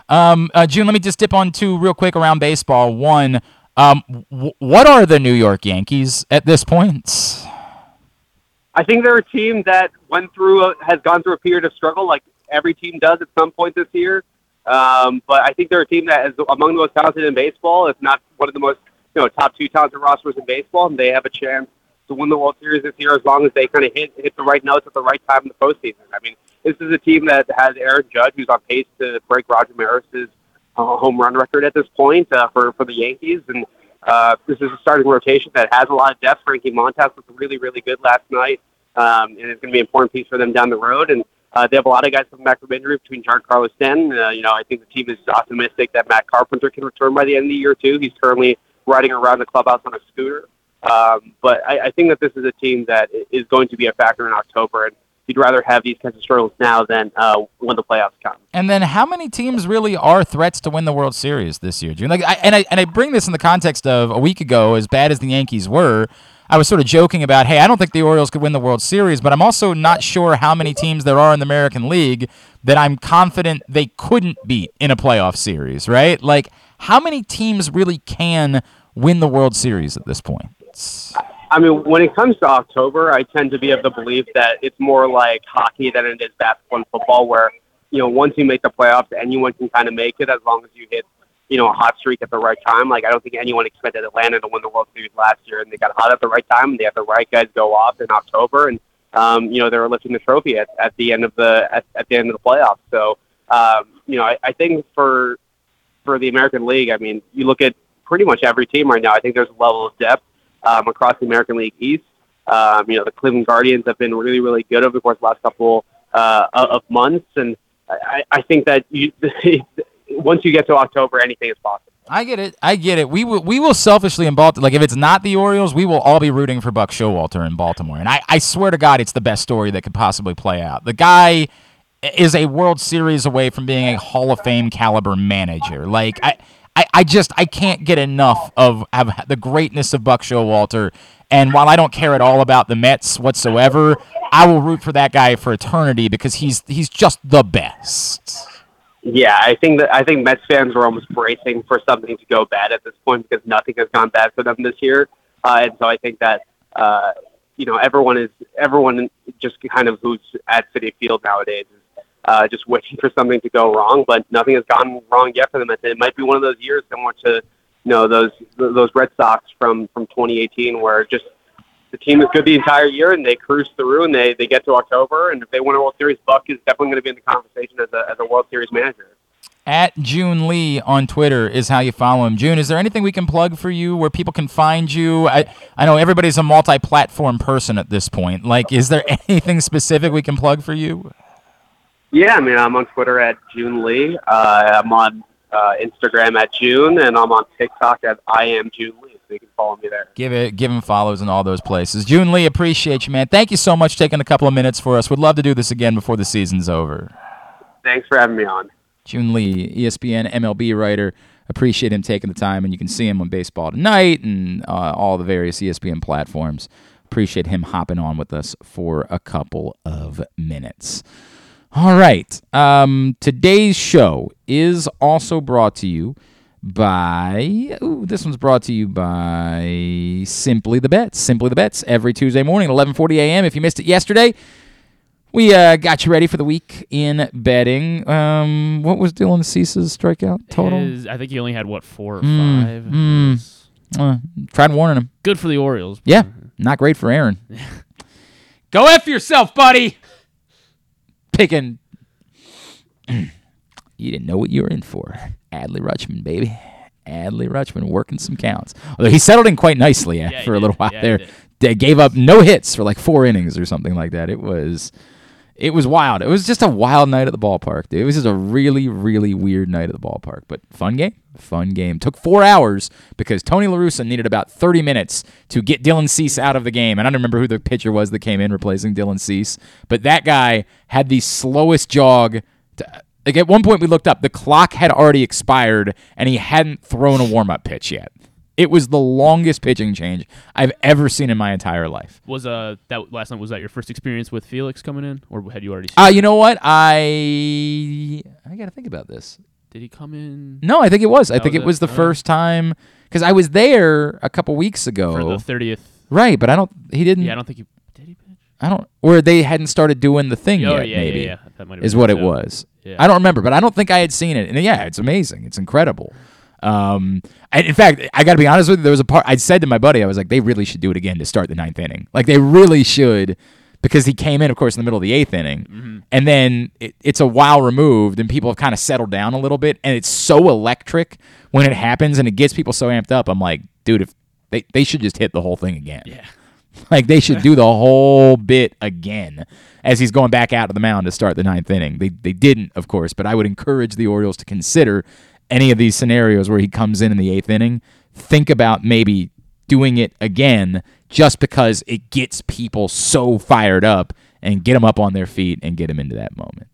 Um, uh, Joon, let me just dip on two real quick around baseball. One, um, w- what are the New York Yankees at this point? I think they're a team that went through a, has gone through a period of struggle, like every team does at some point this year. Um, but I think they're a team that is among the most talented in baseball, if not one of the most you know top two talented rosters in baseball, and they have a chance to win the World Series this year as long as they kind of hit hit the right notes at the right time in the postseason. I mean, this is a team that has Aaron Judge, who's on pace to break Roger Maris's uh, home run record at this point uh, for for the Yankees, and uh, this is a starting rotation that has a lot of depth. Frankie Montas was really really good last night, um, and it's going to be an important piece for them down the road. And uh, they have a lot of guys coming back from injury between Giancarlo Stanton. Uh, you know, I think the team is optimistic that Matt Carpenter can return by the end of the year too. He's currently riding around the clubhouse on a scooter. Um, but I, I think that this is a team that is going to be a factor in October, and you'd rather have these kinds of struggles now than uh, when the playoffs come. And then, how many teams really are threats to win the World Series this year, Joon? Like, I, and I and I bring this in the context of a week ago, as bad as the Yankees were. I was sort of joking about, hey, I don't think the Orioles could win the World Series, but I'm also not sure how many teams there are in the American League that I'm confident they couldn't beat in a playoff series, right? Like, how many teams really can win the World Series at this point? I mean, when it comes to October, I tend to be of the belief that it's more like hockey than it is basketball and football, where you know once you make the playoffs, anyone can kind of make it as long as you hit you know a hot streak at the right time. Like I don't think anyone expected Atlanta to win the World Series last year, and they got hot at the right time, and they had the right guys go off in October, and um, you know they were lifting the trophy at, at the end of the at, at the end of the playoffs. So um, you know I, I think for for the American League, I mean you look at pretty much every team right now. I think there's a level of depth um, across the American League East. Um, you know, the Cleveland Guardians have been really, really good over the course of the last couple uh, of months, and I, I think that you, once you get to October, anything is possible. I get it. I get it. We will we will selfishly in Baltimore. Like if it's not the Orioles, we will all be rooting for Buck Showalter in Baltimore. And I, I swear to God, it's the best story that could possibly play out. The guy is a World Series away from being a Hall of Fame caliber manager. Like I I, I just I can't get enough of, of the greatness of Buck Showalter. And while I don't care at all about the Mets whatsoever, I will root for that guy for eternity because he's he's just the best. Yeah, I think that I think Mets fans were almost bracing for something to go bad at this point because nothing has gone bad for them this year, uh, and so I think that uh, you know everyone is everyone just kind of who's at Citi Field nowadays uh, just waiting for something to go wrong, but nothing has gone wrong yet for them. It might be one of those years similar to you know those those Red Sox from from 2018, where just the team is good the entire year and they cruise through and they, they get to October and if they win a World Series, Buck is definitely going to be in the conversation as a as a World Series manager. At Joon Lee on Twitter is how you follow him. Joon, is there anything we can plug for you where people can find you? I, I know everybody's a multi platform person at this point. Like, is there anything specific we can plug for you? Yeah, I mean, I'm on Twitter at Joon Lee. Uh, I'm on uh, Instagram at Joon, and I'm on TikTok at I am Joon Lee. You can follow me there. Give it, give him follows in all those places. Joon Lee, appreciate you, man. Thank you so much for taking a couple of minutes for us. Would love to do this again before the season's over. Thanks for having me on. Joon Lee, ESPN MLB writer. appreciate him taking the time, and you can see him on Baseball Tonight and uh, all the various ESPN platforms. Appreciate him hopping on with us for a couple of minutes. All right. Um, today's show is also brought to you by ooh, this one's brought to you by Simply the Bets. Simply the Bets every Tuesday morning, 11:40 a.m. If you missed it yesterday, we uh, got you ready for the week in betting. Um, what was Dylan Cease's strikeout total? His- I think he only had what four or Mm, five. Mm. Uh, tried warning him. Good for the Orioles. Yeah, not great for Aaron. Go f yourself, buddy. Picking. you didn't know what you were in for. Adley Rutschman, baby. Adley Rutschman working some counts. Although he settled in quite nicely Yeah, for a little did. while Yeah, there. They gave up no hits for like four innings or something like that. It was. It was wild. It was just a wild night at the ballpark. Dude. It was just a really, really weird night at the ballpark. But fun game. Fun game. Took four hours because Tony La Russa needed about 30 minutes to get Dylan Cease out of the game. And I don't remember who the pitcher was that came in replacing Dylan Cease. But that guy had the slowest jog. To, like at one point we looked up, the clock had already expired and he hadn't thrown a warm up pitch yet. It was the longest pitching change I've ever seen in my entire life. Was uh that last night was that your first experience with Felix coming in, or had you already? Seen Uh, you know what? I I got to think about this. Did he come in No, I think it was. I think was it was it? the Oh. first time because I was there a couple weeks ago. for the thirtieth? right, but I don't. He didn't. Yeah, I don't think he did. He pitch. I don't. Or they hadn't started doing the thing Oh, yet. yeah, maybe yeah, yeah. That might have is what it, it was. Yeah. I don't remember, but I don't think I had seen it. And yeah, it's amazing. It's incredible. Um, and in fact, I got to be honest with you. There was a part I said to my buddy, I was like, they really should do it again to start the ninth inning. Like they really should, because he came in, of course, in the middle of the eighth inning, Mm-hmm. and then it, it's a while removed, and people have kind of settled down a little bit, and it's so electric when it happens, and it gets people so amped up. I'm like, dude, if they they should just hit the whole thing again. Yeah. Like they should do the whole bit again as he's going back out to the mound to start the ninth inning. They they didn't, of course, but I would encourage the Orioles to consider any of these scenarios where he comes in in the eighth inning. Think about maybe doing it again just because it gets people so fired up and get them up on their feet and get them into that moment.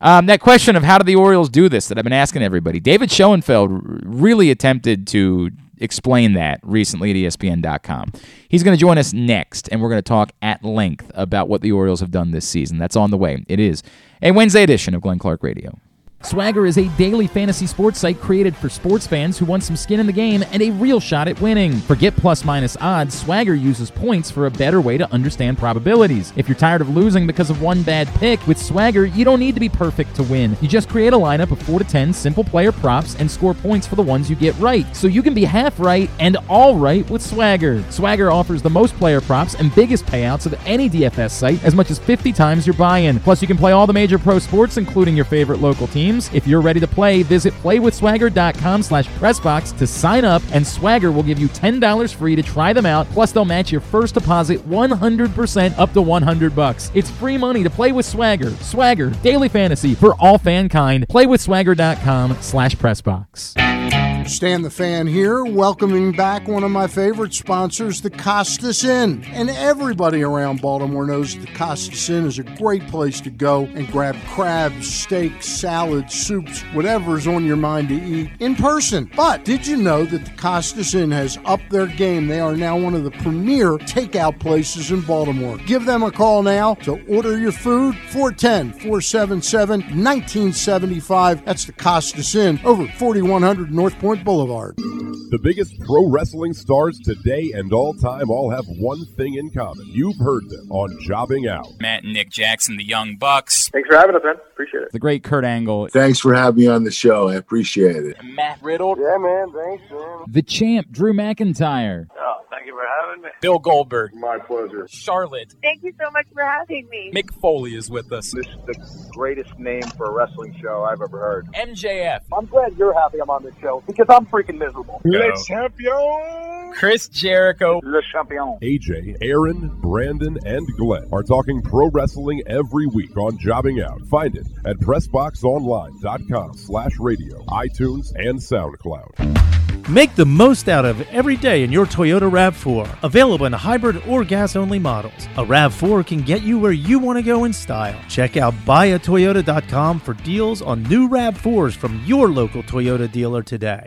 Um, that question of how do the Orioles do this that I've been asking everybody, David Schoenfield really attempted to explain that recently at ESPN.com. He's going to join us next, and we're going to talk at length about what the Orioles have done this season. That's on the way. It is a Wednesday edition of Glenn Clark Radio. Swagger is a daily fantasy sports site created for sports fans who want some skin in the game and a real shot at winning. Forget plus minus odds, Swagger uses points for a better way to understand probabilities. If you're tired of losing because of one bad pick, with Swagger, you don't need to be perfect to win. You just create a lineup of 4 to 10 simple player props and score points for the ones you get right. So you can be half right and all right with Swagger. Swagger offers the most player props and biggest payouts of any DFS site, as much as 50 times your buy-in. Plus, you can play all the major pro sports, including your favorite local teams. If you're ready to play, visit playwithswagger.com slash pressbox to sign up, and Swagger will give you $10 free to try them out. Plus, they'll match your first deposit 100% up to 100 bucks. It's free money to play with Swagger. Swagger, daily fantasy for all fankind. Playwithswagger.com slash pressbox. Stan the Fan here, welcoming back one of my favorite sponsors, the Costas Inn. And everybody around Baltimore knows the Costas Inn is a great place to go and grab crabs, steaks, salads, soups, whatever's on your mind to eat in person. But did you know that the Costas Inn has upped their game? They are now one of the premier takeout places in Baltimore. Give them a call now to order your food 410 477 1975. That's the Costas Inn over 4100 North Point Boulevard. The biggest pro wrestling stars today and all time all have one thing in common. You've heard them on Jobbing Out. Matt and Nick Jackson, the Young Bucks. Thanks for having us, man. Appreciate it. The great Kurt Angle. Thanks for having me on the show. I appreciate it. Matt Riddle. Yeah, man. Thanks, man. The champ, Drew McIntyre. Thank you for having me. Bill Goldberg. My pleasure. Charlotte. Thank you so much for having me. Mick Foley is with us. This is the greatest name for a wrestling show I've ever heard. MJF. I'm glad you're happy I'm on this show because I'm freaking miserable. Le champion. Chris Jericho, Le Champion. AJ, Aaron, Brandon, and Glenn are talking pro wrestling every week on Jobbing Out. Find it at PressBoxOnline.com slash radio, iTunes, and SoundCloud. Make the most out of every day in your Toyota RAV4. Available in hybrid or gas only models. A RAV4 can get you where you want to go in style. Check out buyatoyota.com for deals on new RAV4s from your local Toyota dealer today.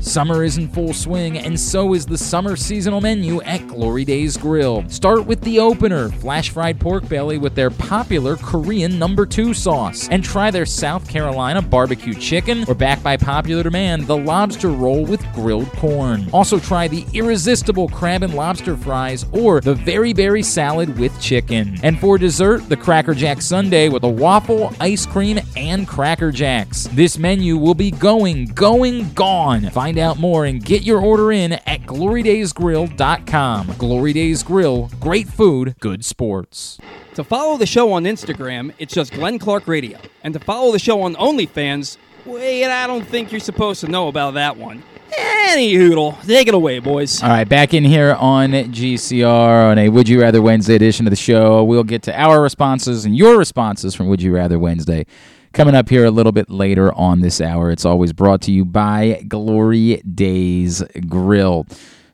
Summer is in full swing, and so is the summer seasonal menu at Glory Days Grill. Start with the opener, flash fried pork belly with their popular Korean number two sauce, and try their South Carolina barbecue chicken, or back by popular demand, the lobster roll with grilled corn. Also try the irresistible crab and lobster fries, or the very berry salad with chicken. And for dessert, the Cracker Jack Sundae with a waffle, ice cream, and Cracker Jacks. This menu will be going, going, gone. Find out more and get your order in at glorydaysgrill.com. Glory Days Grill, great food, good sports. To follow the show on Instagram, it's just Glenn Clark Radio. And to follow the show on OnlyFans, wait, I don't think you're supposed to know about that one. Any hoodle, take it away, boys. All right, back in here on GCR on a Would You Rather Wednesday edition of the show. We'll get to our responses and your responses from Would You Rather Wednesday coming up here a little bit later on this hour. It's always brought to you by Glory Days Grill.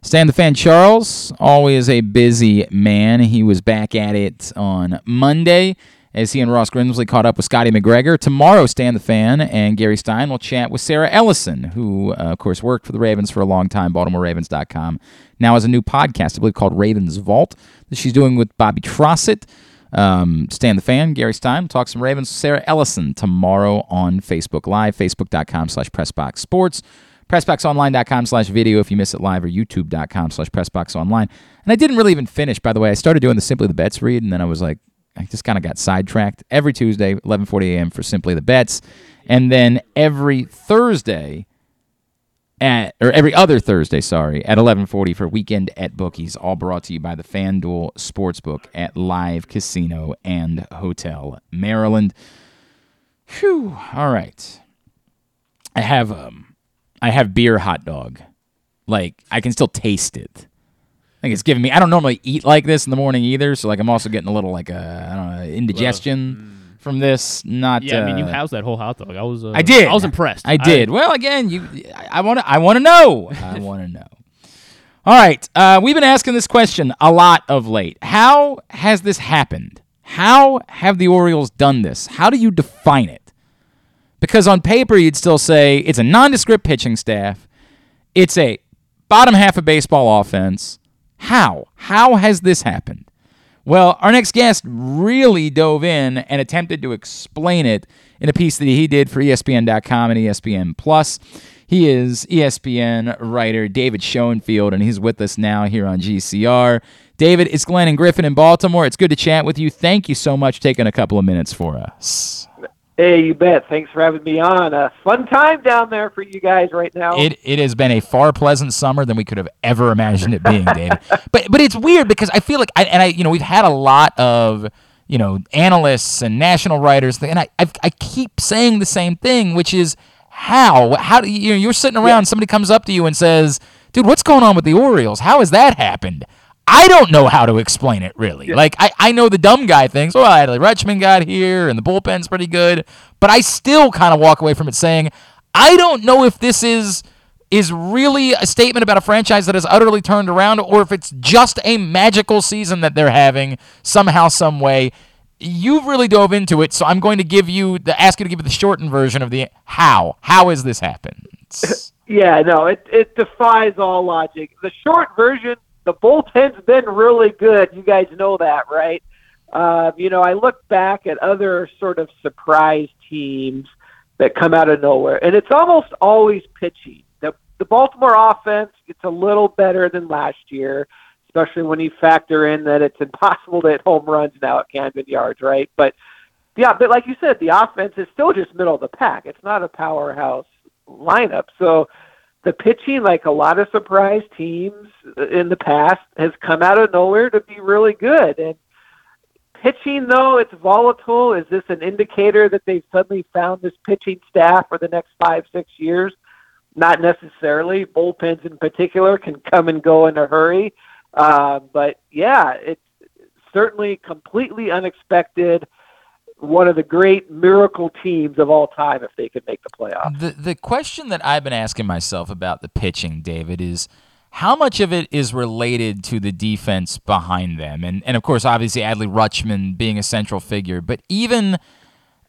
Stan the Fan Charles, always a busy man. He was back at it on Monday as he and Ross Grimsley caught up with Scotty McGregor. Tomorrow, Stan the Fan and Gary Stein will chat with Sarah Ellison, who, uh, of course, worked for the Ravens for a long time, BaltimoreRavens.com. Now has a new podcast, I believe, called Ravens Vault that she's doing with Bobby Trossett. Um, Stan the Fan, Gary Stein, talk some Ravens. Sarah Ellison tomorrow on Facebook Live, facebook.com slash PressBox PressBoxSports, PressBoxOnline.com slash video if you miss it live, or YouTube.com slash PressBoxOnline. And I didn't really even finish, by the way. I started doing the Simply the Bets read, and then I was like, I just kind of got sidetracked. Every Tuesday, 11:40 a.m. for Simply the Bets, and then every Thursday at or every other Thursday, sorry, at 11:40 for Weekend at Bookies, all brought to you by the FanDuel Sportsbook at Live Casino and Hotel Maryland. Whew. All right. I have um I have beer hot dog. Like I can still taste it. Think it's giving me I don't normally eat like this in the morning either, so like I'm also getting a little like a I don't know, indigestion from this. Not Yeah, I mean, you uh, housed that whole hot dog. I was. Uh, I did. I was impressed. I did. well, again, you, I want to. I want to know. I want to know. All right. Uh, we've been asking this question a lot of late. How has this happened? How have the Orioles done this? How do you define it? Because on paper, you'd still say it's a nondescript pitching staff. It's a bottom half of baseball offense. How? How has this happened? Well, our next guest really dove in and attempted to explain it in a piece that he did for ESPN.com and ESPN Plus. He is ESPN writer David Schoenfield, and he's with us now here on GCR. David, it's Glenn and Griffin in Baltimore. It's good to chat with you. Thank you so much taking a couple of minutes for us. Hey, you bet. Thanks for having me on. A fun time down there for you guys right now. It it has been a far pleasant summer than we could have ever imagined it being, David. But but it's weird because I feel like I and I you know we've had a lot of you know analysts and national writers and I I, I keep saying the same thing, which is how how do you you're sitting around somebody comes up to you and says, dude, what's going on with the Orioles? How has that happened? I don't know how to explain it really. Like I, I know the dumb guy things. Well, oh, Adley Rutschman got here and the bullpen's pretty good, but I still kind of walk away from it saying, I don't know if this is is really a statement about a franchise that has utterly turned around or if it's just a magical season that they're having somehow some way. You've really dove into it, so I'm going to give you the ask you to give you the shortened version of the how. How has this happened? Yeah, no, it it defies all logic. The short version, the bullpen's been really good. You guys know that, right? Uh, you know, I look back at other sort of surprise teams that come out of nowhere, and it's almost always pitching. The the Baltimore offense gets a little better than last year, especially when you factor in that it's impossible to hit home runs now at Camden Yards, right? But yeah, but like you said, the offense is still just middle of the pack. It's not a powerhouse lineup. So the pitching, like a lot of surprise teams in the past, has come out of nowhere to be really good. And pitching, though, it's volatile. Is this an indicator that they've suddenly found this pitching staff for the next five, six years? Not necessarily. Bullpens in particular can come and go in a hurry. Uh, but yeah, it's certainly completely unexpected one of the great miracle teams of all time if they could make the playoffs. The the question that I've been asking myself about the pitching, David, is how much of it is related to the defense behind them? And and of course, obviously Adley Rutschman being a central figure, but even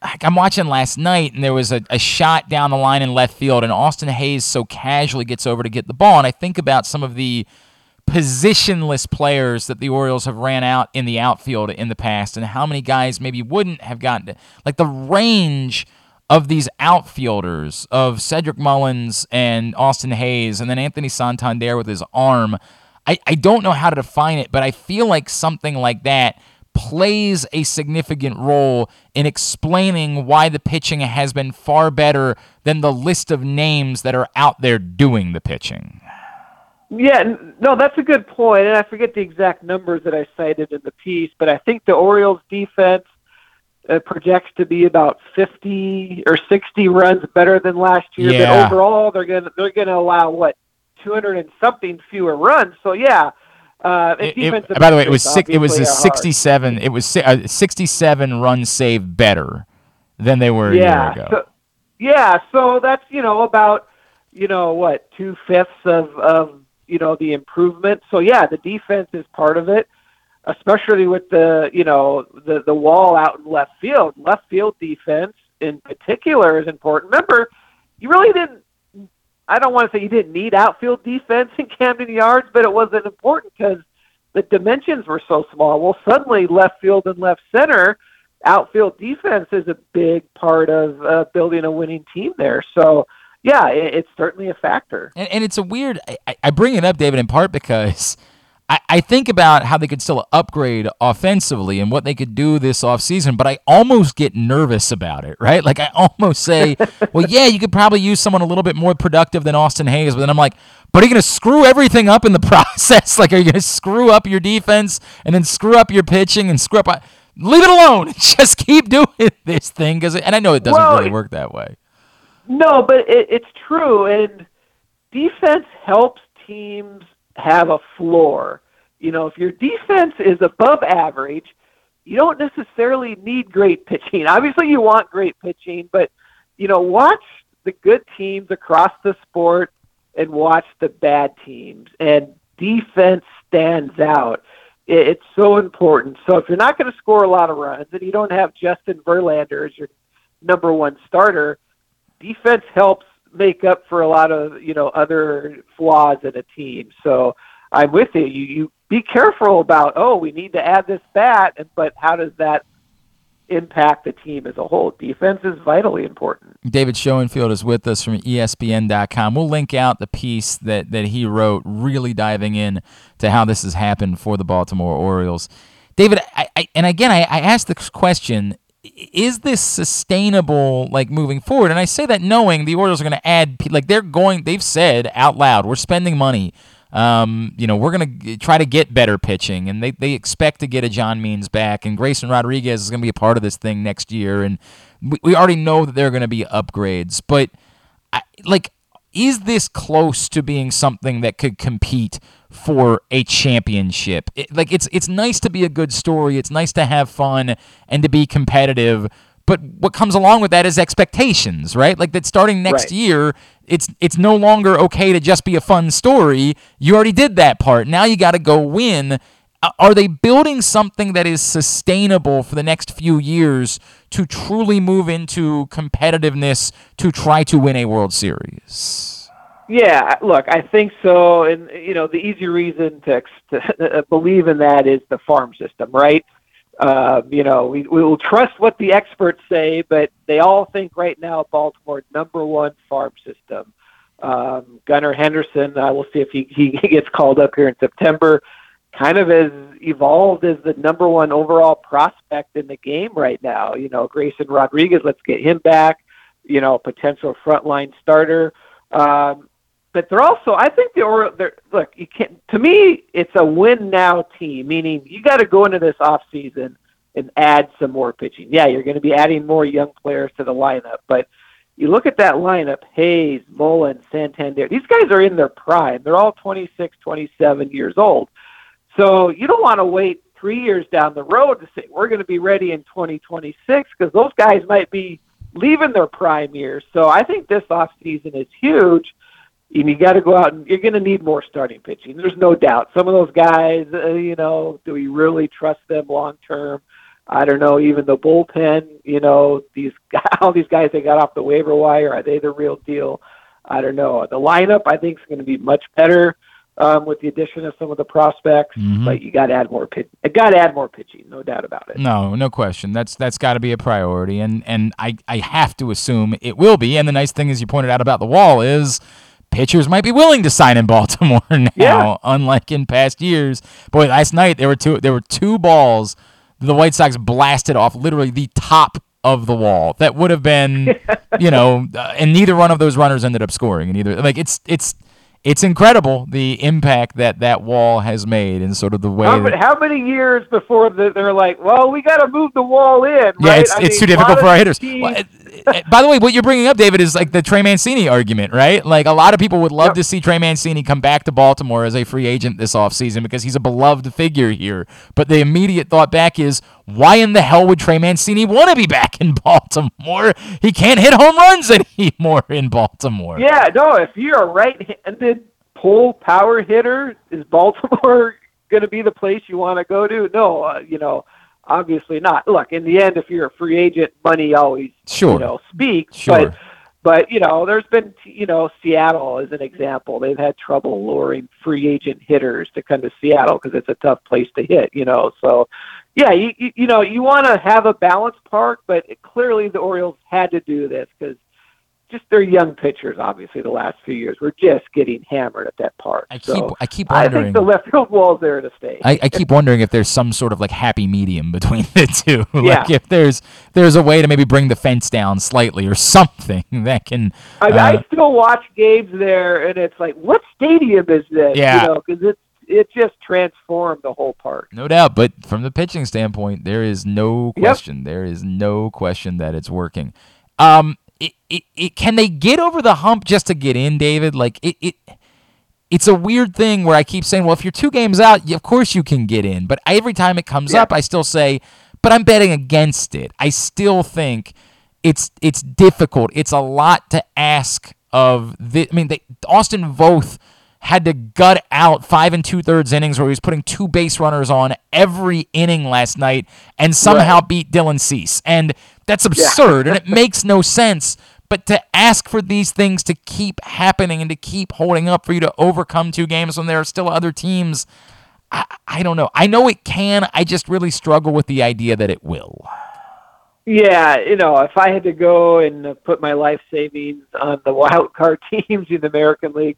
like I'm watching last night and there was a, a shot down the line in left field and Austin Hays so casually gets over to get the ball. And I think about some of the positionless players that the Orioles have ran out in the outfield in the past and how many guys maybe wouldn't have gotten to, like the range of these outfielders of Cedric Mullins and Austin Hays and then Anthony Santander with his arm. I, I don't know how to define it, but I feel like something like that plays a significant role in explaining why the pitching has been far better than the list of names that are out there doing the pitching. Yeah, no, that's a good point. and I forget the exact numbers that I cited in the piece, but I think the Orioles' defense uh, projects to be about 50 or 60 runs better than last year. Yeah. But overall, they're gonna they're gonna allow what 200 and something fewer runs. So yeah. Uh, It- it- by the way, it was six, it was a obviously are hard. 67. It was si- a 67 run save better than they were a yeah, year ago. So, yeah, so that's you know about you know what two fifths of of you know the improvement. So yeah, the defense is part of it, especially with the you know the the wall out in left field. Left field defense in particular is important. Remember, you really didn't. I don't want to say you didn't need outfield defense in Camden Yards, but it wasn't important because the dimensions were so small. Well, suddenly left field and left center outfield defense is a big part of uh, building a winning team there. So, yeah, it, it's certainly a factor. And, and it's a weird. I, I bring it up, David, in part because I, I think about how they could still upgrade offensively and what they could do this offseason, but I almost get nervous about it, right? Like I almost say, well, yeah, you could probably use someone a little bit more productive than Austin Hays, but then I'm like, but are you going to screw everything up in the process? like, are you going to screw up your defense and then screw up your pitching and screw up? Leave it alone. Just keep doing this thing because, and I know it doesn't Well, really work that way. No, but it, it's true, and defense helps teams have a floor. You know, if your defense is above average, you don't necessarily need great pitching. Obviously, you want great pitching, but you know, watch the good teams across the sport and watch the bad teams, and defense stands out. It, it's so important. So if you're not going to score a lot of runs and you don't have Justin Verlander as your number one starter, defense helps make up for a lot of you know other flaws in a team. So I'm with you. You you be careful about oh we need to add this and but how does that impact the team as a whole? Defense is vitally important. David Schoenfield is with us from ESPN.com. We'll link out the piece that, that he wrote, really diving in to how this has happened for the Baltimore Orioles. David, I, I, and again, I, I asked the question: Is this sustainable, like moving forward? And I say that knowing the Orioles are going to add, like they're going, they've said out loud, we're spending money. Um, you know, we're going to try to get better pitching, and they, they expect to get a John Means back, and Grayson Rodriguez is going to be a part of this thing next year, and we, we already know that there are going to be upgrades, but I, like, is this close to being something that could compete for a championship? It, like, it's it's nice to be a good story, it's nice to have fun and to be competitive. But what comes along with that is expectations, right? Like that starting next Right. year, it's it's no longer okay to just be a fun story. You already did that part. Now you got to go win. Are they building something that is sustainable for the next few years to truly move into competitiveness to try to win a World Series? Yeah, look, I think so, and you know the easy reason to, to believe in that is the farm system, right? Uh, you know, we we will trust what the experts say, but they all think right now Baltimore number one farm system. Um, Gunnar Henderson, uh, we'll see if he, he gets called up here in September. Kind of has evolved as the number one overall prospect in the game right now. You know, Grayson Rodriguez, let's get him back. You know, potential frontline starter. Um, but they're also, I think the Orioles. Look, you can't. To me, it's a win now team, meaning you got to go into this off season and add some more pitching. Yeah, you're going to be adding more young players to the lineup, but you look at that lineup, Hays, Mullen, Santander, these guys are in their prime. They're all 26, 27 years old. So you don't want to wait three years down the road to say, we're going to be ready in 2026 because those guys might be leaving their prime years. So I think this off season is huge. And you got to go out and you're going to need more starting pitching. There's no doubt. Some of those guys, uh, you know, do we really trust them long term? I don't know. Even the bullpen, you know, these all these guys they got off the waiver wire, are they the real deal? I don't know. The lineup I think is going to be much better um, with the addition of some of the prospects, Mhm. but you got to add more pitch. Got to add more pitching, no doubt about it. No, no question. That's that's got to be a priority, and and I I have to assume it will be. And the nice thing, as you pointed out about the wall, is pitchers might be willing to sign in Baltimore now, Yeah. unlike in past years. Boy, last night there were two there were two balls the White Sox blasted off literally the top of the wall that would have been, you know, uh, and neither one of those runners ended up scoring. And either like it's it's it's incredible the impact that that wall has made and sort of the way. How, that- how many years before the, they're like, well, we got to move the wall in? Yeah, right? it's, I it's mean, too difficult for our hitters. Well, By the way, what you're bringing up, David, is like the Trey Mancini argument, right? Like a lot of people would love to see Trey Mancini come back to Baltimore as a free agent this offseason because he's a beloved figure here. But the immediate thought back is, why in the hell would Trey Mancini want to be back in Baltimore? He can't hit home runs anymore in Baltimore. Yeah, no. If you're a right-handed pull power hitter, is Baltimore going to be the place you want to go to? No, uh, you know, obviously not. Look, in the end, if you're a free agent, money always Sure. you know speaks. Sure. But but you know, there's been you know Seattle as an example. They've had trouble luring free agent hitters to come to Seattle because it's a tough place to hit. You know, so yeah, you you, you know you want to have a balanced park, but clearly the Orioles had to do this because just their young pitchers, obviously, the last few years were just getting hammered at that park. I keep so I keep wondering. I think the left field wall's there to stay. I, I keep wondering if there's some sort of like happy medium between the two. like Yeah. if there's there's a way to maybe bring the fence down slightly or something that can. I, uh, I still watch games there, and it's like, what stadium is this? Yeah. You know, because it's it just transformed the whole park. No doubt, but from the pitching standpoint, there is no Yep. question. There is no question that it's working. Um, it, it, it can they get over the hump just to get in, David? Like it, it it's a weird thing where I keep saying, well, if you're two games out, of course you can get in. But every time it comes up, I still say, but I'm betting against it. I still think it's it's difficult. It's a lot to ask of the. I mean, they, Austin Voth had to gut out five and two thirds innings where he was putting two base runners on every inning last night and somehow beat Dylan Cease. And that's absurd and it makes no sense. But to ask for these things to keep happening and to keep holding up for you to overcome two games when there are still other teams, I, I don't know. I know it can. I just really struggle with the idea that it will. Yeah, you know, if I had to go and put my life savings on the wild card teams in the American League,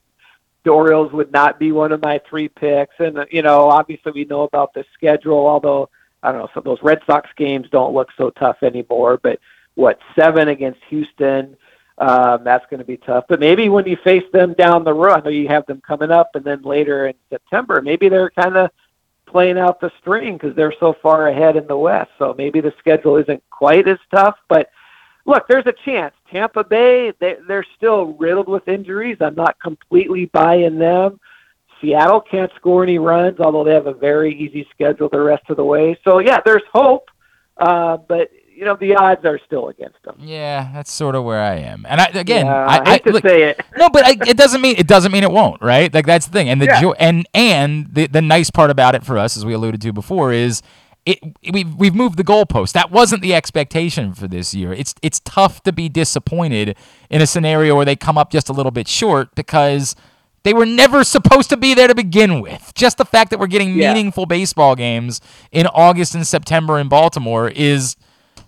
the Orioles would not be one of my three picks. And uh, you know, obviously we know about the schedule. Although I don't know, some of those Red Sox games don't look so tough anymore. But what seven against Houston? Um, that's going to be tough. But maybe when you face them down the road, I know you have them coming up, and then later in September, maybe they're kind of playing out the string because they're so far ahead in the West. So maybe the schedule isn't quite as tough. But look, there's a chance. Tampa Bay, they, they're still riddled with injuries. I'm not completely buying them. Seattle can't score any runs, although they have a very easy schedule the rest of the way. So yeah, there's hope, uh, but you know the odds are still against them. Yeah, that's sort of where I am. And I, again, Yeah, I, I hate to look- say it. No, but I, it doesn't mean it doesn't mean it won't, right? Like that's the thing. And the Yeah. joy and and the the nice part about it for us, as we alluded to before, is it we've we've moved the goalpost. That wasn't the expectation for this year. It's it's tough to be disappointed in a scenario where they come up just a little bit short because they were never supposed to be there to begin with. Just the fact that we're getting Yeah. meaningful baseball games in August and September in Baltimore is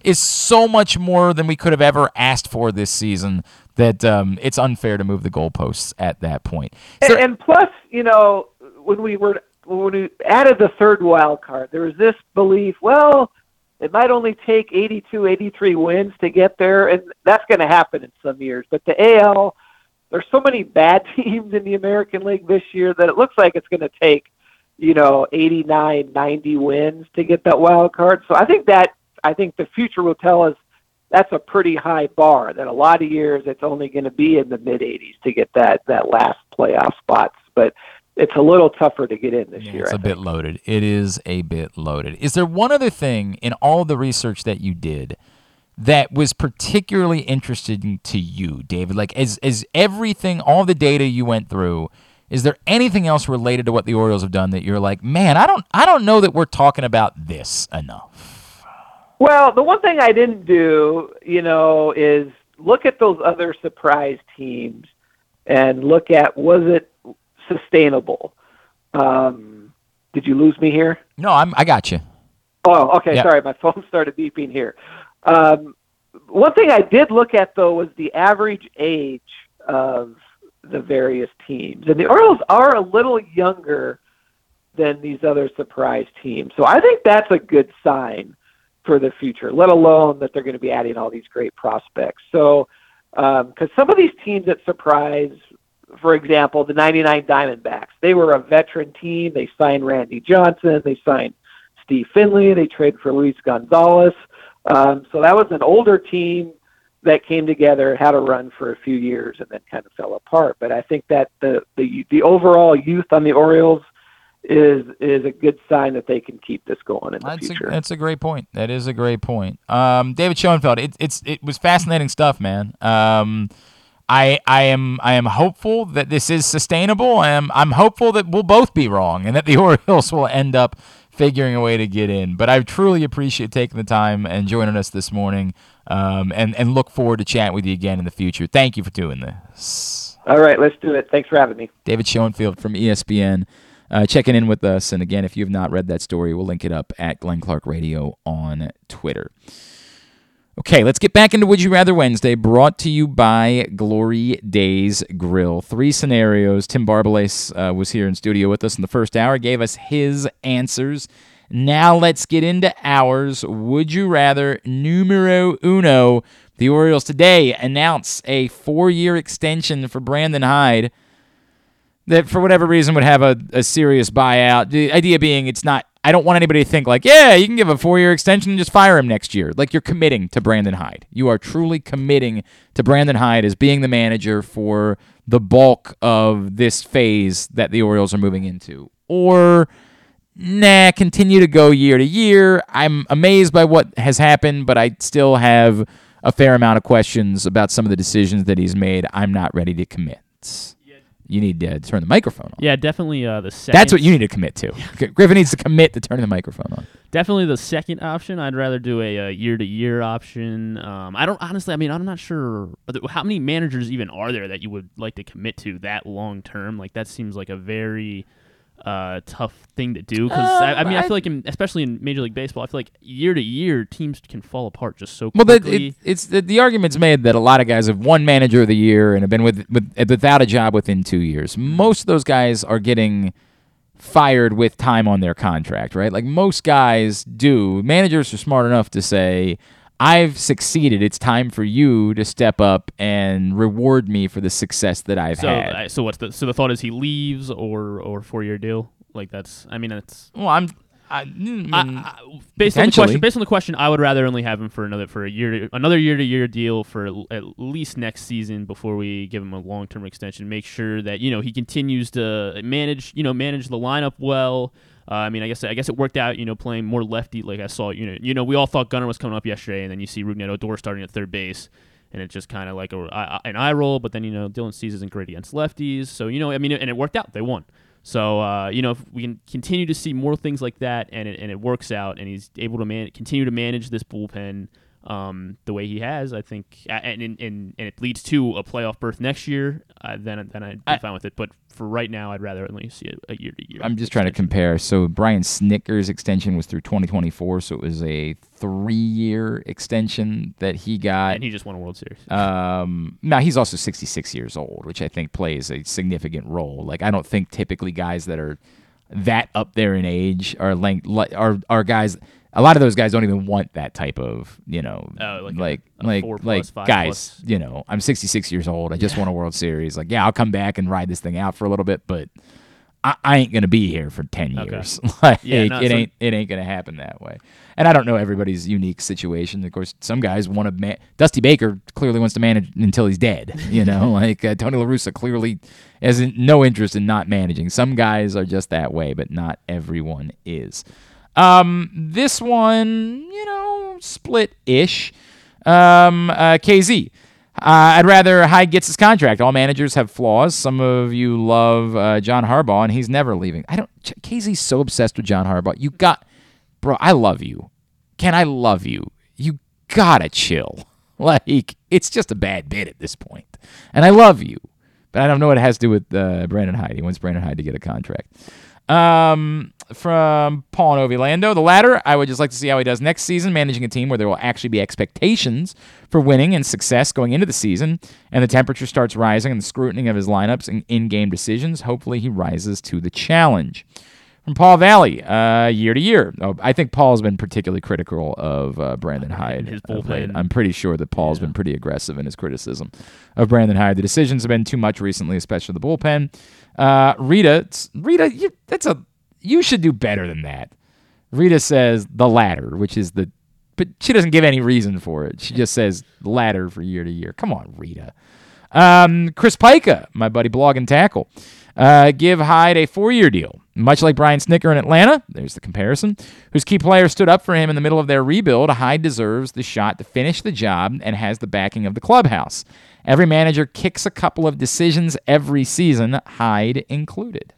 is so much more than we could have ever asked for this season that um, it's unfair to move the goalposts at that point. And, and plus, you know, when we were when we added the third wild card, there was this belief, well, it might only take 82, 83 wins to get there, and that's going to happen in some years. But the AL, there's so many bad teams in the American League this year that it looks like it's going to take, you know, 89, 90 wins to get that wild card. So I think that I think the future will tell us that's a pretty high bar. That a lot of years it's only going to be in the mid 80s to get that that last playoff spots. But it's a little tougher to get in this Yeah, year. It's I a bit loaded. It is a bit loaded. Is there one other thing in all the research that you did that was particularly interesting to you, David? Like, as as everything, all the data you went through, is there anything else related to what the Orioles have done that you're like, man, I don't, I don't know that we're talking about this enough. Well, the one thing I didn't do, you know, is look at those other surprise teams and look at was it sustainable. Um, did you lose me here? No, I'm, I got you. Oh, okay. Yeah. Sorry, my phone started beeping here. Um, one thing I did look at though was the average age of the various teams, and the Orioles are a little younger than these other surprise teams. So I think that's a good sign for the future. Let alone that they're going to be adding all these great prospects. So because some of these teams that surprise, for example, the '99 Diamondbacks, they were a veteran team. They signed Randy Johnson. They signed Steve Finley. They traded for Luis Gonzalez. Um, so that was an older team that came together, had a run for a few years, and then kind of fell apart. But I think that the the the overall youth on the Orioles is is a good sign that they can keep this going in the That's a, future. that's a great point. That is a great point. Um, David Schoenfield, it, it's it was fascinating stuff, man. Um, I I am I am hopeful that this is sustainable. I am I'm hopeful that we'll both be wrong and that the Orioles will end up figuring a way to get in. But I truly appreciate taking the time and joining us this morning, um, and and look forward to chatting with you again in the future. Thank you for doing this. All right, let's do it. Thanks for having me. David Schoenfield from ESPN uh, checking in with us. And again, if you have not read that story, we'll link it up at Glenn Clark Radio on Twitter. Okay, let's get back into Would You Rather Wednesday, brought to you by Glory Days Grill. Three scenarios. Tim Barbalace uh, was here in studio with us in the first hour, gave us his answers. Now let's get into ours. Would you rather numero uno? The Orioles today announce a four-year extension for Brandon Hyde that for whatever reason would have a, a serious buyout. The idea being it's not I don't want anybody to think like, yeah, you can give a four year extension and just fire him next year. Like you're committing to Brandon Hyde. You are truly committing to Brandon Hyde as being the manager for the bulk of this phase that the Orioles are moving into. Or nah, continue to go year to year. I'm amazed by what has happened, but I still have a fair amount of questions about some of the decisions that he's made. I'm not ready to commit. You need to turn the microphone on. Yeah, definitely uh, the second. That's what you need to commit to. Griffin needs to commit to turning the microphone on. Definitely the second option. I'd rather do a, uh year-to-year option. Um, I don't honestly. I mean, I'm not sure how many managers even are there that you would like to commit to that long term. Like that seems like a very uh, tough thing to do because I, I Um, mean I I- feel like in, especially in Major League Baseball, I feel like year to year teams can fall apart just so Well, quickly. the, it, it's the, the argument's made that a lot of guys have won manager of the year and have been with, with without a job within two years. Most of those guys are getting fired with time on their contract, right? Like most guys do. Managers are smart enough to say, "I've succeeded. It's time for you to step up and reward me for the success that I've so had." uh, so what's the so the thought is he leaves or or four year deal like that's I mean that's well I'm I, mm, I- I- based on the question based on the question I would rather only have him for another for a year another year to year deal for at- at least next season before we give him a long term extension make sure that you know he continues to manage you know manage the lineup well uh, I mean, I guess I guess it worked out. You know, playing more lefty, like I saw. You know, you know, we all thought Gunnar was coming up yesterday, and then you see Rougned Odor starting at third base, and it's just kind of like a, an eye roll. But then you know, Dylan Cease isn't great against lefties, so you know, I mean, and it worked out. They won. So uh, you know, if we can continue to see more things like that, and it, and it works out, and he's able to man- continue to manage this bullpen um, the way he has, I think, and and, and, and it leads to a playoff berth next year, uh, then then I'd be I- fine with it. But for right now, I'd rather only see a, year to year. I'm just trying to compare. So Brian Snitker's extension was through 2024, so it was a three-year extension that he got. and he just won a World Series. Um, now he's also 66 years old, which I think plays a significant role. Like I don't think typically guys that are that up there in age are length are are guys. A lot of those guys don't even want that type of you know Oh, like like a like four like plus, guys. plus. You know, I'm 66 years old. I just won a World Series. Like yeah, I'll come back and ride this thing out for a little bit, but. I, I ain't gonna be here for ten Okay. years. like Yeah, no, it so- ain't it ain't gonna happen that way. And I don't know everybody's unique situation. Of course, some guys want to. Man- Dusty Baker clearly wants to manage until he's dead. You know, like uh, Tony La Russa clearly has no interest in not managing. Some guys are just that way, but not everyone is. Um, this one, you know, split ish. Um, uh, KZ. Uh, I'd rather Hyde gets his contract. All managers have flaws. Some of you love uh, John Harbaugh, and he's never leaving. I don't. KZ's so obsessed with John Harbaugh. You got, bro. I love you. Ken, I love you. You gotta chill. Like it's just a bad bit at this point. point, and I love you, but I don't know what it has to do with uh, Brandon Hyde. He wants Brandon Hyde to get a contract. Um, from Paul and Lando, the latter, I would just like to see how he does next season, managing a team where there will actually be expectations for winning and success going into the season, and the temperature starts rising and the scrutiny of his lineups and in-game decisions. Hopefully, he rises to the challenge. From Paul Valley, uh, year to year, oh, I think Paul's been particularly critical of uh, Brandon Hyde. his bullpen. I'm pretty sure that Paul's been pretty aggressive in his criticism of Brandon Hyde. The decisions have been too much recently, especially the bullpen. Uh, Rita, Rita, you, that's a you should do better than that. Rita says the latter, which is the, but she doesn't give any reason for it. She just says latter for year to year. Come on, Rita. Um, Chris Pica, my buddy Blog and Tackle, uh, give Hyde a four-year deal. Much like Brian Snitker in Atlanta, there's the comparison, whose key player stood up for him in the middle of their rebuild, Hyde deserves the shot to finish the job and has the backing of the clubhouse. Every manager kicks a couple of decisions every season, Hyde included.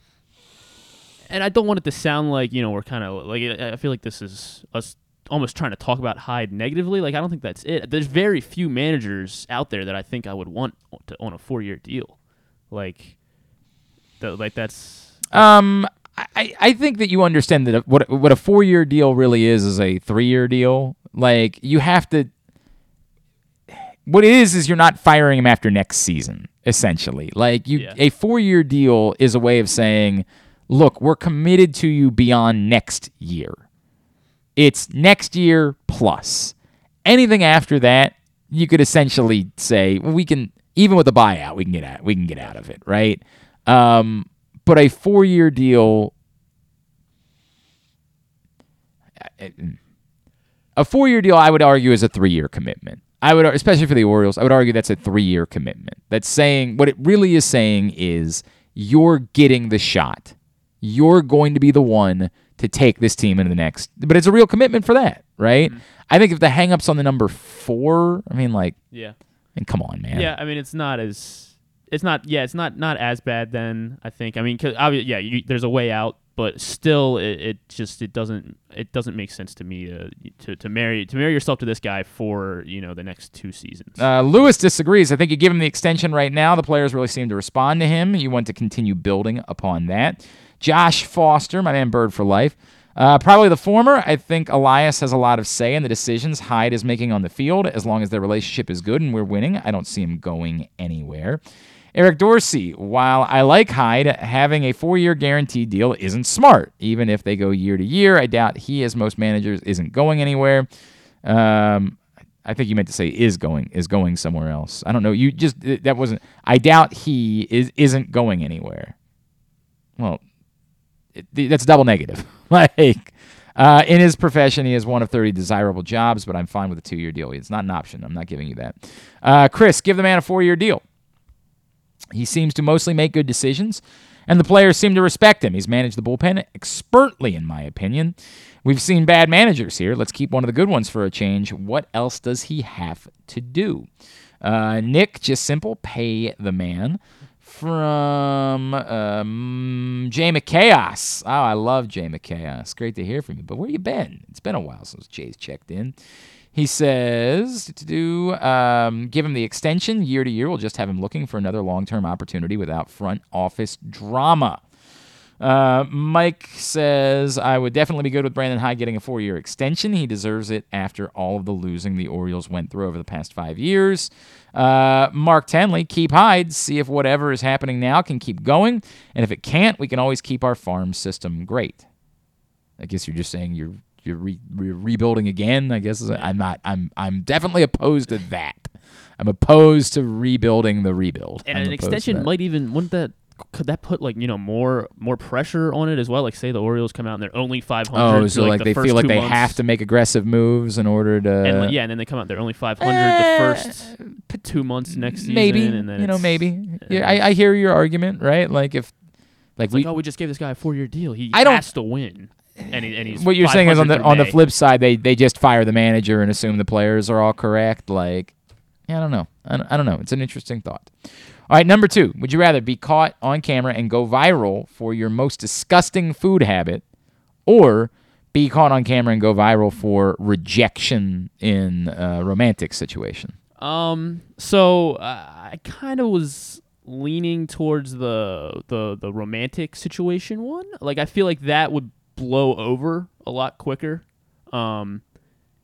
and I don't want it to sound like you know we're kind of like I feel like this is us almost trying to talk about Hyde negatively. Like I don't think that's it. There's very few managers out there that I think I would want to own a four year deal. Like, th- like that's Um, I, I think that you understand that what what a four year deal really is is a three year deal. Like you have to. What it is is you're not firing him after next season. Essentially, like you, Yeah. a four year deal is a way of saying, look, we're committed to you beyond next year. It's next year plus. Anything after that, you could essentially say we can even with the buyout, we can get out we can get out of it, right? Um, but a four year deal a four year deal I would argue is a three year commitment. I would especially for the Orioles, I would argue that's a three year commitment. That's saying what it really is saying is you're getting the shot. You're going to be the one to take this team into the next but it's a real commitment for that, right? I think if the hangups on the number four, I mean like yeah. I mean, come on, man. Yeah, I mean it's not as it's not yeah it's not not as bad then I think I mean cause obvi- yeah you, there's a way out but still it, it just it doesn't it doesn't make sense to me uh, to to marry to marry yourself to this guy for you know the next two seasons. Uh, Lewis disagrees. I think you give him the extension right now. The players really seem to respond to him. You want to continue building upon that. Josh Foster, my man Bird for life. Uh, probably the former. I think Elias has a lot of say in the decisions Hyde is making on the field. As long as their relationship is good and we're winning, I don't see him going anywhere. Eric Dorsey, while I like Hyde, having a four year guaranteed deal isn't smart. Even if they go year to year, I doubt he, as most managers, isn't going anywhere. Um, I think you meant to say is going is going somewhere else. I don't know. You just that wasn't. I doubt he is isn't going anywhere. Well, it, that's double negative. like uh, in his profession, he has one of thirty desirable jobs, but I'm fine with a two year deal. It's not an option. I'm not giving you that. Uh, Chris, give the man a four year deal. He seems to mostly make good decisions, and the players seem to respect him. He's managed the bullpen expertly, in my opinion. We've seen bad managers here. Let's keep one of the good ones for a change. What else does he have to do? Uh, Nick, just simple, pay the man. From um, Jay McChaos. Oh, I love Jay McChaos. Great to hear from you. But where you been? It's been a while since Jay's checked in. He says to do um, give him the extension year to year. We'll just have him looking for another long term opportunity without front office drama. Uh, Mike says, I would definitely be good with Brandon Hyde getting a four year extension. He deserves it after all of the losing the Orioles went through over the past five years. Uh, Mark Tenley, keep Hyde. See if whatever is happening now can keep going. And if it can't, we can always keep our farm system great. I guess you're just saying you're you're, re- you're rebuilding again. I guess I'm not. I'm I'm definitely opposed to that. I'm opposed to rebuilding the rebuild. And I'm an extension might even wouldn't that could that put like you know more more pressure on it as well? Like say the Orioles come out and they're only 500. Oh, so like, like, the they feel like they months. have to make aggressive moves in order to. And like, yeah, and then they come out they're only 500 the first two months next season. Eh, maybe and then you know maybe. Yeah, I, I hear your argument, right? Like if, like It's we, like, oh, we just gave this guy a four year deal. He I don't- has to win. And, he, and he's what you're saying is on the 500 on the flip side, they they just fire the manager and assume the players are all correct. Like, yeah, I don't know. I don't, I don't know. It's an interesting thought. All right, number two. Would you rather be caught on camera and go viral for your most disgusting food habit, or be caught on camera and go viral for rejection in a romantic situation? Um. So uh, I kind of was leaning towards the the the romantic situation one. Like I feel like that would blow over a lot quicker. Um.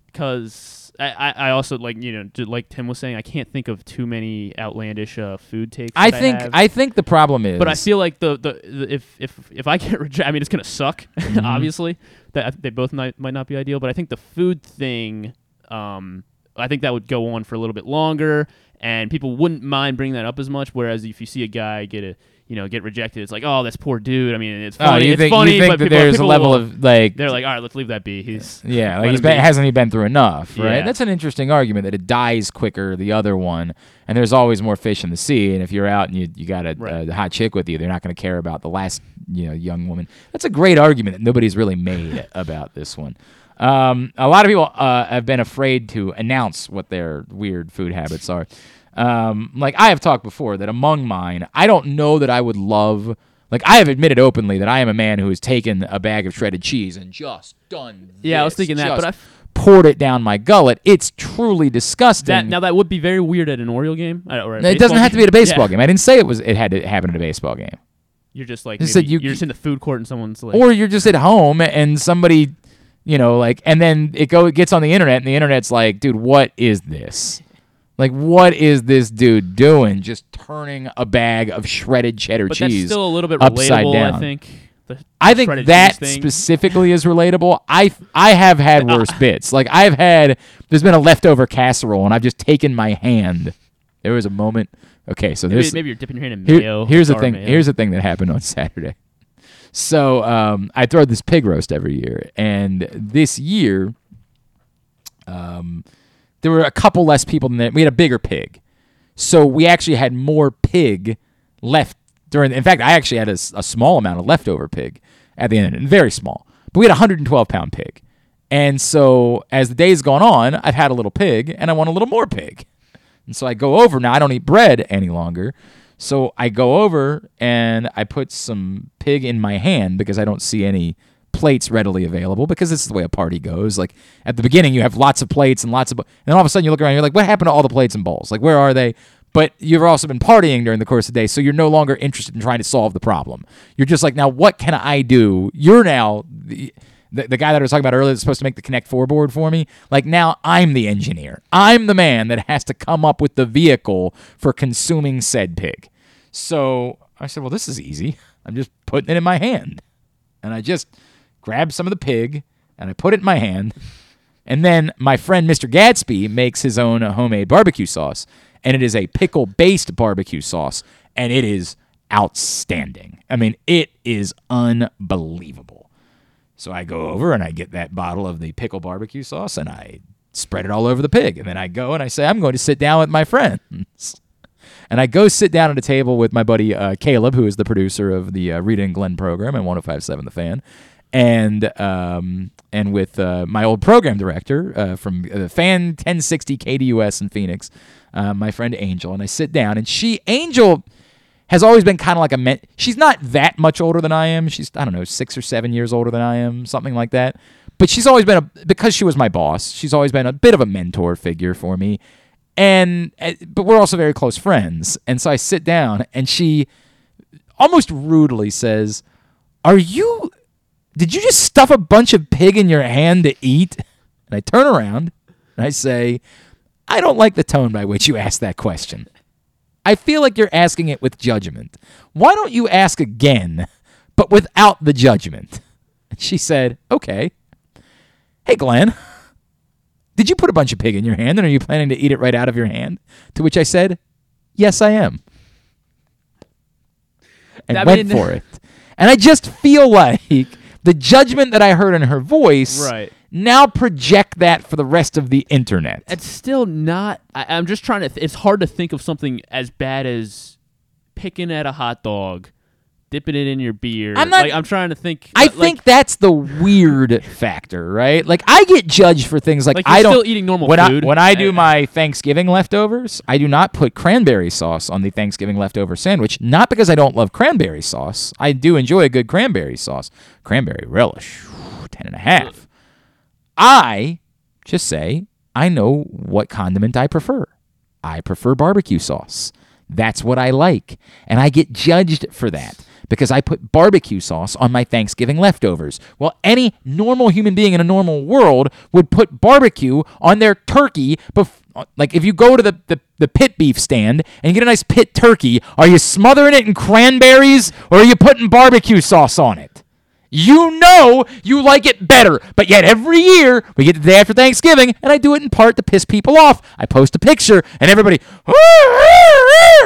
Because I, I, I also like you know like Tim was saying I can't think of too many outlandish uh, food takes. I think have. I think the problem is, But I feel like the, the, the if if if I get rejected, I mean it's gonna suck. Mm-hmm. obviously, that they both might might not be ideal. But I think the food thing, um, I think that would go on for a little bit longer, and people wouldn't mind bringing that up as much. Whereas if you see a guy get a you know get rejected, it's like oh that's poor dude. I mean it's Oh, funny. you it's think- funny, but people, there's a level will- of, like- they're like all right, let's leave that be. He's Yeah, like he's been, be." hasn't he been through enough, right? Yeah. That's an interesting argument that it dies quicker the other one, and there's always more fish in the sea. And if you're out and you you got a, a hot chick with you, they're not going to care about the last you know young woman. That's a great argument that nobody's really made about this one. Um, a lot of people uh, have been afraid to announce what their weird food habits are. Um, like I have talked before that among mine, I don't know that I would love. Like I have admitted openly that I am a man who has taken a bag of shredded cheese and just done. Yeah, I was thinking that, but I poured it down my gullet. It's truly disgusting. That, now that would be very weird at an Oriole game. Or it doesn't have to be at a baseball Yeah. game. I didn't say it was. It had to happen at a baseball game. You're just like maybe you- you're just in the food court and someone's like or you're just at home and somebody, you know, like, and then it go it gets on the internet and the internet's like, dude, what is this? Like, what is this dude doing? Just turning a bag of shredded cheddar But cheese that's still a little bit upside relatable, down. I think. I think that specifically is relatable. I I have had worse bits. Like I've had there's been a leftover casserole and I've just taken my hand. There was a moment. Okay, so Maybe- this maybe you're dipping your hand in here- mayo, Here's the thing. mayo. Here's the thing that happened on Saturday. So um, I throw this pig roast every year, and this year, um, there were a couple less people than that. We had a bigger pig, so we actually had more pig left during. In fact, I actually had a small amount of leftover pig at the end, and very small. But we had a 112 pound pig, and so as the days gone on, I've had a little pig, and I want a little more pig. And so I go over now. I don't eat bread any longer. So I go over and I put some pig in my hand because I don't see any plates readily available because this is the way a party goes. Like at the beginning, you have lots of plates and lots of, and then all of a sudden you look around, you're like, what happened to all the plates and bowls? Like where are they? But you've also been partying during the course of the day, so you're no longer interested in trying to solve the problem. You're just like, now what can I do? You're now the, the, the guy that I was talking about earlier that's supposed to make the Connect Four board for me. Like now I'm the engineer. I'm the man that has to come up with the vehicle for consuming said pig. So I said, well, this is easy. I'm just putting it in my hand. And I just grab some of the pig and I put it in my hand. And then my friend Mr. Gadsby makes his own homemade barbecue sauce. And it is a pickle based barbecue sauce. And it is outstanding. I mean, it is unbelievable. So I go over and I get that bottle of the pickle barbecue sauce and I spread it all over the pig. And then I go and I say, I'm going to sit down with my friends. And I go sit down at a table with my buddy uh, Caleb, who is the producer of the uh, Rita and Glenn program and 1057 The Fan, and um, and with uh, my old program director uh, from uh, Fan 1060 KDUS in Phoenix, uh, my friend Angel. And I sit down, and she, Angel, has always been kind of like a men- she's not that much older than I am. She's I don't know, 6 or 7 years older than I am, something like that. But she's always been a because she was my boss. She's always been a bit of a mentor figure for me. And uh, but we're also very close friends. And so I sit down and she almost rudely says, "Are you did you just stuff a bunch of pig in your hand to eat?" And I turn around and I say, "I don't like the tone by which you asked that question." I feel like you're asking it with judgment. Why don't you ask again, but without the judgment? And she said, Okay. Hey, Glenn, did you put a bunch of pig in your hand and are you planning to eat it right out of your hand? To which I said, Yes, I am. And I went mean- for it. And I just feel like the judgment that I heard in her voice Right. now project that for the rest of the internet. It's still not. I, I'm just trying to. Th- it's hard to think of something as bad as picking at a hot dog, dipping it in your beer. I'm not- Like, I'm trying to think. I like- think that's the weird factor, right? Like I get judged for things like, Like, I don't still eating normal when food. I, when I do my Thanksgiving leftovers, I do not put cranberry sauce on the Thanksgiving leftover sandwich. Not because I don't love cranberry sauce. I do enjoy a good cranberry sauce. Cranberry relish, whew, ten and a half. I just say I know what condiment I prefer. I prefer barbecue sauce. That's what I like. And I get judged for that because I put barbecue sauce on my Thanksgiving leftovers. Well, any normal human being in a normal world would put barbecue on their turkey. Bef- like if you go to the, the, the pit beef stand and you get a nice pit turkey, are you smothering it in cranberries or are you putting barbecue sauce on it? You know you like it better, but yet every year we get the day after Thanksgiving, and I do it in part to piss people off. I post a picture, and everybody.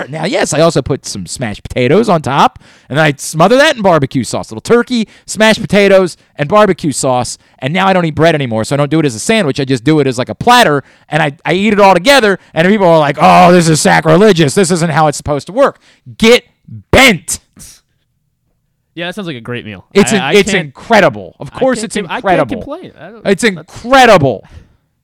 Now, yes, I also put some smashed potatoes on top, and I smother that in barbecue sauce. Little turkey, smashed potatoes, and barbecue sauce. And now I don't eat bread anymore, so I don't do it as a sandwich. I just do it as like a platter, and I, I eat it all together. And people are like, "Oh, this is sacrilegious. This isn't how it's supposed to work." Get bent. Yeah, that sounds like a great meal. It's I- in- I it's incredible. Of course, it's incredible. I can't complain. I It's incredible.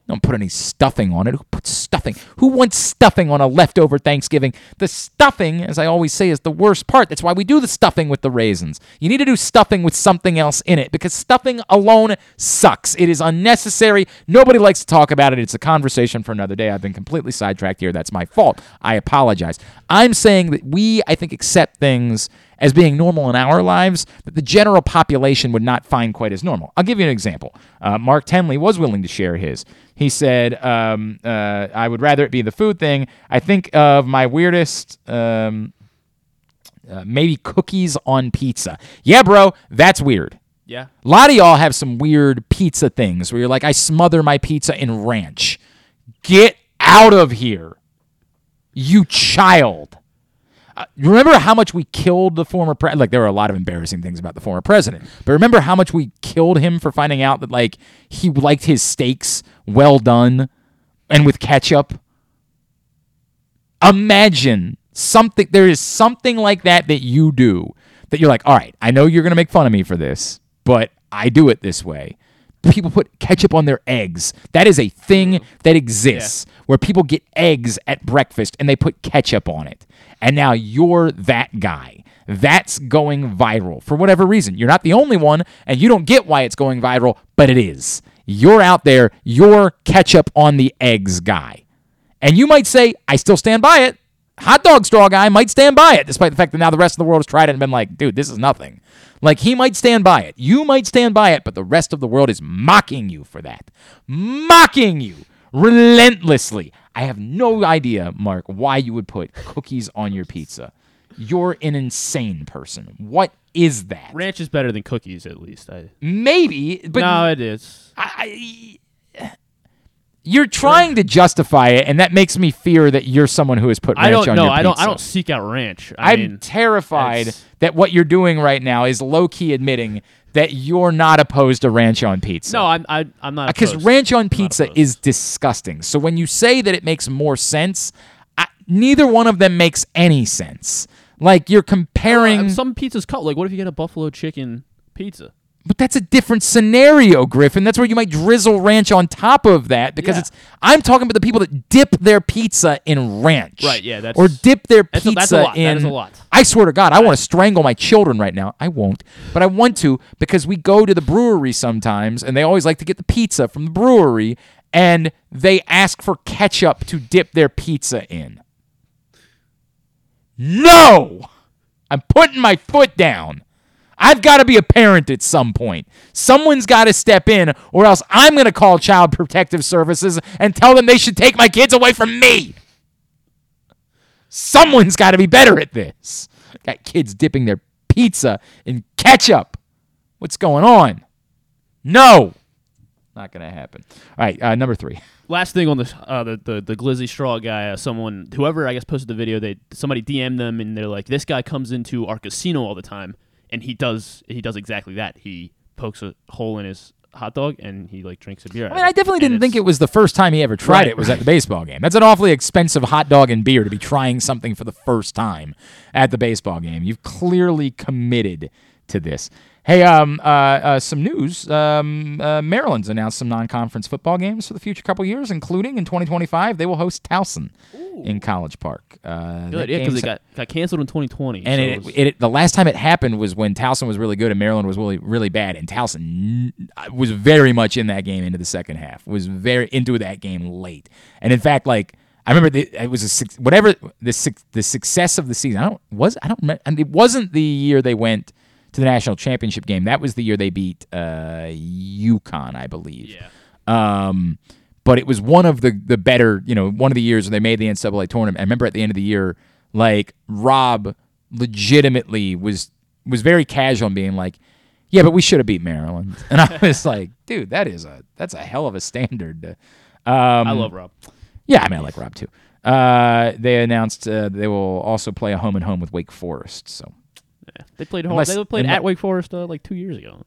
Don't put any stuffing on it. Who puts stuffing? Who wants stuffing on a leftover Thanksgiving? The stuffing, as I always say, is the worst part. That's why we do the stuffing with the raisins. You need to do stuffing with something else in it because stuffing alone sucks. It is unnecessary. Nobody likes to talk about it. It's a conversation for another day. I've been completely sidetracked here. That's my fault. I apologize. I'm saying that we, I think, accept things as being normal in our lives that the general population would not find quite as normal. I'll give you an example. Uh, Mark Tenley was willing to share his. He said, um, uh, I would rather it be the food thing. I think of my weirdest. Um, uh, maybe cookies on pizza. Yeah, bro, that's weird. Yeah. A lot of y'all have some weird pizza things where you're like, I smother my pizza in ranch. Get out of here, you child. Uh, remember how much we killed the former president? Like, there were a lot of embarrassing things about the former president. But remember how much we killed him for finding out that, like, he liked his steaks well done and with ketchup? Imagine something, there is something like that that you do that you're like, all right, I know you're going to make fun of me for this, but I do it this way. People put ketchup on their eggs. That is a thing that exists where people get eggs at breakfast and they put ketchup on it. And now you're that guy. That's going viral for whatever reason. You're not the only one, and you don't get why it's going viral, but it is. You're out there, you're ketchup on the eggs guy. And you might say, I still stand by it. Hot dog straw guy might stand by it, despite the fact that now the rest of the world has tried it and been like, dude, this is nothing. Like, he might stand by it. You might stand by it, but the rest of the world is mocking you for that. Mocking you relentlessly. I have no idea, Mark, why you would put cookies on your pizza. You're an insane person. What is that? Ranch is better than cookies, at least. I, Maybe, but no, it is. you're trying to justify it, and that makes me fear that you're someone who has put ranch I don't on know. your I don't. I don't seek out ranch. I I'm mean, terrified that's- that what you're doing right now is low key admitting that you're not opposed to ranch on pizza. No, I'm. I, I'm not. because ranch on pizza is disgusting. So when you say that it makes more sense, I, neither one of them makes any sense. Like you're comparing. Uh, some pizzas cut. Like, what if you get a buffalo chicken pizza? But that's a different scenario, Griffin. That's where you might drizzle ranch on top of that because Yeah. it's. I'm talking about the people that dip their pizza in ranch, Right, yeah, that's- or dip their that's a- pizza that's a lot. In. is a lot. I swear to God, I want to strangle my children right now. I won't, but I want to because we go to the brewery sometimes, and they always like to get the pizza from the brewery, and they ask for ketchup to dip their pizza in. No! I'm putting my foot down. I've got to be a parent at some point. Someone's got to step in, or else I'm going to call Child Protective Services and tell them they should take my kids away from me. Someone's got to be better at this. Got kids dipping their pizza in ketchup. What's going on? No. Not going to happen. All right, uh, number three. Last thing on the uh, the, the the glizzy straw guy, uh, someone whoever I guess posted the video, they somebody DM'd them and they're like, this guy comes into our casino all the time, and he does he does exactly that. He pokes a hole in his hot dog and he like drinks a beer. I mean, I definitely didn't think it was the first time he ever tried Right. it was at the baseball game. That's an awfully expensive hot dog and beer to be trying something for the first time at the baseball game. You've clearly committed to this. Hey, um, uh, uh, some news. Um, uh, Maryland's announced some non-conference football games for the future couple years, including in 2025 they will host Towson in College Park. Uh, Good, yeah, because game's- it got got canceled in 2020. and so it, it was- it, the last time it happened was when Towson was really good and Maryland was really really bad, and Towson n- was very much in that game into the second half. Was very into that game late, and in fact, like I remember the, it was a six, whatever the suc- the success of the season. I don't was I don't and it wasn't the year they went to the national championship game. That was the year they beat uh, UConn, I believe. Yeah. Um, but it was one of the the better, you know, one of the years when they made the NCAA tournament. I remember at the end of the year, like Rob legitimately was was very casual in being like, "Yeah, but we should have beat Maryland," and I was like, "Dude, that is a that's a hell of a standard." Um, I love Rob. Yeah, I mean, I like Rob too. Uh, they announced uh, they will also play a home and home with Wake Forest. So they played home, Unless- they played at Wake Forest uh, like two years ago.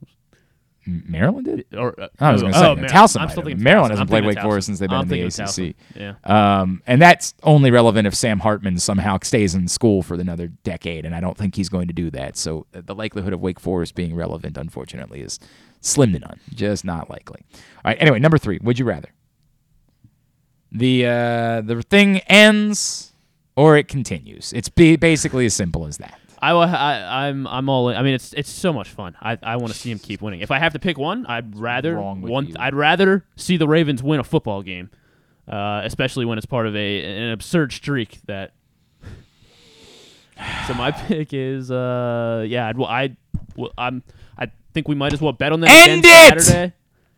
Maryland did. Or uh, I was oh, going to say oh, no, Mar- Towson. I'm still thinking Maryland hasn't played Wake Towson. Forest since they've been I'm in the ACC. Yeah. Um, and that's only relevant if Sam Hartman somehow stays in school for another decade, and I don't think he's going to do that. So uh, the likelihood of Wake Forest being relevant, unfortunately, is slim to none. Just not likely. All right. Anyway, number three. Would you rather? The uh, the thing ends or it continues. It's be- basically as simple as that. I, wa- I I'm I'm all in. I mean, it's it's so much fun. I, I want to see him keep winning. If I have to pick one, I'd rather one. you. I'd rather see the Ravens win a football game, uh, especially when it's part of a an absurd streak that. so my pick is uh yeah I'd, well, I well, I'm I think we might as well bet on that End it! Saturday.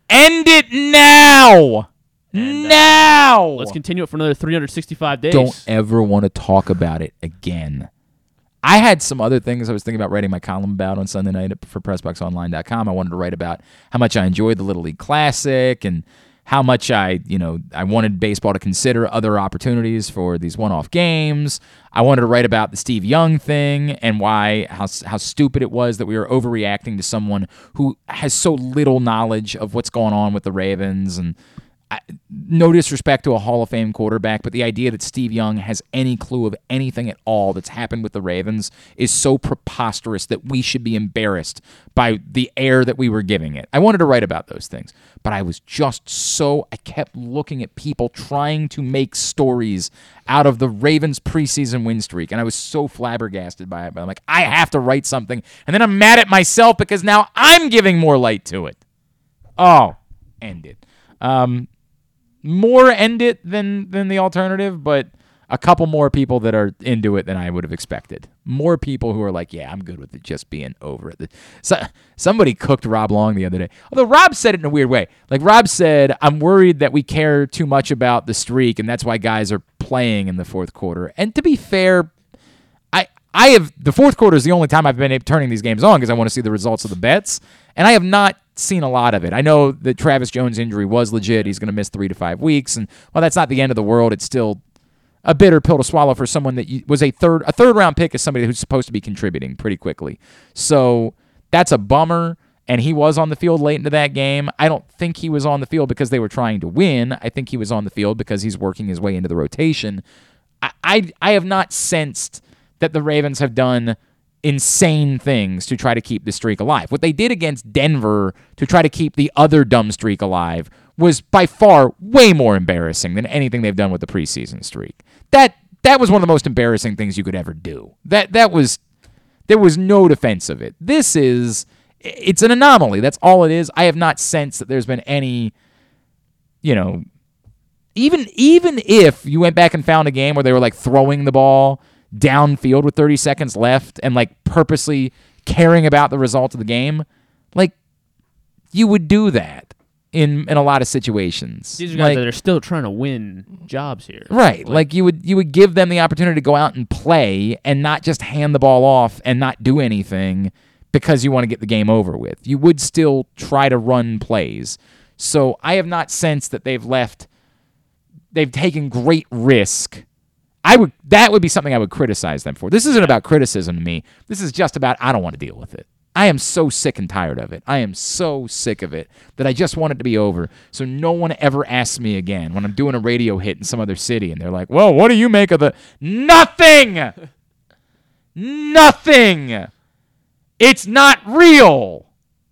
End it now. now. Let's continue it for another 365 days. don't ever want to talk about it again. I had some other things I was thinking about writing my column about on Sunday night for PressBoxOnline.com. I wanted to write about how much I enjoyed the Little League Classic and how much I, you know, I wanted baseball to consider other opportunities for these one-off games. I wanted to write about the Steve Young thing and why how how stupid it was that we were overreacting to someone who has so little knowledge of what's going on with the Ravens and No disrespect to a Hall of Fame quarterback, but the idea that Steve Young has any clue of anything at all that's happened with the Ravens is so preposterous that we should be embarrassed by the air that we were giving it. I wanted to write about those things, but I was just so I kept looking at people trying to make stories out of the Ravens preseason win streak, and I was so flabbergasted by it. But I'm like, I have to write something, and then I'm mad at myself because now I'm giving more light to it. Oh, end it. Um, more end it than than the alternative, but a couple more people that are into it than I would have expected. More people who are like, yeah, I'm good with it just being over it. So, somebody cooked Rob Long the other day. Although Rob said it in a weird way. Like Rob said, I'm worried that we care too much about the streak, and that's why guys are playing in the fourth quarter. And to be fair, I I have the fourth quarter is the only time I've been turning these games on because I want to see the results of the bets, and I have not seen a lot of it. I know that Travis Jones' injury was legit; he's going to miss three to five weeks, and while that's not the end of the world, it's still a bitter pill to swallow for someone that was a third a third round pick is somebody who's supposed to be contributing pretty quickly. So that's a bummer. And he was on the field late into that game. I don't think he was on the field because they were trying to win. I think he was on the field because he's working his way into the rotation. I, I, I have not sensed that the Ravens have done insane things to try to keep the streak alive. What they did against Denver to try to keep the other dumb streak alive was by far way more embarrassing than anything they've done with the preseason streak. That that was one of the most embarrassing things you could ever do. That that was there was no defense of it. This is it's an anomaly. That's all it is. I have not sensed that there's been any you know even even if you went back and found a game where they were like throwing the ball downfield with 30 seconds left and like purposely caring about the result of the game, like you would do that in in a lot of situations. These are guys Like- that are still trying to win jobs here. Right. Like, you would you would give them the opportunity to go out and play and not just hand the ball off and not do anything because you want to get the game over with. You would still try to run plays. So I have not sensed that they've left they've taken great risk. I would that would be something I would criticize them for. This isn't about criticism to me. This is just about I don't want to deal with it. I am so sick and tired of it. I am so sick of it that I just want it to be over. So no one ever asks me again when I'm doing a radio hit in some other city and they're like, "Well, what do you make of the nothing? nothing. It's not real."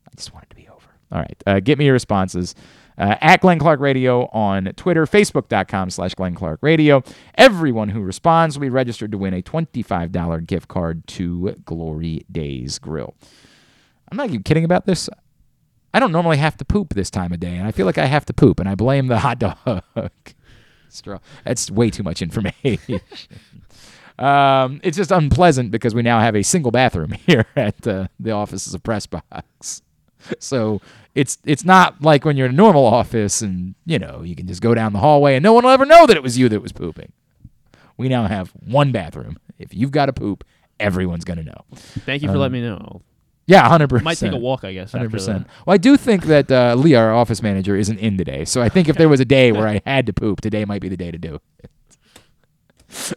I just want it to be over. All right, uh, get me your responses. Uh, at Glenn Clark Radio on Twitter, Facebook.com slash Glenn Clark Radio. Everyone who responds will be registered to win a $25 gift card to Glory Days Grill. I'm not even kidding about this. I don't normally have to poop this time of day, and I feel like I have to poop, and I blame the hot dog. Straw. That's way too much information. um, it's just unpleasant because we now have a single bathroom here at uh, the offices of Pressbox. So it's it's not like when you're in a normal office and you know you can just go down the hallway and no one will ever know that it was you that was pooping. We now have one bathroom. If you've got to poop, everyone's gonna know. Thank you for Um, letting me know. Yeah, hundred percent. Might take a walk, I guess. Hundred percent. Well, I do think that uh, Lee, our office manager, isn't in today. So I think if there was a day where I had to poop, today might be the day to do it.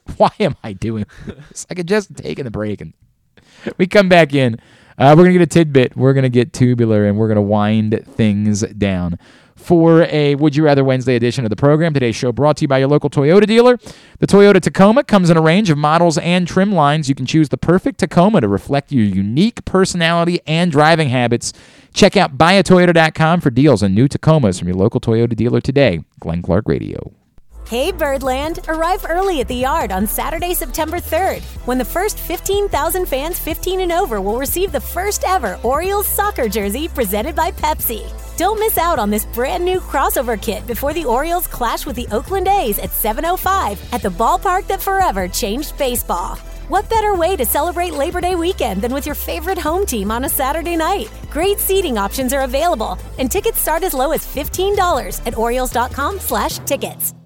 Why am I doing this? I could just take the break and we come back in. Uh, we're gonna get a tidbit. We're gonna get tubular, and we're gonna wind things down. For a Would You Rather Wednesday edition of the program, today's show brought to you by your local Toyota dealer. The Toyota Tacoma comes in a range of models and trim lines. You can choose the perfect Tacoma to reflect your unique personality and driving habits. Check out buyatoyota.com for deals on new Tacomas from your local Toyota dealer today. Glenn Clark Radio. Hey Birdland, arrive early at the yard on Saturday, September 3rd, when the first 15,000 fans 15 and over will receive the first ever Orioles soccer jersey presented by Pepsi. Don't miss out on this brand new crossover kit before the Orioles clash with the Oakland A's at 7:05 at the ballpark that forever changed baseball. What better way to celebrate Labor Day weekend than with your favorite home team on a Saturday night? Great seating options are available, and tickets start as low as $15 at Orioles.com/tickets.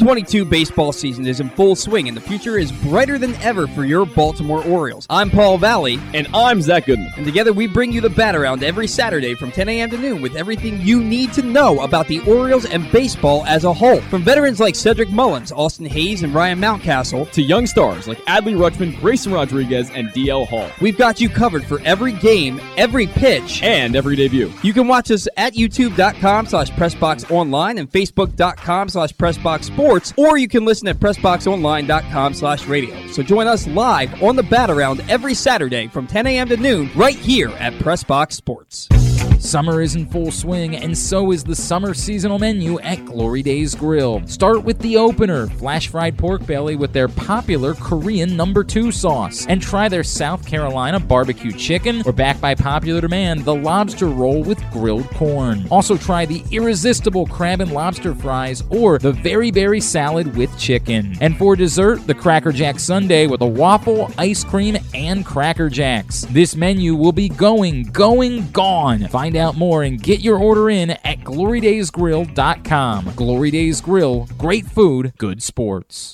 2022 baseball season is in full swing, and the future is brighter than ever for your Baltimore Orioles. I'm Paul Valley. And I'm Zach Goodman. And together we bring you the bat around every Saturday from 10 a.m. to noon with everything you need to know about the Orioles and baseball as a whole. From veterans like Cedric Mullins, Austin Hays, and Ryan Mountcastle, To young stars like Adley Rutschman, Grayson Rodriguez, and DL Hall. we've got you covered for every game, every pitch, And every debut. You can watch us at youtube.com slash pressboxonline and facebook.com slash pressboxsports, or you can listen at pressboxonline.com slash radio. So join us live on the bat around every Saturday from 10 a.m. to noon right here at Pressbox Sports. Summer is in full swing, and so is the summer seasonal menu at Glory Days Grill. Start with the opener, flash fried pork belly with their popular Korean number two sauce, and try their South Carolina barbecue chicken, or back by popular demand, the lobster roll with grilled corn. Also try the irresistible crab and lobster fries, or the very berry salad with chicken. And for dessert, the Cracker Jack Sundae with a waffle, ice cream, and Cracker Jacks. This menu will be going, going, gone. Find out more and get your order in at glorydaysgrill.com. Glory Days Grill, great food, good sports.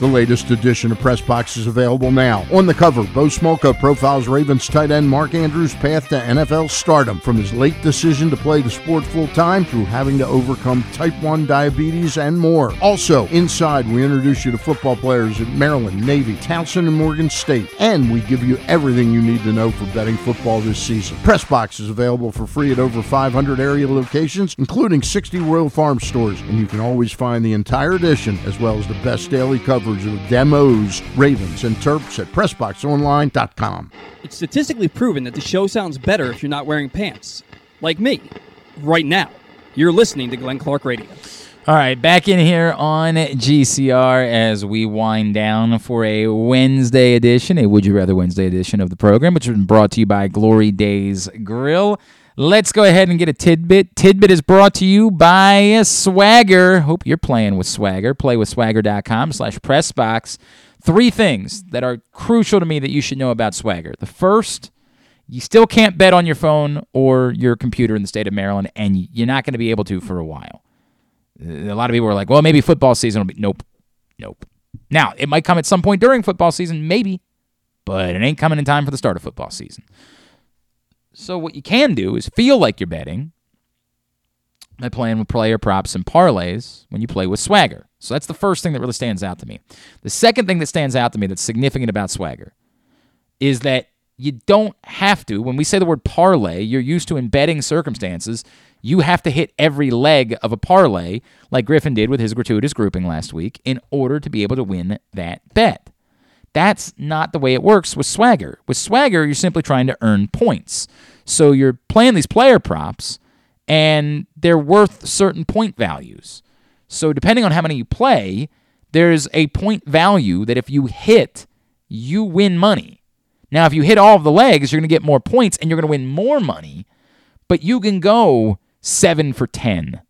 The latest edition of Press Box is available now. On the cover, Bo Smolka profiles Ravens tight end Mark Andrews' path to NFL stardom, from his late decision to play the sport full time through having to overcome type 1 diabetes and more. Also, inside, we introduce you to football players at Maryland, Navy, Towson, and Morgan State, and we give you everything you need to know for betting football this season. Press Box is available for free at over 500 area locations, including 60 Royal Farm stores, and you can always find the entire edition as well as the best daily coverage of the demos, Ravens, and Terps at PressBoxOnline.com. It's statistically proven that the show sounds better if you're not wearing pants. Like me. Right now. You're listening to Glenn Clark Radio. All right, back in here on GCR as we wind down for a Wednesday edition, a Would You Rather Wednesday edition of the program, which has been brought to you by Glory Days Grill. Let's go ahead and get a tidbit. Tidbit is brought to you by Swagger. Hope you're playing with Swagger. Playwithswagger.com slash pressbox. Three things that are crucial to me that you should know about Swagger. The first, you still can't bet on your phone or your computer in the state of Maryland, and you're not going to be able to for a while. A lot of people are like, well, maybe football season will be. Nope. Nope. Now, it might come at some point during football season, maybe, but it ain't coming in time for the start of football season. So what you can do is feel like you're betting by playing with player props and parlays when you play with Swagger. So that's the first thing that really stands out to me. The second thing that stands out to me that's significant about Swagger is that you don't have to. When we say the word parlay, you're used to in betting circumstances. You have to hit every leg of a parlay, like Griffin did with his gratuitous grouping last week, in order to be able to win that bet. That's not the way it works with Swagger. With Swagger, you're simply trying to earn points. So you're playing these player props, and they're worth certain point values. So depending on how many you play, there's a point value that if you hit, you win money. Now, if you hit all of the legs, you're going to get more points and you're going to win more money, but you can go seven for 10.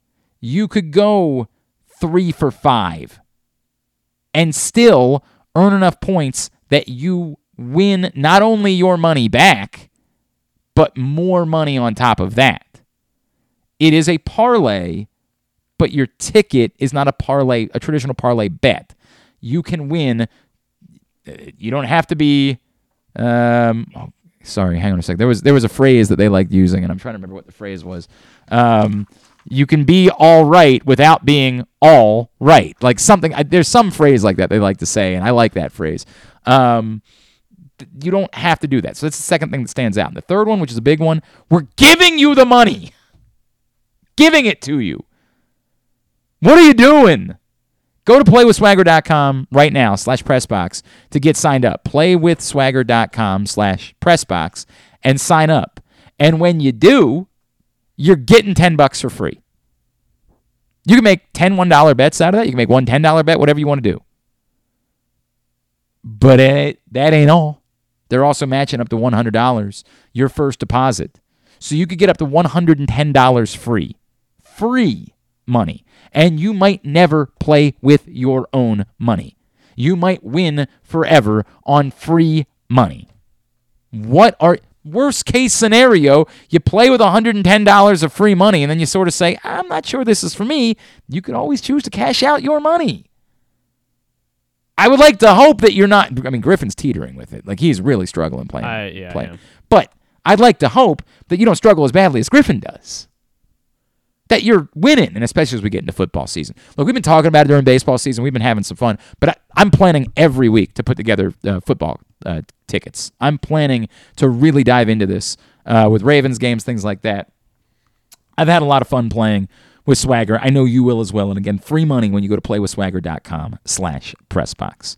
You could go three for five and still earn enough points that you win not only your money back, but more money on top of that. It is a parlay, but your ticket is not a parlay, a traditional parlay bet. You can win. You don't have to be. Um, oh, sorry, hang on a sec. There was there was a phrase that they liked using, and I'm trying to remember what the phrase was. Um, you can be all right without being all right. Like something, there's some phrase like that they like to say, and I like that phrase. Um, you don't have to do that. So that's the second thing that stands out. And the third one, which is a big one, we're giving you the money, giving it to you. What are you doing? Go to playwithswagger.com right now slash pressbox to get signed up. Playwithswagger.com slash pressbox and sign up. And when you do, you're getting 10 bucks for free. You can make 10 $1 bets out of that. You can make one $10 bet, whatever you want to do. But it, that ain't all. They're also matching up to $100 your first deposit. So you could get up to $110 free. Free money. And you might never play with your own money. You might win forever on free money. What are worst case scenario, you play with $110 of free money and then you sort of say, I'm not sure this is for me. You could always choose to cash out your money. I would like to hope that you're not. I mean, Griffin's teetering with it. Like he's really struggling playing. I- yeah, playing. am. But I'd like to hope that you don't struggle as badly as Griffin does. That you're winning, and especially as we get into football season. Look, we've been talking about it during baseball season. We've been having some fun, but I, I'm planning every week to put together uh, football uh, tickets. I'm planning to really dive into this uh, with Ravens games, things like that. I've had a lot of fun playing with Swagger. I know you will as well. And again, free money when you go to playwithswagger.com slash pressbox.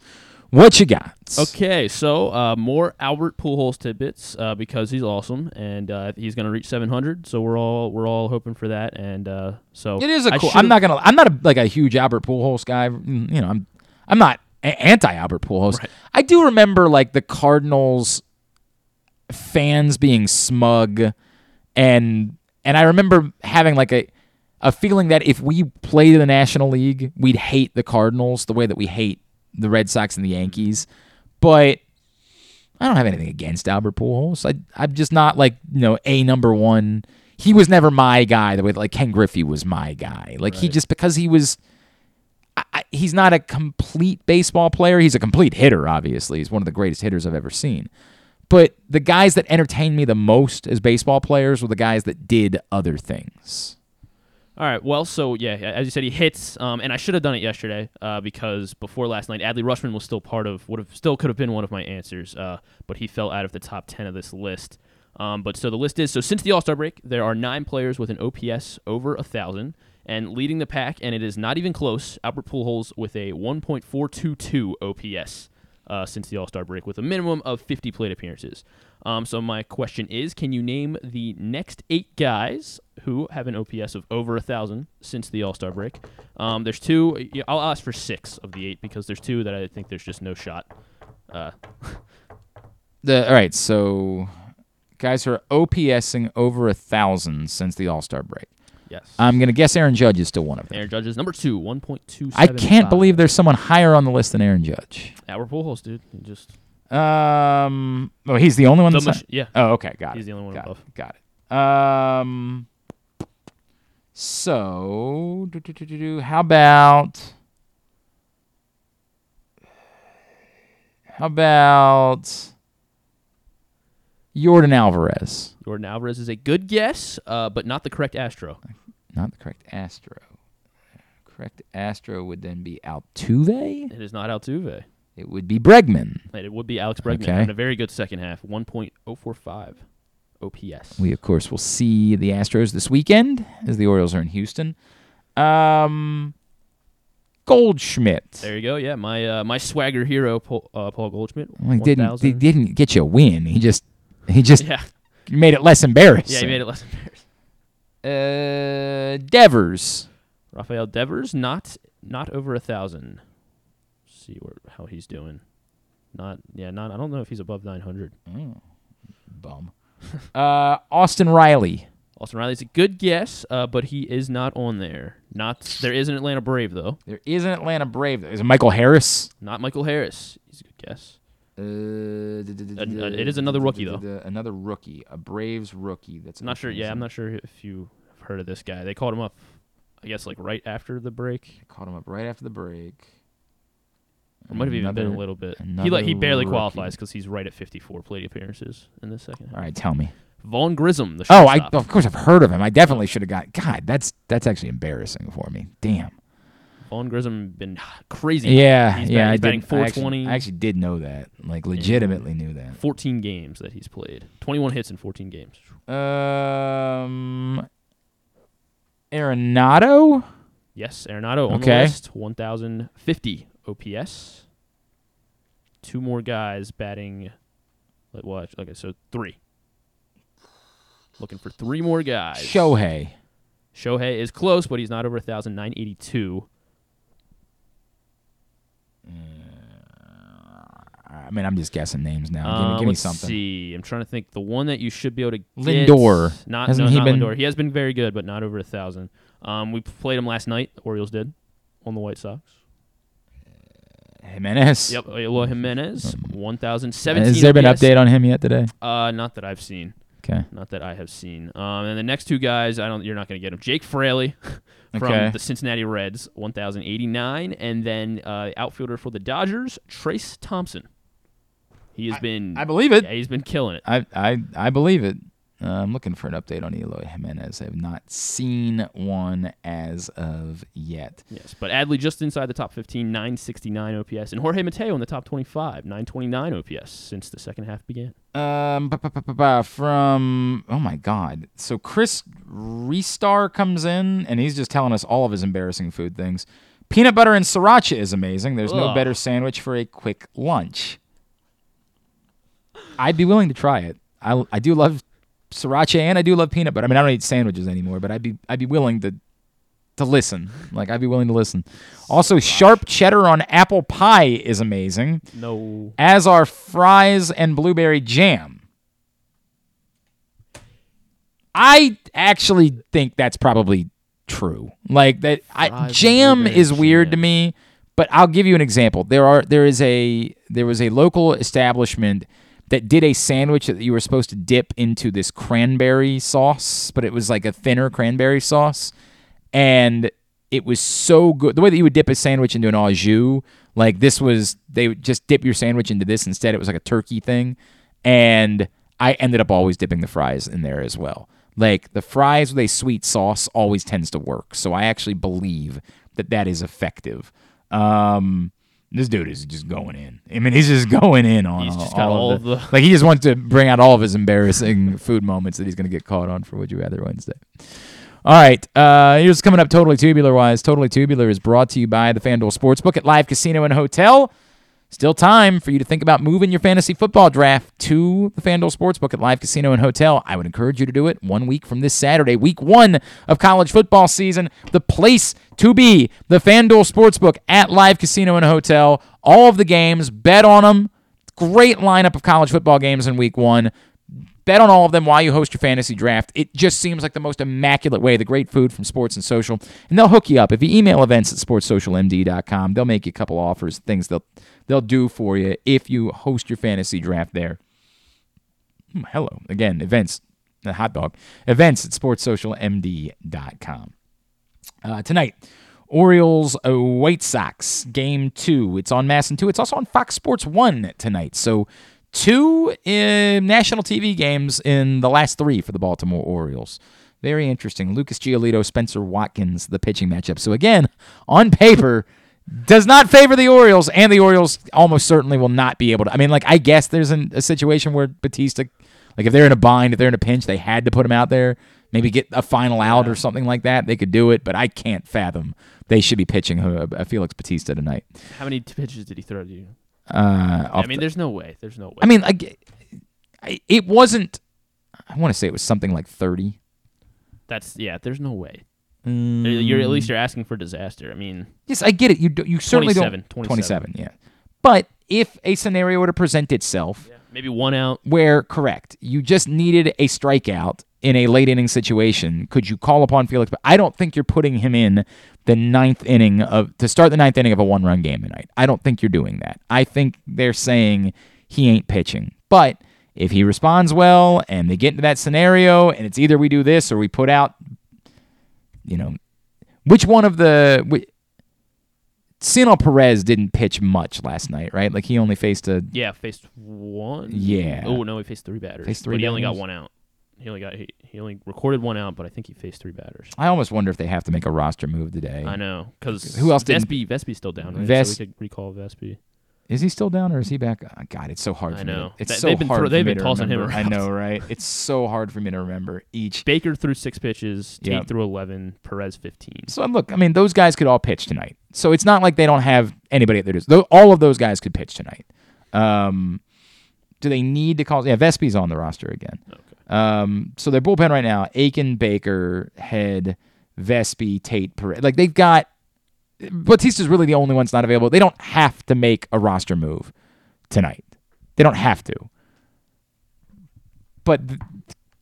What you got? Okay, so uh, more Albert Pujols tidbits uh, because he's awesome and uh, he's going to reach 700. So we're all we're all hoping for that. And uh, so It is a I cool. I'm not gonna. I'm not a, like a huge Albert Pujols guy. Mm, You know, I'm. I'm not anti Albert Pujols. I do remember like the Cardinals fans being smug, and and I remember having like a a feeling that if we played in the National League, we'd hate the Cardinals the way that we hate the Red Sox and the Yankees. But I don't have anything against Albert Pujols. I I'm just not like you know a number one. He was never my guy the way that, like Ken Griffey was my guy. Like he just because he was. I, he's not a complete baseball player. He's a complete hitter. Obviously, he's one of the greatest hitters I've ever seen. But the guys that entertained me the most as baseball players were the guys that did other things. All right. Well, so yeah, as you said, he hits, um, and I should have done it yesterday uh, because before last night, Adley Rutschman was still part of would have still could have been one of my answers, uh, but he fell out of the top ten of this list. Um, but so the list is so since the All Star break, there are nine players with an OPS over a thousand, and leading the pack, and it is not even close. Albert Pujols with a 1.422 OPS uh, since the All Star break, with a minimum of 50 plate appearances. Um, so my question is, can you name the next eight guys who have an OPS of over a thousand since the All Star break? Um, there's two. I'll ask for six of the eight because there's two that I think there's just no shot. Uh, The all right, so guys who are OPSing over a thousand since the All Star break. Yes. I'm gonna guess Aaron Judge is still one of them. Aaron Judge is number two, 1.2. I can't believe there's someone higher on the list than Aaron Judge. Albert Pujols, dude. He just Um, oh, he's the only one. The that's mach- not- yeah. Oh, okay, got He's it. He's the only one got above. It, got it. Um. So, do, do, do, how about? How about Yordan Alvarez? Yordan Alvarez is a good guess, uh, but not the correct Astro. Not the correct Astro. Correct Astro would then be Altuve. It is not Altuve. It would be Bregman. It would be Alex Bregman Okay. having a very good second half, 1.045 OPS. We of course will see the Astros this weekend as the Orioles are in Houston. Um, Goldschmidt. There you go. Yeah, my uh, my swagger hero, Paul, uh, Paul Goldschmidt. Well, he didn't. 1,000. He didn't get you a win. He just. He just Yeah. made it less embarrassing. Yeah, he made it less embarrassing. Uh, Devers. Rafael Devers, not not over a thousand. See where how he's doing. Not yeah, not I don't know if he's above nine hundred. Oh, bum. uh, Austin Riley. Austin Riley's a good guess, uh, but he is not on there. Not there is an Atlanta Brave though. There is an Atlanta Brave. Is it Michael Harris? Not Michael Harris. He's a good guess. Uh, it is another rookie though. Another rookie, a Braves rookie. That's I'm not sure. Yeah, I'm not sure if you have heard of this guy. They called him up, I guess, like right after the break. Called him up right after the break. Or might have even been a little bit. He like he barely rookie. qualifies because he's right at 54 plate appearances in this second. half. All right, tell me. Vaughn Grissom, the Oh, I of course I've heard of him. I definitely should have got. God, that's that's actually embarrassing for me. Damn. Vaughn Grissom been crazy. Yeah, he's yeah. batting, I batting did. I actually, 420. I actually did know that. Like, legitimately knew that. 14 games that he's played. 21 hits in 14 games. Um, Arenado. Yes, Arenado on Okay. the list. 1,050 OPS. Two more guys batting. Like what? Okay, so three. Looking for three more guys. Shohei. Shohei is close, but he's not over 1,000. 982. I mean, I'm just guessing names now. give me, Uh, give me let's something. see. I'm trying to think. The one that you should be able to get. Lindor. Not, Hasn't no, he not been- Lindor. He has been very good, but not over a thousand. Um, we played him last night. The Orioles did on the White Sox. Jimenez. Yep, Eloy Jimenez, 1,017. Has there been OPS. update on him yet today? Uh, not that I've seen. Okay. Not that I have seen. Um, and the next two guys, I don't. You're not going to get them. Jake Fraley from Okay. the Cincinnati Reds, 1,089, and then uh, outfielder for the Dodgers, Trayce Thompson. He has been. I believe it. Yeah, he's been killing it. I I I believe it. Uh, I'm looking for an update on Eloy Jimenez. I have not seen one as of yet. Yes, but Adley just inside the top 15, 969 OPS, and Jorge Mateo in the top 25, 929 OPS since the second half began. Um, ba- ba- ba- ba- ba, from oh my god! So Chris Restar comes in and he's just telling us all of his embarrassing food things. Peanut butter and sriracha is amazing. There's no better sandwich for a quick lunch. I'd be willing to try it. I, I do love sriracha and I do love peanut butter. I mean, I don't eat sandwiches anymore, but I'd be I'd be willing to to listen. Like I'd be willing to listen. Also, sharp cheddar on apple pie is amazing. No. As are fries and blueberry jam. I actually think that's probably true. Like that I jam is weird to me, but I'll give you an example. There are there is a there was a local establishment that did a sandwich that you were supposed to dip into this cranberry sauce, but it was like a thinner cranberry sauce and it was so good. The way that you would dip a sandwich into an au jus, like this was, they would just dip your sandwich into this. Instead, it was like a turkey thing, and I ended up always dipping the fries in there as well. Like the fries with a sweet sauce always tends to work, so I actually believe that that is effective. Um, this dude is just going in. I mean, he's just going in on He's all, just got all all of the, the- like he just wants to bring out all of his embarrassing food moments that he's going to get caught on for Would You Rather Wednesday. All right, uh, here's coming up totally tubular wise. Totally tubular is brought to you by the FanDuel Sportsbook at Live Casino and Hotel. Still time for you to think about moving your fantasy football draft to the FanDuel Sportsbook at Live Casino and Hotel. I would encourage you to do it one week from this Saturday, week one of college football season. The place to be, the FanDuel Sportsbook at Live Casino and Hotel. All of the games, bet on them. Great lineup of college football games in week one. Bet on all of them while you host your fantasy draft. It just seems like the most immaculate way. The great food from Sports and Social. And they'll hook you up. If you email events at sportssocialmd.com, they'll make you a couple offers, things they'll they'll do for you if you host your fantasy draft there. Hmm, hello. Again, events, the hot dog. Events at sportssocialmd.com. Uh, tonight, Orioles uh, White Sox game two. It's on MASN two. It's also on Fox Sports One tonight. So two uh, national TV games in the last three for the Baltimore Orioles. Very interesting. Lucas Giolito, Spencer Watkins, the pitching matchup. So again, on paper, does not favor the Orioles, and the Orioles almost certainly will not be able to. I mean, like I guess there's an, a situation where Bautista, like if they're in a bind, if they're in a pinch, they had to put him out there. Maybe get a final out or something like that. They could do it, but I can't fathom they should be pitching uh, uh, Felix Bautista tonight. How many pitches did he throw to you? Uh, I mean, the- there's no way. There's no way. I mean, like, I- it wasn't. I want to say it was something like thirty. that's yeah. There's no way. Mm. You're at least you're asking for disaster. I mean, Yes, I get it. You do, you certainly 27, don't. 27. yeah. But if a scenario were to present itself, maybe one out. where correct, you just needed a strikeout in a late inning situation, could you call upon Felix? But I don't think you're putting him in the ninth inning of to start the ninth inning of a one run game tonight. I don't think you're doing that. I think they're saying he ain't pitching. But if he responds well and they get into that scenario and it's either we do this or we put out, you know, which one of the. Which, Cionel Perez didn't pitch much last night, right? Like he only faced a Yeah, faced one. Yeah. Oh no, he faced three batters. Faced three but he only got one out. He only got he, he only recorded one out, but I think he faced three batters. I almost wonder if they have to make a roster move today. I know because Who else didn't- Vespi Vespi's still down, right? Ves- so we could recall Vespi. Is he still down or is he back? Oh, God, it's so hard. I for Me know. to, it's so they've been hard. thro- they've me been to tossing him remember. I know, right? It's so hard for me to remember each. Baker threw six pitches. Tate Yep. threw eleven. Perez fifteen. So look, I mean, those guys could all pitch tonight. So it's not like they don't have anybody at their disposal. All of those guys could pitch tonight. Um, do they need to call? Yeah, Vespi's on the roster again. Um, so their bullpen right now: Akin, Baker, Head, Vespi, Tate, Perez. Like they've got. Bautista's really the only one's not available. They don't have to make a roster move tonight. They don't have to. But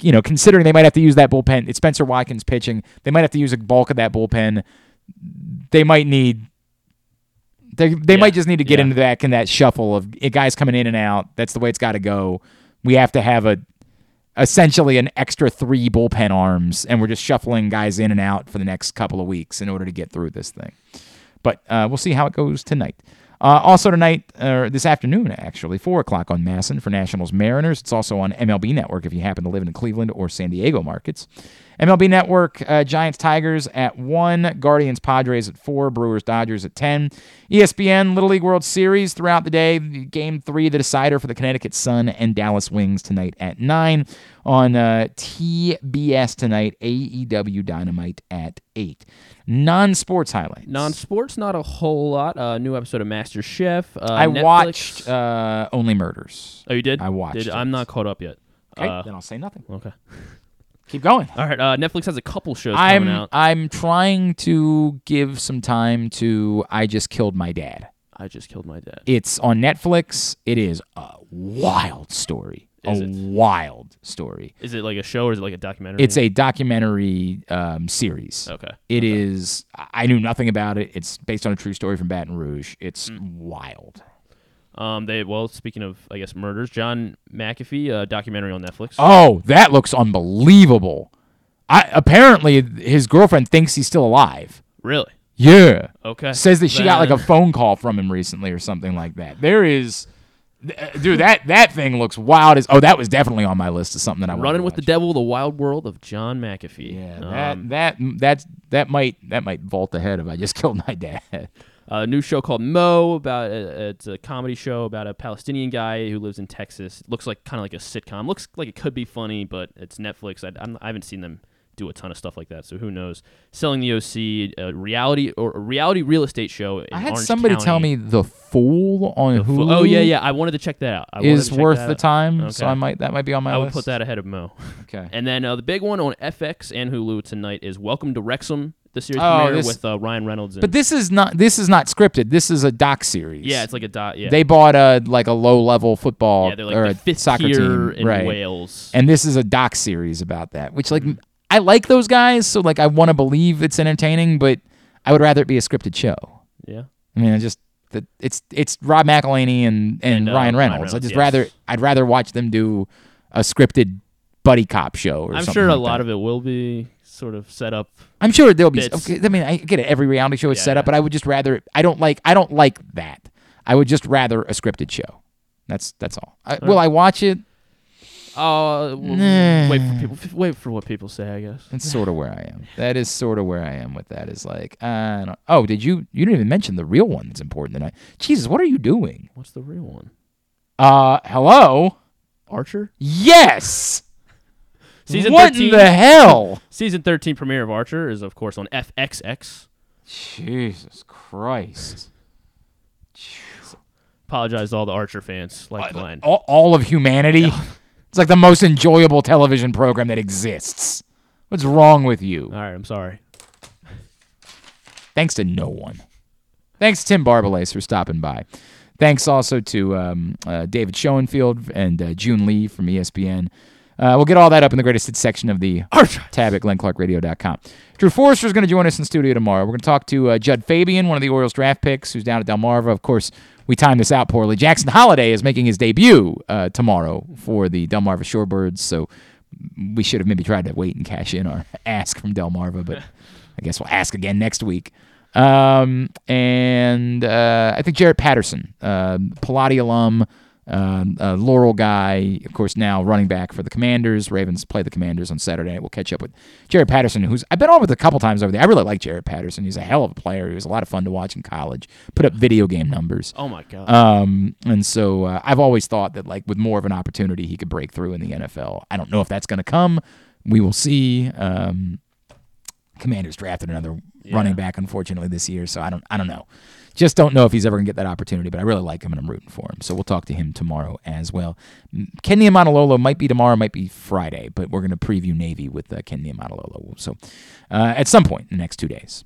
you know, considering they might have to use that bullpen, it's Spencer Watkins pitching. They might have to use a bulk of that bullpen. They might need. They they might just need to get yeah. into that in that shuffle of eh, guys coming in and out. That's the way it's got to go. We have to have a essentially an extra three bullpen arms, and we're just shuffling guys in and out for the next couple of weeks in order to get through this thing. But uh, we'll see how it goes tonight. Uh, also tonight, or this afternoon, actually, four o'clock on MASN for Nationals Mariners. It's also on MLB Network if you happen to live in the Cleveland or San Diego markets. MLB Network, uh, Giants Tigers at 1, Guardians Padres at 4, Brewers Dodgers at 10. ESPN Little League World Series throughout the day. Game 3, the decider for the Connecticut Sun and Dallas Wings tonight at 9. On uh, TBS tonight, AEW Dynamite at 8. Non sports highlights. Non sports, not a whole lot. Uh, new episode of Master Chef. Uh, I Netflix- watched uh, Only Murders. Oh, you did? I watched Did. I'm not caught up yet. Okay, Uh, then I'll say nothing. Okay. Keep going. All right. Uh, Netflix has a couple shows I'm coming out. I'm trying to give some time to I just killed my dad. I just killed my dad. It's on Netflix. It is a wild story. Is a it? wild story. Is it like a show or is it like a documentary? It's a documentary um, series. Okay. It is. I knew nothing about it. It's based on a true story from Baton Rouge. It's Hmm. wild. Um, they well, speaking of, I guess murders. John McAfee, a documentary on Netflix. Oh, that looks unbelievable. I apparently his girlfriend thinks he's still alive. Really? Yeah. Okay. Says that she got like a phone call from him recently or something like that. There is, dude, that that thing looks wild as. Oh, that was definitely on my list of something that I Running with the Devil: The Wild World of John McAfee. Yeah, Um, that that that's that might that might vault ahead of I just killed my dad. A new show called Mo about a, it's a comedy show about a Palestinian guy who lives in Texas. looks like kind of like a sitcom. Looks like it could be funny, but it's Netflix. I, I'm, I haven't seen them do a ton of stuff like that, so who knows? Selling the OC, a reality or a reality real estate show. I had Orange somebody County. tell me the Fool on The Fo- Hulu. oh yeah, yeah. I wanted to check that out. I is worth the out. time. So I might that might be on my list. I would put that ahead of Mo. Okay. And then uh, the big one on FX and Hulu tonight is Welcome to Wrexham, the series Oh, premiere this- with uh, Ryan Reynolds. And, But this is not this is not scripted. This is a doc series. yeah, it's like a dot. Yeah, They bought a like a low level football Yeah, they're like or the a fifth soccer tier team in right. Wales. And this is a doc series about that, which like I like those guys, so like I want to believe it's entertaining, but I would rather it be a scripted show. Yeah. I mean, I just that it's it's Rob McElhenney and and, And, uh, Ryan Ryan Reynolds. I Reynolds, just yes. rather I'd rather watch them do a scripted buddy cop show. Or I'm something sure a like lot that. of it will be sort of set up. I'm sure there'll be. bits. Okay, I mean, I get it. Every reality show is Yeah, set up, yeah. but I would just rather. I don't like. I don't like that. I would just rather a scripted show. That's that's all. I, will I watch it? Uh, Nah. wait for people. Wait for what people say. I guess. That's sort of where I am. That is sort of where I am with that. Is like, I don't, oh, did you? You didn't even mention the real one that's important tonight. Jesus, what are you doing? What's the real one? Uh, hello. Archer. Yes. Season what 13, in the hell? Season 13 premiere of Archer is of course on FXX. Jesus Christ. Apologize to all the Archer fans, like Glenn. all, all of humanity. It's like the most enjoyable television program that exists. What's wrong with you? All right, I'm sorry. Thanks to no one. Thanks, to Tim Barbalace, for stopping by. Thanks also to um, uh, David Schoenfield and uh, Joon Lee from ESPN. Uh, we'll get all that up in the greatest hits section of the tab at glennclarkradio.com. Drew Forrester is going to join us in studio tomorrow. We're going to talk to uh, Jud Fabian, one of the Orioles draft picks, who's down at Delmarva. Of course, we timed this out poorly. Jackson Holliday is making his debut uh, tomorrow for the Delmarva Shorebirds, so we should have maybe tried to wait and cash in our ask from Delmarva, but I guess we'll ask again next week. Um, and uh, I think Jaret Patterson, uh, Pallotti alum, uh, uh, Laurel guy, of course, now running back for the Commanders. Ravens play the Commanders on Saturday night. We'll catch up with Jaret Patterson, who's I've been on with a couple times over there. I really like Jaret Patterson. He's a hell of a player. He was a lot of fun to watch in college. Put up video game numbers. Oh my god. Um, and so uh, I've always thought that like with more of an opportunity, he could break through in the NFL. I don't know if that's going to come. We will see. Um, Commanders drafted another running back, unfortunately, this year. So I don't, I don't know. Just don't know if he's ever going to get that opportunity. But I really like him, and I'm rooting for him. So we'll talk to him tomorrow as well. M- Ken Niumatalolo might be tomorrow, might be Friday, but we're going to preview Navy with uh, Ken Niumatalolo. So uh, at some point in the next two days.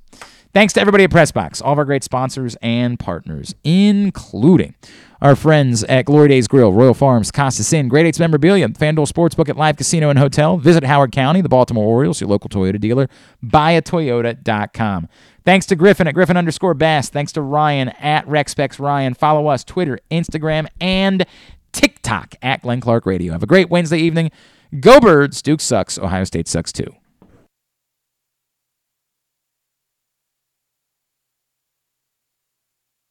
Thanks to everybody at Pressbox, all of our great sponsors and partners, including our friends at Glory Days Grill, Royal Farms, Costa Sin, Great Eights Memorabilia, FanDuel Sportsbook at Live Casino and Hotel. Visit Howard County, the Baltimore Orioles, your local Toyota dealer. Buyatoyota.com. Thanks to Griffin at Griffin underscore Bass. Thanks to Ryan at RexSpecs Ryan. Follow us Twitter, Instagram, and TikTok at Glenn Clark Radio. Have a great Wednesday evening. Go Birds. Duke sucks. Ohio State sucks too.